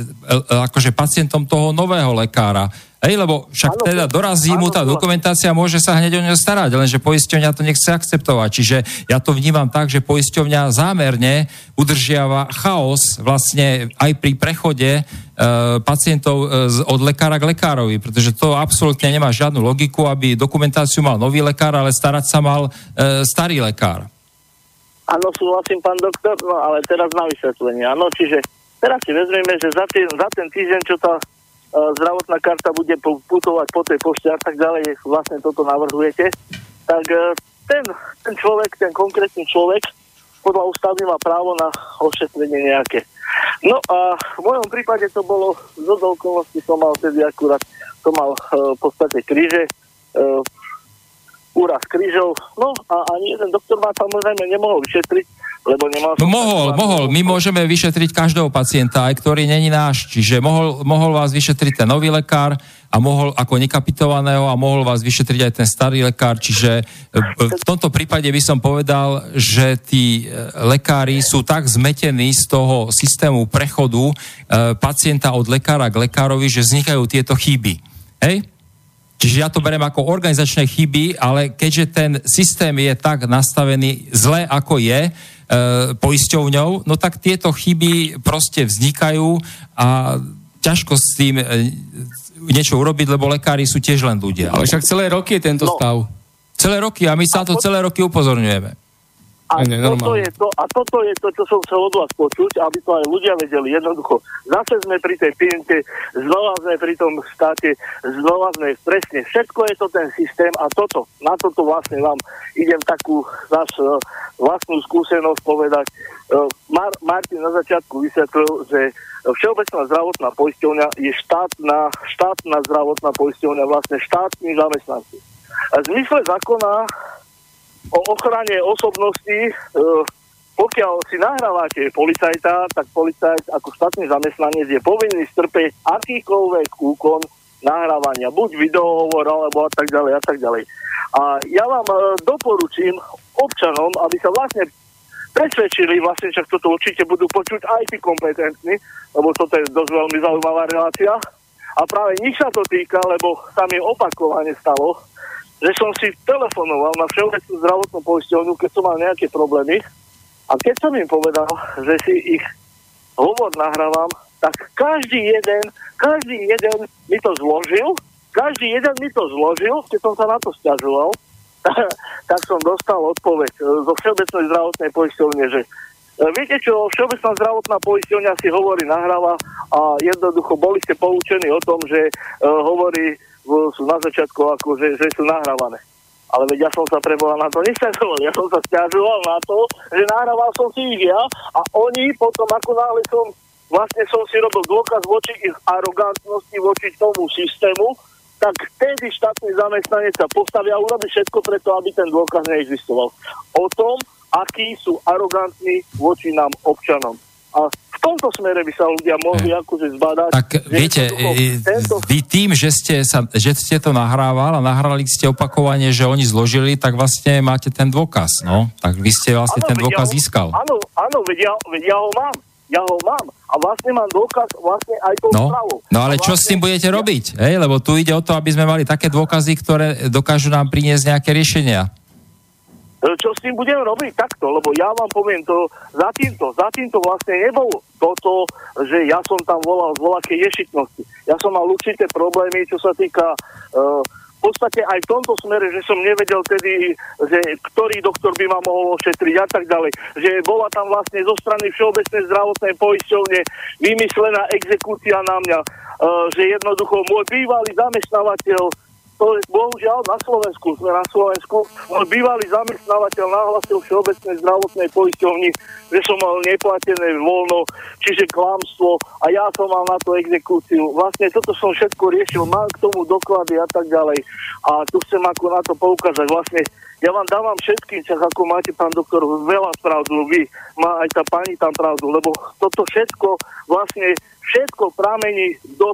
[SPEAKER 3] akože pacientom toho nového lekára. Hej, lebo však ano, teda dorazí mu tá dokumentácia, môže sa hneď o ňo starať, lenže poisťovňa to nechce akceptovať. Čiže ja to vnímam tak, že poisťovňa zámerne udržiava chaos vlastne aj pri prechode e, pacientov e, od lekára k lekárovi, pretože to absolútne nemá žiadnu logiku, aby dokumentáciu mal nový lekár, ale starať sa mal e, starý lekár.
[SPEAKER 7] Áno, súhlasím, pán doktor, no ale teraz na vysvetlenie. Áno, čiže Teraz si vezmeme, že za ten, za ten týždeň, čo tá zdravotná karta bude putovať po tej pošte a tak ďalej, vlastne toto navrhujete, tak uh, ten, ten človek, ten konkrétny človek podľa ústavy má právo na ošetrenie nejaké. No a v mojom prípade to bolo, zo okolností som mal tedy akurát, som mal uh, v podstate kríže, uh, úraz krížov, no a ani jeden doktor ma samozrejme nemohol vyšetriť, lebo nemal
[SPEAKER 3] no, mohol, mohol. My môžeme vyšetriť každého pacienta, aj ktorý není náš. Čiže mohol, mohol vás vyšetriť ten nový lekár a mohol ako nekapitovaného a mohol vás vyšetriť aj ten starý lekár. Čiže e, v tomto prípade by som povedal, že tí e, lekári sú tak zmetení z toho systému prechodu e, pacienta od lekára k lekárovi, že vznikajú tieto chyby. Hej? Čiže ja to berem ako organizačné chyby, ale keďže ten systém je tak nastavený zle, ako je, poisťovňou, no tak tieto chyby proste vznikajú a ťažko s tým e, niečo urobiť, lebo lekári sú tiež len ľudia.
[SPEAKER 1] Ale však celé roky je tento no. stav.
[SPEAKER 3] Celé roky a my sa na to celé roky upozorňujeme.
[SPEAKER 7] A toto, je to, a toto je to, čo som chcel od vás počuť, aby to aj ľudia vedeli. Jednoducho, zase sme pri tej pinke, znova sme pri tom štáte, znova sme presne. Všetko je to ten systém a toto, na toto vlastne vám idem takú zás uh, vlastnú skúsenosť povedať. Uh, Mar- Martin na začiatku vysvetlil, že Všeobecná zdravotná poisťovňa je štátna, štátna zdravotná poisťovňa, vlastne štátni zamestnanci. A v zmysle zákona o ochrane osobnosti, e, pokiaľ si nahrávate policajta, tak policajt ako štátny zamestnanec je povinný strpeť akýkoľvek úkon nahrávania, buď videohovor, alebo a tak ďalej, a tak ďalej. A ja vám e, doporučím občanom, aby sa vlastne presvedčili, vlastne však toto určite budú počuť aj tí kompetentní, lebo toto je dosť veľmi zaujímavá relácia. A práve nich sa to týka, lebo sa mi opakovane stalo, že som si telefonoval na Všeobecnú zdravotnú poisťovňu, keď som mal nejaké problémy. A keď som im povedal, že si ich hovor nahrávam, tak každý jeden, každý jeden mi to zložil, každý jeden mi to zložil, keď som sa na to stiažoval, tak som dostal odpoveď e, zo Všeobecnej zdravotnej poisťovne, že e, Viete čo, Všeobecná zdravotná poisťovňa si hovorí, nahráva a jednoducho boli ste poučení o tom, že uh, hovorí sú na začiatku ako, že, že sú nahrávané. Ale veď ja som sa prebola na to nestiažoval. Ja som sa stiažoval na to, že nahrával som si ich ja a oni potom ako náhle som vlastne som si robil dôkaz voči ich arogantnosti, voči tomu systému, tak vtedy štátny zamestnanec sa postavia a urobí všetko preto, aby ten dôkaz neexistoval. O tom, akí sú arogantní voči nám občanom. A v tomto smere by sa ľudia mohli akože zbadať.
[SPEAKER 3] Tak viete, e, tento... vy tým, že ste, sa, že ste to nahrával a nahrali ste opakovanie, že oni zložili, tak vlastne máte ten dôkaz, no? Tak vy ste vlastne ano, ten dôkaz ja získal.
[SPEAKER 7] Áno, áno, veď ja, veď ja ho mám. Ja ho mám. A vlastne mám dôkaz vlastne aj tou
[SPEAKER 3] no,
[SPEAKER 7] správou.
[SPEAKER 3] No ale vlastne, čo s tým budete ja... robiť? Hej? Lebo tu ide o to, aby sme mali také dôkazy, ktoré dokážu nám priniesť nejaké riešenia.
[SPEAKER 7] Čo s tým budem robiť takto, lebo ja vám poviem to, za týmto, za týmto vlastne nebolo toto, že ja som tam volal z volakej ješitnosti. Ja som mal určité problémy, čo sa týka uh, v podstate aj v tomto smere, že som nevedel tedy, že ktorý doktor by ma mohol ošetriť a tak ďalej. Že bola tam vlastne zo strany Všeobecnej zdravotnej poisťovne vymyslená exekúcia na mňa, uh, že jednoducho môj bývalý zamestnávateľ to bohužiaľ na Slovensku, sme na Slovensku. Môj bývalý zamestnávateľ nahlasil Všeobecnej zdravotnej poisťovni, že som mal neplatené voľno, čiže klamstvo a ja som mal na to exekúciu. Vlastne toto som všetko riešil, mám k tomu doklady a tak ďalej. A tu chcem ako na to poukázať. Vlastne ja vám dávam všetkým čas, ako máte, pán doktor, veľa pravdu. Vy, má aj tá pani tam pravdu, lebo toto všetko vlastne všetko pramení do,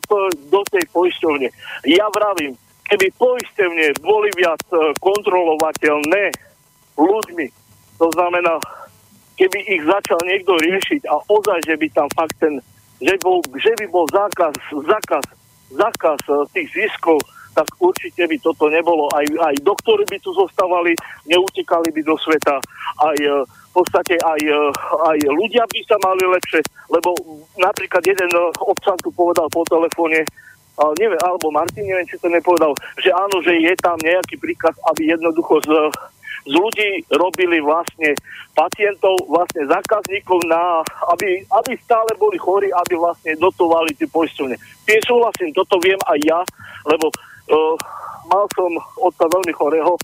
[SPEAKER 7] do tej poisťovne. Ja vravím, keby poistevne boli viac e, kontrolovateľné ľuďmi, to znamená, keby ich začal niekto riešiť a ozaj, že by tam fakt ten, že, bol, že by bol zákaz, zákaz, zákaz e, tých ziskov, tak určite by toto nebolo. Aj, aj doktory by tu zostávali, neutekali by do sveta, aj e, v podstate aj, aj ľudia by sa mali lepšie, lebo napríklad jeden občan tu povedal po telefóne, ale neviem, alebo Martin, neviem, či to nepovedal, že áno, že je tam nejaký príkaz, aby jednoducho z, z ľudí robili vlastne pacientov, vlastne zákazníkov, na, aby, aby stále boli chorí, aby vlastne dotovali tie poisťovne. Tým súhlasím, toto viem aj ja, lebo uh, mal som otca veľmi chorého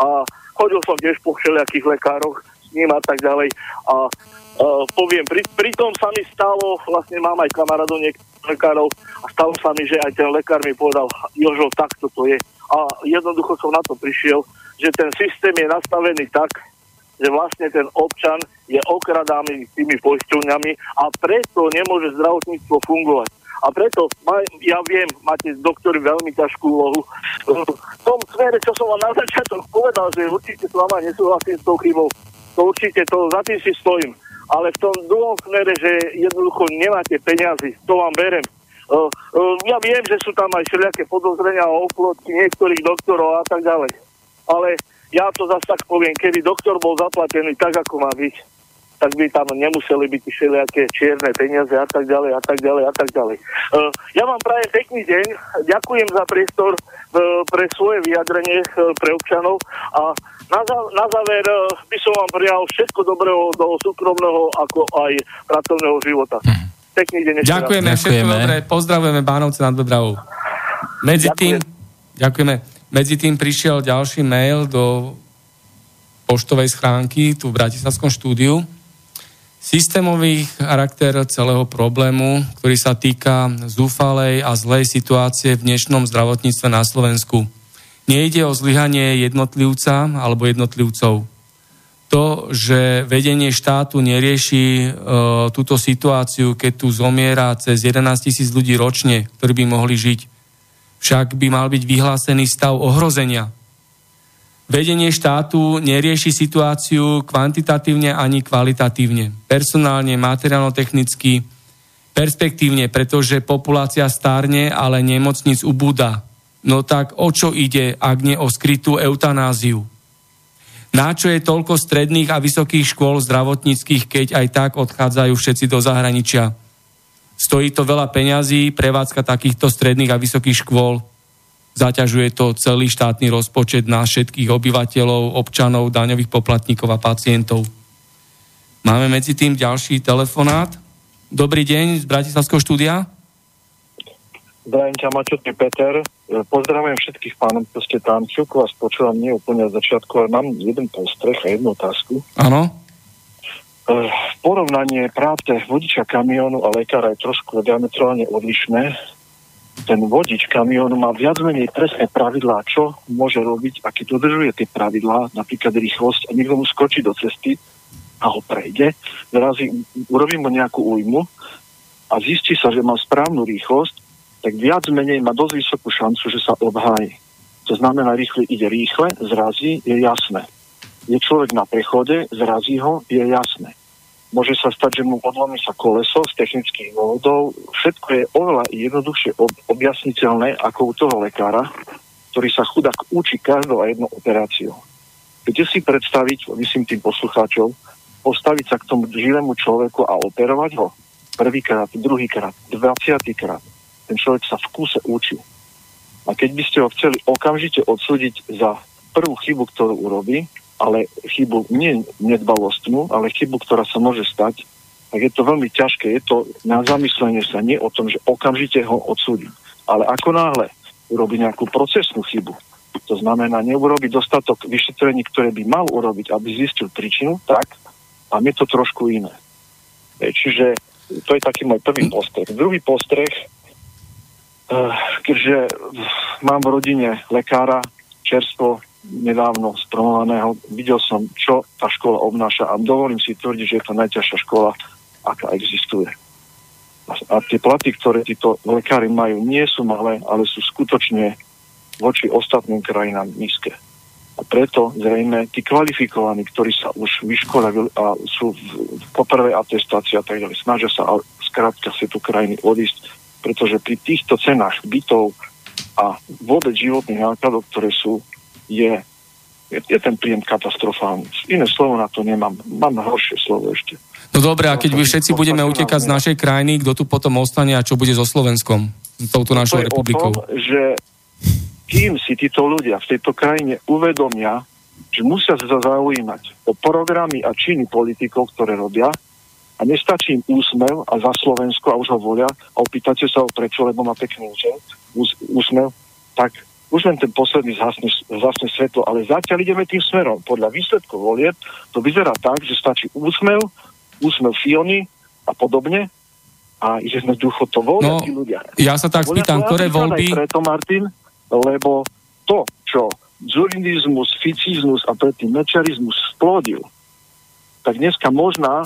[SPEAKER 7] a chodil som tiež po všelijakých lekároch s ním a tak ďalej a Uh, poviem, pri, pri tom sa mi stalo, vlastne mám aj kamarádov niektorých lekárov a stalo sa mi, že aj ten lekár mi povedal, Jožo, takto to je. A jednoducho som na to prišiel, že ten systém je nastavený tak, že vlastne ten občan je okradaný tými poisťovňami a preto nemôže zdravotníctvo fungovať. A preto, ja viem, máte doktori veľmi ťažkú úlohu. V tom smere, čo som vám na začiatok povedal, že určite s vama nesúhlasím s tou chybou, to určite, to za tým si stojím ale v tom druhom smere, že jednoducho nemáte peniazy, to vám berem. Uh, uh, ja viem, že sú tam aj všelijaké podozrenia o oplotky niektorých doktorov a tak ďalej. Ale ja to zase tak poviem, keby doktor bol zaplatený tak, ako má byť, tak by tam nemuseli byť všelijaké čierne peniaze a tak ďalej a tak ďalej a tak ďalej. Uh, ja vám prajem pekný deň, ďakujem za priestor uh, pre svoje vyjadrenie uh, pre občanov a na, za- na záver eh, by som vám prijal všetko dobrého do súkromného ako aj pracovného života. Mhm. Pekný deň.
[SPEAKER 1] Ďakujeme, raz. všetko dobré. Pozdravujeme Bánovce nad Bebravou. Medzi Ďakujem. tým, ďakujeme, medzi tým prišiel ďalší mail do poštovej schránky tu v Bratislavskom štúdiu. Systémový charakter celého problému, ktorý sa týka zúfalej a zlej situácie v dnešnom zdravotníctve na Slovensku. Nejde o zlyhanie jednotlivca alebo jednotlivcov. To, že vedenie štátu nerieši e, túto situáciu, keď tu zomiera cez 11 tisíc ľudí ročne, ktorí by mohli žiť, však by mal byť vyhlásený stav ohrozenia. Vedenie štátu nerieši situáciu kvantitatívne ani kvalitatívne. Personálne, materiálno-technicky, perspektívne, pretože populácia stárne, ale nemocnic ubúda No tak o čo ide, ak nie o skrytú eutanáziu? Na čo je toľko stredných a vysokých škôl zdravotníckých, keď aj tak odchádzajú všetci do zahraničia? Stojí to veľa peňazí, prevádzka takýchto stredných a vysokých škôl. Zaťažuje to celý štátny rozpočet na všetkých obyvateľov, občanov, daňových poplatníkov a pacientov. Máme medzi tým ďalší telefonát. Dobrý deň z Bratislavského štúdia.
[SPEAKER 8] Zdravím ťa, Mačotný Peter. E, pozdravujem všetkých pánov, čo ste tam. Čuku vás počúvam nie úplne od začiatku, ale mám jeden postreh a jednu otázku.
[SPEAKER 1] Áno.
[SPEAKER 8] E, porovnanie práce vodiča kamionu a lekára je trošku diametrálne odlišné. Ten vodič kamionu má viac menej presné pravidlá, čo môže robiť a keď dodržuje tie pravidlá, napríklad rýchlosť a niekto mu skočí do cesty a ho prejde, zrazi urobí mu nejakú újmu a zistí sa, že má správnu rýchlosť, tak viac menej má dosť vysokú šancu, že sa obhájí. To znamená, rýchle ide rýchle, zrazí, je jasné. Je človek na prechode, zrazí ho, je jasné. Môže sa stať, že mu odlomí sa koleso z technických dôvodov. Všetko je oveľa jednoduchšie ob- objasniteľné ako u toho lekára, ktorý sa chudák učí každou a jednou operáciou. Viete si predstaviť, myslím tým poslucháčov, postaviť sa k tomu živému človeku a operovať ho prvýkrát, druhýkrát, dvaciatýkrát. Ten človek sa v kúse učí. A keď by ste ho chceli okamžite odsúdiť za prvú chybu, ktorú urobí, ale chybu nie nedbalostnú, ale chybu, ktorá sa môže stať, tak je to veľmi ťažké. Je to na zamyslenie sa nie o tom, že okamžite ho odsúdi. Ale ako náhle urobí nejakú procesnú chybu, to znamená neurobiť dostatok vyšetrení, ktoré by mal urobiť, aby zistil príčinu, tak a je to trošku iné. Čiže to je taký môj prvý postreh. Druhý postreh, eh, keďže mám v rodine lekára, čerstvo, nedávno spromovaného, videl som, čo tá škola obnáša a dovolím si tvrdiť, že je to najťažšia škola, aká existuje. A, tie platy, ktoré títo lekári majú, nie sú malé, ale sú skutočne voči ostatným krajinám nízke. A preto zrejme tí kvalifikovaní, ktorí sa už vyškolili a sú v, v poprvej atestácii a tak ďalej, snažia sa a skrátka si tu krajiny odísť, pretože pri týchto cenách bytov a vôbec životných nákladov, ktoré sú, je, je, je ten príjem katastrofálny. Iné slovo na to nemám. Mám horšie slovo ešte.
[SPEAKER 1] No dobre, a keď my všetci budeme utekať z našej krajiny, kto tu potom ostane a čo bude so Slovenskom? S touto našou republikou?
[SPEAKER 8] Tom, že kým si títo ľudia v tejto krajine uvedomia, že musia sa zaujímať o programy a činy politikov, ktoré robia a nestačí im úsmev a za Slovensko a už ho volia a opýtate sa ho prečo, lebo má pekný úsmev, tak už len ten posledný zhasne, zhasne svetlo, ale zatiaľ ideme tým smerom. Podľa výsledkov volieb to vyzerá tak, že stačí úsmev, úsmev Fiony a podobne a jednoducho to volia
[SPEAKER 1] no,
[SPEAKER 8] tí ľudia.
[SPEAKER 1] Ja sa tak spýtam, ktoré voľby...
[SPEAKER 8] Preto, Martin, lebo to, čo zurinizmus, ficizmus a predtým mečarizmus splodil, tak dneska možná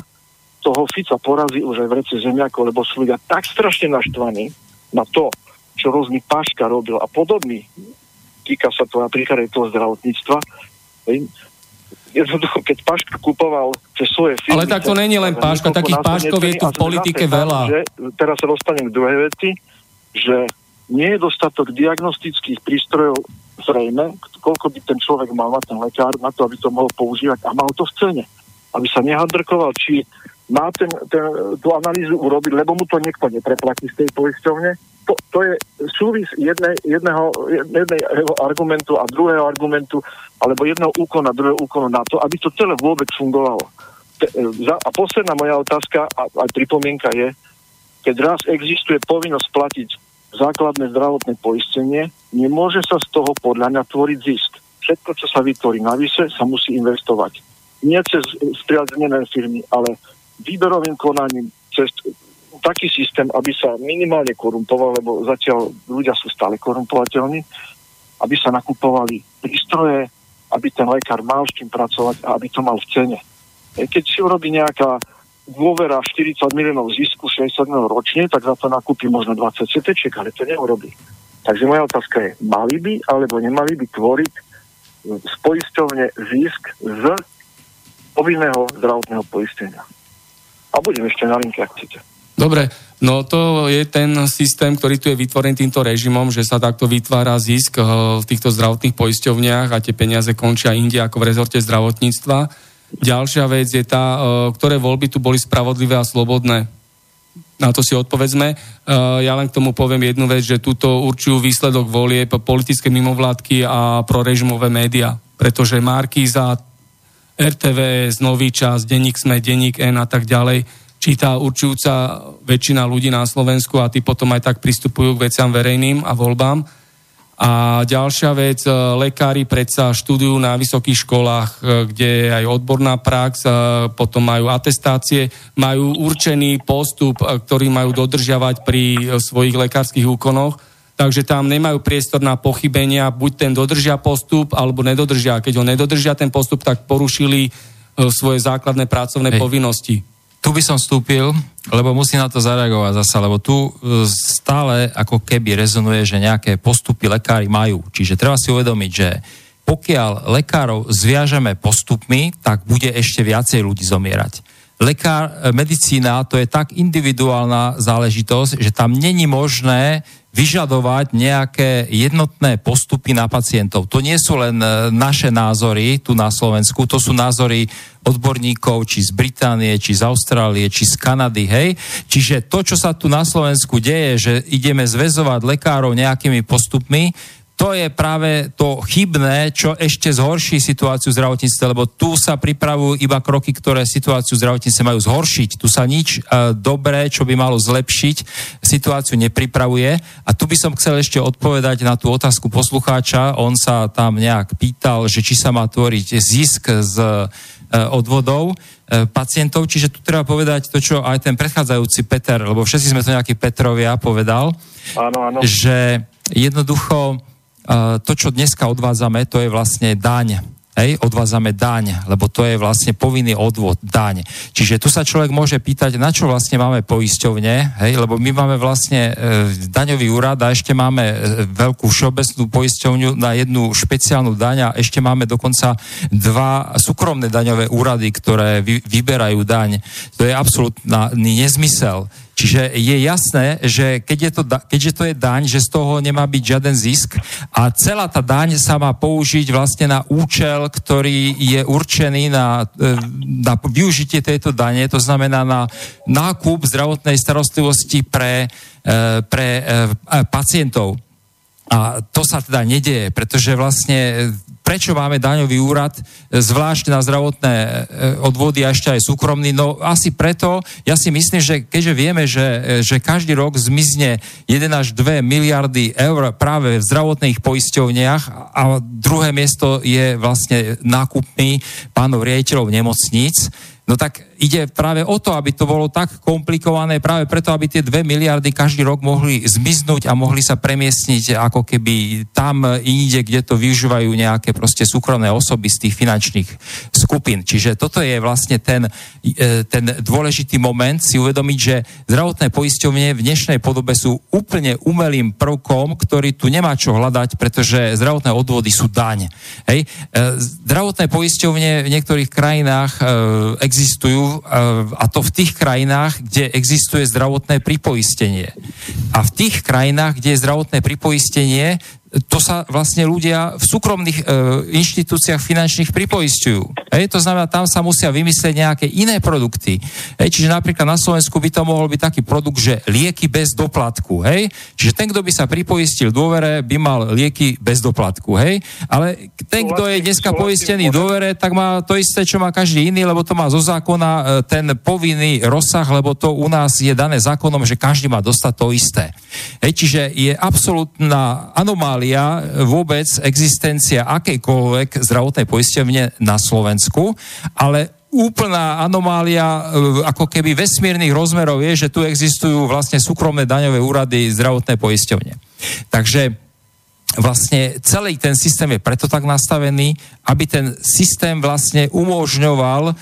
[SPEAKER 8] toho Fica porazí už aj v rece zemiakov, lebo sú ľudia tak strašne naštvaní na to, čo rôzny Paška robil a podobný. Týka sa to napríklad aj toho zdravotníctva. Jednoducho, keď Paška kupoval cez svoje firmy...
[SPEAKER 1] Ale tak to není len Paška, takých Paškov je tu v politike veľa.
[SPEAKER 8] Že, teraz sa dostanem k druhej veci, že nie je dostatok diagnostických prístrojov zrejme, koľko by ten človek mal mať ten lekár na to, aby to mohol používať a mal to v cene. Aby sa nehadrkoval, či má ten, ten, tú analýzu urobiť, lebo mu to niekto nepreplatí z tej poisťovne. To, to je súvis jednej, jedného, jedného argumentu a druhého argumentu, alebo jedného úkona, druhého úkonu na to, aby to celé vôbec fungovalo. A posledná moja otázka a, a pripomienka je, keď raz existuje povinnosť platiť základné zdravotné poistenie, nemôže sa z toho podľa mňa tvoriť zisk. Všetko, čo sa vytvorí navyše, sa musí investovať. Nie cez spriaznené firmy, ale výberovým konaním, cez taký systém, aby sa minimálne korumpoval, lebo zatiaľ ľudia sú stále korumpovateľní, aby sa nakupovali prístroje, aby ten lekár mal s tým pracovať a aby to mal v cene. Keď si urobí nejaká dôvera 40 miliónov zisku 60 miliónov ročne, tak za to nakúpi možno 20 CT, ale to neurobí. Takže moja otázka je, mali by alebo nemali by tvoriť z poisťovne zisk z povinného zdravotného poistenia. A budem ešte na linke, ak chcete.
[SPEAKER 1] Dobre, no to je ten systém, ktorý tu je vytvorený týmto režimom, že sa takto vytvára zisk eh, v týchto zdravotných poisťovniach a tie peniaze končia inde ako v rezorte zdravotníctva. Ďalšia vec je tá, e, ktoré voľby tu boli spravodlivé a slobodné. Na to si odpovedzme. E, ja len k tomu poviem jednu vec, že túto určujú výsledok volie politické mimovládky a prorežimové médiá. Pretože Markíza, RTVS, Nový čas, Denník Sme, Denník N a tak ďalej číta určujúca väčšina ľudí na Slovensku a tí potom aj tak pristupujú k veciam verejným a voľbám a ďalšia vec, e, lekári predsa študujú na vysokých školách, e, kde je aj odborná prax, e, potom majú atestácie, majú určený postup, ktorý majú dodržiavať pri svojich lekárskych úkonoch, takže tam nemajú priestor na pochybenia, buď ten dodržia postup, alebo nedodržia. Keď ho nedodržia ten postup, tak porušili svoje základné pracovné Hej. povinnosti
[SPEAKER 3] tu by som vstúpil, lebo musím na to zareagovať zase, lebo tu e, stále ako keby rezonuje, že nejaké postupy lekári majú. Čiže treba si uvedomiť, že pokiaľ lekárov zviažeme postupmi, tak bude ešte viacej ľudí zomierať. Lekár, e, medicína to je tak individuálna záležitosť, že tam není možné vyžadovať nejaké jednotné postupy na pacientov. To nie sú len e, naše názory tu na Slovensku, to sú názory odborníkov či z Británie, či z Austrálie, či z Kanady, hej. Čiže to, čo sa tu na Slovensku deje, že ideme zväzovať lekárov nejakými postupmi, to je práve to chybné, čo ešte zhorší situáciu v zdravotníctve, lebo tu sa pripravujú iba kroky, ktoré situáciu v zdravotníctve majú zhoršiť. Tu sa nič uh, dobré, čo by malo zlepšiť, situáciu nepripravuje. A tu by som chcel ešte odpovedať na tú otázku poslucháča. On sa tam nejak pýtal, že či sa má tvoriť zisk z uh, odvodov uh, pacientov. Čiže tu treba povedať to, čo aj ten predchádzajúci Peter, lebo všetci sme to nejakí Petrovia povedal,
[SPEAKER 8] áno, áno.
[SPEAKER 3] že jednoducho to, čo dneska odvádzame, to je vlastne daň. Hej, odvádzame daň, lebo to je vlastne povinný odvod, daň. Čiže tu sa človek môže pýtať, na čo vlastne máme poisťovne, hej, lebo my máme vlastne e, daňový úrad a ešte máme e, veľkú všeobecnú poisťovňu na jednu špeciálnu daň a ešte máme dokonca dva súkromné daňové úrady, ktoré vy, vyberajú daň. To je absolútny nezmysel. Čiže je jasné, že keď je to, keďže to je daň, že z toho nemá byť žiaden zisk a celá tá daň sa má použiť vlastne na účel, ktorý je určený na, e, na využitie tejto dane, to znamená na nákup zdravotnej starostlivosti pre, e, pre e, pacientov. A to sa teda nedieje, pretože vlastne prečo máme daňový úrad, e, zvlášť na zdravotné e, odvody a ešte aj súkromný? No asi preto, ja si myslím, že keďže vieme, že, e, že každý rok zmizne 1 až 2 miliardy eur práve v zdravotných poisťovniach a druhé miesto je vlastne nákupný pánov riaditeľov nemocníc, No tak ide práve o to, aby to bolo tak komplikované, práve preto, aby tie 2 miliardy každý rok mohli zmiznúť a mohli sa premiestniť ako keby tam inde, kde to využívajú nejaké proste súkromné osoby z tých finančných skupín. Čiže toto je vlastne ten, e, ten dôležitý moment si uvedomiť, že zdravotné poisťovne v dnešnej podobe sú úplne umelým prvkom, ktorý tu nemá čo hľadať, pretože zdravotné odvody sú daň. Hej? E, zdravotné poisťovne v niektorých krajinách e, a to v tých krajinách, kde existuje zdravotné pripoistenie. A v tých krajinách, kde je zdravotné pripoistenie, to sa vlastne ľudia v súkromných e, inštitúciách finančných pripoistujú. Hej, to znamená, tam sa musia vymyslieť nejaké iné produkty. Hej, čiže napríklad na Slovensku by to mohol byť taký produkt, že lieky bez doplatku. Hej, čiže ten, kto by sa pripoistil dôvere, by mal lieky bez doplatku. Hej, ale ten, kto je dneska poistený dôvere, tak má to isté, čo má každý iný, lebo to má zo zákona e, ten povinný rozsah, lebo to u nás je dané zákonom, že každý má dostať to isté. Hej, čiže je absolútna anomália anomália vôbec existencia akejkoľvek zdravotnej poisťovne na Slovensku, ale úplná anomália e, ako keby vesmírnych rozmerov je, že tu existujú vlastne súkromné daňové úrady zdravotné poisťovne. Takže vlastne celý ten systém je preto tak nastavený, aby ten systém vlastne umožňoval e,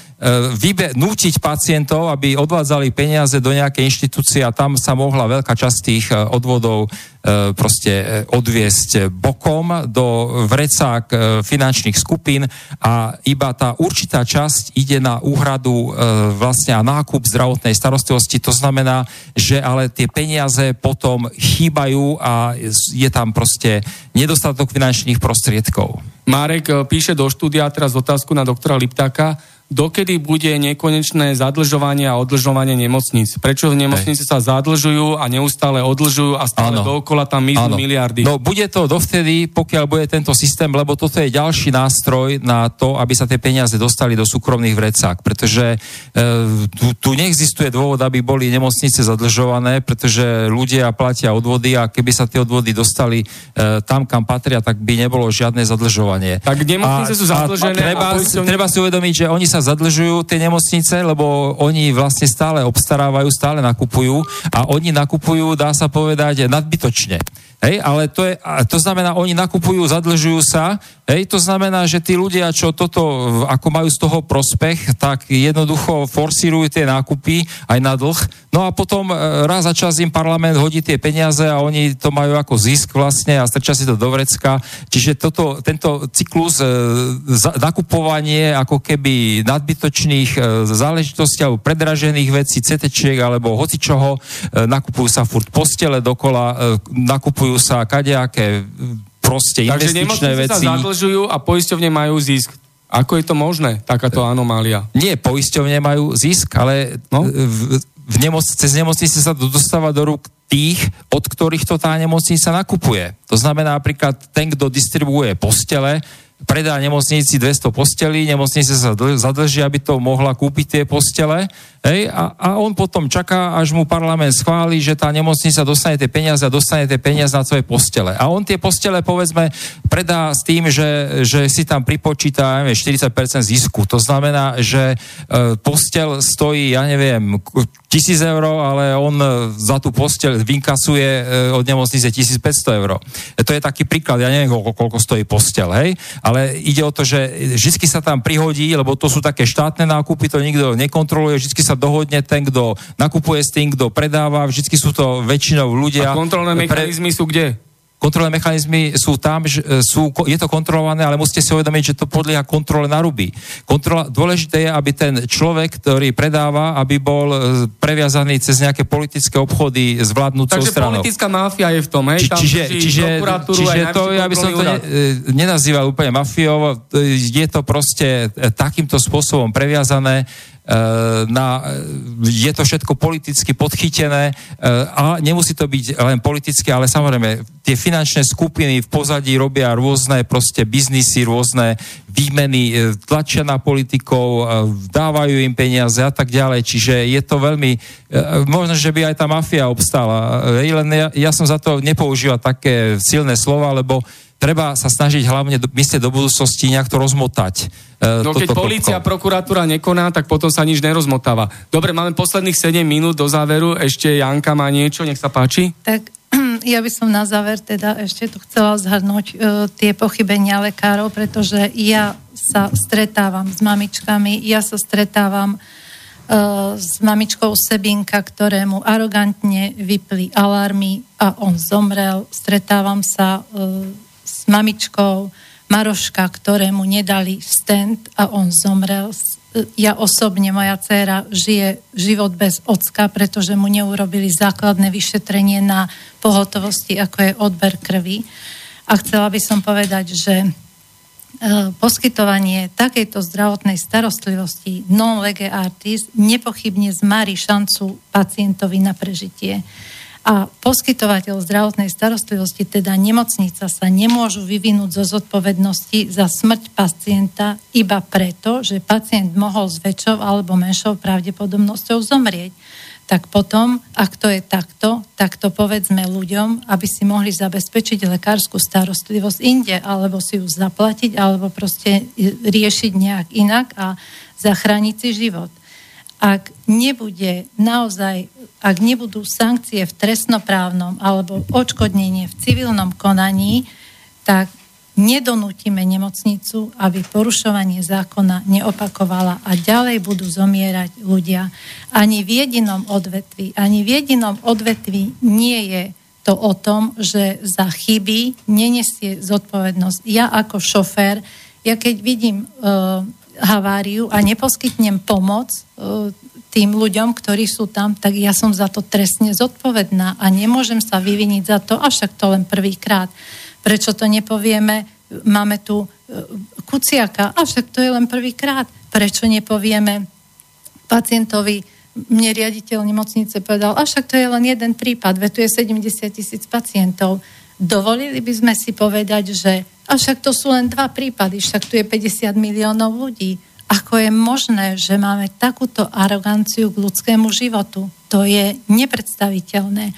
[SPEAKER 3] vybe- nútiť pacientov, aby odvádzali peniaze do nejakej inštitúcie a tam sa mohla veľká časť tých e, odvodov e, proste e, odviesť bokom do vrecák e, finančných skupín a iba tá určitá časť ide na úhradu e, vlastne a nákup zdravotnej starostlivosti. To znamená, že ale tie peniaze potom chýbajú a je tam proste nedostatok finančných prostriedkov.
[SPEAKER 1] Marek eh, píše do štúdia teraz otázku na doktora Liptáka dokedy bude nekonečné zadlžovanie a odlžovanie nemocníc. Prečo nemocnice sa zadlžujú a neustále odlžujú a stále ano. dookola tam miznú miliardy?
[SPEAKER 3] No bude to dovtedy, pokiaľ bude tento systém, lebo toto je ďalší nástroj na to, aby sa tie peniaze dostali do súkromných vrecák, pretože e, tu, tu neexistuje dôvod, aby boli nemocnice zadlžované, pretože ľudia platia odvody a keby sa tie odvody dostali e, tam, kam patria, tak by nebolo žiadne zadlžovanie.
[SPEAKER 1] Tak nemocnice a, sú zadlžené. A
[SPEAKER 3] treba, a treba si uvedomiť, že oni sa sa zadlžujú tie nemocnice, lebo oni vlastne stále obstarávajú, stále nakupujú a oni nakupujú, dá sa povedať, nadbytočne. Hej, ale to, je, to znamená, oni nakupujú, zadlžujú sa, hej, to znamená, že tí ľudia, čo toto, ako majú z toho prospech, tak jednoducho forsírujú tie nákupy aj na dlh, no a potom e, raz za čas im parlament hodí tie peniaze a oni to majú ako zisk vlastne a strčia si to do vrecka, čiže toto, tento cyklus e, nakupovanie ako keby nadbytočných e, záležitostí alebo predražených vecí, CT alebo hocičoho, e, nakupujú sa furt postele dokola, e, nakupujú kupujú sa kadejaké proste Takže investičné veci.
[SPEAKER 1] Takže sa zadlžujú a poisťovne majú zisk. Ako je to možné, takáto anomália?
[SPEAKER 3] Nie, poisťovne majú zisk, ale no? v, v nemoc, cez nemocnice sa to dostáva do rúk tých, od ktorých to tá nemocnica nakupuje. To znamená napríklad ten, kto distribuuje postele, predá nemocnici 200 postelí, nemocnice sa zadrží, aby to mohla kúpiť tie postele, hej, a, a on potom čaká, až mu parlament schváli, že tá nemocnica dostane tie peniaze a dostane tie peniaze na svoje postele. A on tie postele, povedzme, predá s tým, že, že si tam pripočíta neviem, 40% zisku. To znamená, že e, postel stojí, ja neviem, tisíc eur, ale on za tú postel vynkasuje e, od nemocnice 1500 eur. E, to je taký príklad, ja neviem, koľko, koľko stojí postel, hej, ale ide o to, že vždy sa tam prihodí, lebo to sú také štátne nákupy, to nikto nekontroluje, vždy sa dohodne ten, kto nakupuje s tým, kto predáva, vždy sú to väčšinou ľudia.
[SPEAKER 1] A kontrolné mechanizmy pre... sú kde?
[SPEAKER 3] Kontrolné mechanizmy sú tam, že e, sú, je to kontrolované, ale musíte si uvedomiť, že to podlieha kontrole na ruby. Kontrola, dôležité je, aby ten človek, ktorý predáva, aby bol e, previazaný cez nejaké politické obchody s vládnúcou
[SPEAKER 1] Takže
[SPEAKER 3] stranou.
[SPEAKER 1] politická mafia je v tom, hej?
[SPEAKER 3] Či, čiže, čiže, čiže to, ja by som to ne, e, nenazýval úplne mafiou, je to proste takýmto spôsobom previazané na, je to všetko politicky podchytené eh, a nemusí to byť len politické, ale samozrejme tie finančné skupiny v pozadí robia rôzne proste biznisy, rôzne výmeny, eh, tlačia na politikov, dávajú im peniaze a tak ďalej, čiže je to veľmi, možno, že by aj tá mafia obstála, len ja, ja som za to nepoužíval také silné slova, lebo treba sa snažiť hlavne do, myslieť do budúcnosti nejak to rozmotať.
[SPEAKER 1] E, no keď policia a prokuratúra nekoná, tak potom sa nič nerozmotáva. Dobre, máme posledných 7 minút do záveru. Ešte Janka má niečo, nech sa páči.
[SPEAKER 2] Tak ja by som na záver teda ešte tu chcela zhrnúť e, tie pochybenia lekárov, pretože ja sa stretávam s mamičkami, ja sa stretávam e, s mamičkou Sebinka, ktorému arogantne vypli alarmy a on zomrel. Stretávam sa e, mamičkou Maroška, ktorému nedali stand a on zomrel. Ja osobne, moja dcéra, žije život bez ocka, pretože mu neurobili základné vyšetrenie na pohotovosti, ako je odber krvi. A chcela by som povedať, že e, poskytovanie takejto zdravotnej starostlivosti non lege artis nepochybne zmarí šancu pacientovi na prežitie a poskytovateľ zdravotnej starostlivosti, teda nemocnica, sa nemôžu vyvinúť zo zodpovednosti za smrť pacienta iba preto, že pacient mohol s väčšou alebo menšou pravdepodobnosťou zomrieť. Tak potom, ak to je takto, tak to povedzme ľuďom, aby si mohli zabezpečiť lekárskú starostlivosť inde, alebo si ju zaplatiť, alebo proste riešiť nejak inak a zachrániť si život ak nebude naozaj, ak nebudú sankcie v trestnoprávnom alebo odškodnenie v civilnom konaní, tak nedonútime nemocnicu, aby porušovanie zákona neopakovala a ďalej budú zomierať ľudia. Ani v jedinom odvetvi, ani v jedinom odvetvi nie je to o tom, že za chyby nenesie zodpovednosť. Ja ako šofér, ja keď vidím uh, haváriu a neposkytnem pomoc e, tým ľuďom, ktorí sú tam, tak ja som za to trestne zodpovedná a nemôžem sa vyviniť za to, a však to len prvýkrát. Prečo to nepovieme, máme tu e, kuciaka, a to je len prvýkrát. Prečo nepovieme pacientovi, mne riaditeľ nemocnice povedal, a to je len jeden prípad, veď tu je 70 tisíc pacientov. Dovolili by sme si povedať, že a však to sú len dva prípady, však tu je 50 miliónov ľudí. Ako je možné, že máme takúto aroganciu k ľudskému životu? To je nepredstaviteľné.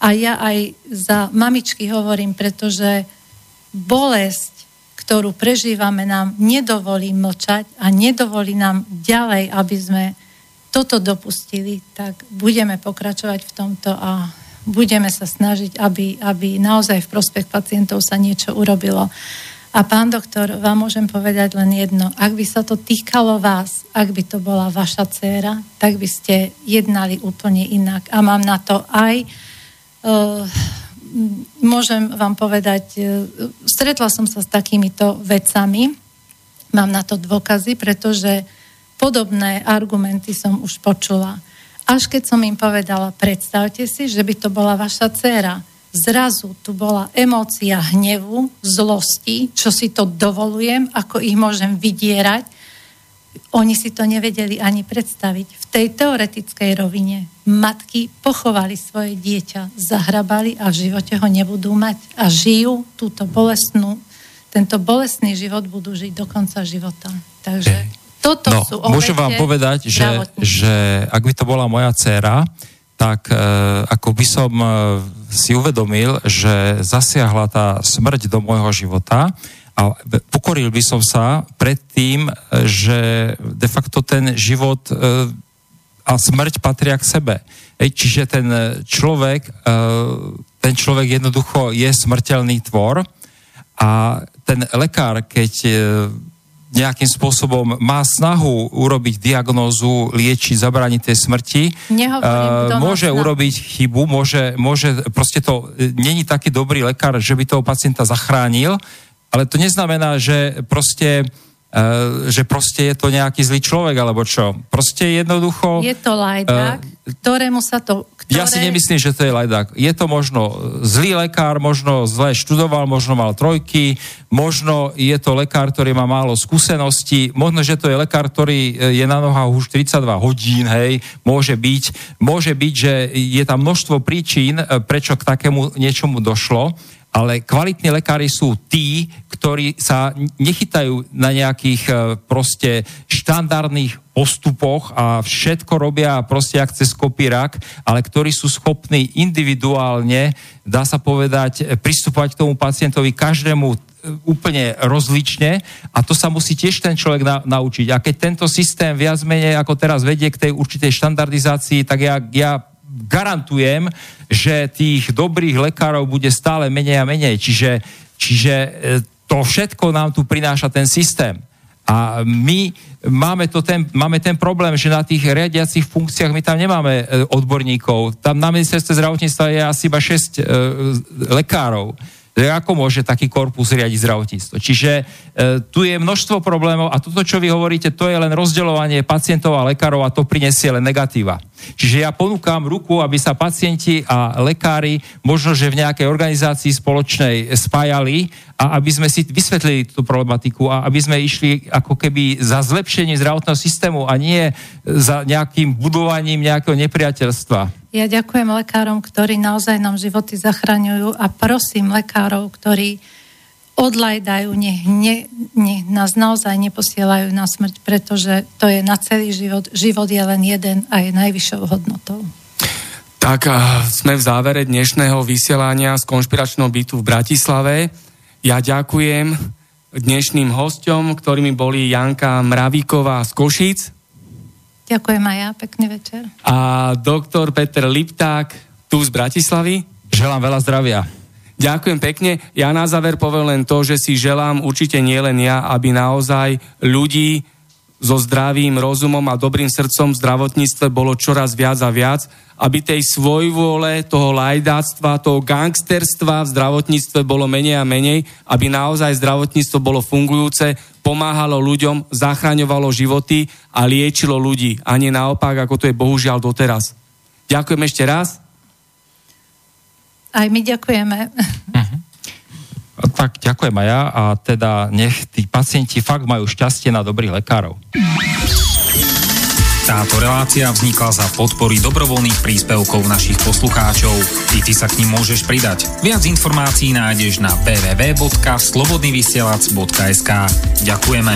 [SPEAKER 2] A ja aj za mamičky hovorím, pretože bolesť, ktorú prežívame, nám nedovolí mlčať a nedovolí nám ďalej, aby sme toto dopustili, tak budeme pokračovať v tomto a budeme sa snažiť, aby, aby naozaj v prospech pacientov sa niečo urobilo. A pán doktor, vám môžem povedať len jedno. Ak by sa to týkalo vás, ak by to bola vaša dcéra, tak by ste jednali úplne inak. A mám na to aj, uh, môžem vám povedať, uh, stretla som sa s takýmito vecami, mám na to dôkazy, pretože podobné argumenty som už počula. Až keď som im povedala, predstavte si, že by to bola vaša dcéra, zrazu tu bola emócia hnevu, zlosti, čo si to dovolujem, ako ich môžem vydierať. Oni si to nevedeli ani predstaviť. V tej teoretickej rovine matky pochovali svoje dieťa, zahrabali a v živote ho nebudú mať a žijú túto bolestnú, tento bolestný život budú žiť do konca života. Takže toto
[SPEAKER 3] no,
[SPEAKER 2] sú
[SPEAKER 3] Môžem vám povedať, že, že ak by to bola moja dcéra, tak e, ako by som e, si uvedomil, že zasiahla tá smrť do môjho života a pokoril by som sa pred tým, e, že de facto ten život e, a smrť patria k sebe. Ej, čiže ten človek, e, ten človek jednoducho je smrteľný tvor a ten lekár, keď e, nejakým spôsobom má snahu urobiť diagnózu, liečiť, zabrániť tej smrti, uh, môže urobiť chybu, môže, môže, proste to e, není taký dobrý lekár, že by toho pacienta zachránil, ale to neznamená, že proste Uh, že proste je to nejaký zlý človek, alebo čo. Proste jednoducho...
[SPEAKER 2] Je to lajdák, uh, ktorému sa to...
[SPEAKER 3] Ktoré... Ja si nemyslím, že to je lajdák. Je to možno zlý lekár, možno zle študoval, možno mal trojky, možno je to lekár, ktorý má málo skúseností, možno, že to je lekár, ktorý je na nohách už 32 hodín, hej, môže byť. Môže byť, že je tam množstvo príčin, prečo k takému niečomu došlo ale kvalitní lekári sú tí, ktorí sa nechytajú na nejakých e, proste štandardných postupoch a všetko robia proste ak cez kopírak, ale ktorí sú schopní individuálne, dá sa povedať, pristupovať k tomu pacientovi každému e, úplne rozlične a to sa musí tiež ten človek na, naučiť. A keď tento systém viac menej ako teraz vedie k tej určitej štandardizácii, tak ja, ja garantujem, že tých dobrých lekárov bude stále menej a menej. Čiže, čiže e, to všetko nám tu prináša ten systém. A my máme, to ten, máme ten problém, že na tých riadiacich funkciách my tam nemáme e, odborníkov. Tam na ministerstve zdravotníctva je asi iba 6 e, lekárov ako môže taký korpus riadiť zdravotníctvo. Čiže e, tu je množstvo problémov a toto, čo vy hovoríte, to je len rozdeľovanie pacientov a lekárov a to prinesie len negatíva. Čiže ja ponúkam ruku, aby sa pacienti a lekári možno, že v nejakej organizácii spoločnej spájali a aby sme si vysvetlili tú problematiku a aby sme išli ako keby za zlepšenie zdravotného systému a nie za nejakým budovaním nejakého nepriateľstva.
[SPEAKER 2] Ja ďakujem lekárom, ktorí naozaj nám životy zachraňujú a prosím lekárov, ktorí odlajdajú, nech, ne, nech nás naozaj neposielajú na smrť, pretože to je na celý život. Život je len jeden a je najvyššou hodnotou.
[SPEAKER 1] Tak sme v závere dnešného vysielania z konšpiračného bytu v Bratislave. Ja ďakujem dnešným hostom, ktorými boli Janka Mravíková z Košic,
[SPEAKER 2] Ďakujem aj ja, pekný večer.
[SPEAKER 1] A doktor Peter Lipták, tu z Bratislavy.
[SPEAKER 3] Želám veľa zdravia.
[SPEAKER 1] Ďakujem pekne. Ja na záver poviem len to, že si želám určite nielen ja, aby naozaj ľudí so zdravým rozumom a dobrým srdcom v zdravotníctve bolo čoraz viac a viac, aby tej svojvôle, toho lajdáctva, toho gangsterstva v zdravotníctve bolo menej a menej, aby naozaj zdravotníctvo bolo fungujúce, pomáhalo ľuďom, zachraňovalo životy a liečilo ľudí. A nie naopak, ako to je bohužiaľ doteraz. Ďakujem ešte raz.
[SPEAKER 2] Aj my ďakujeme. Uh-huh.
[SPEAKER 3] Tak ďakujem aj ja a teda nech tí pacienti fakt majú šťastie na dobrých lekárov.
[SPEAKER 9] Táto relácia vznikla za podpory dobrovoľných príspevkov našich poslucháčov. I ty sa k ním môžeš pridať. Viac informácií nájdeš na www.slobodnyvysielac.sk Ďakujeme.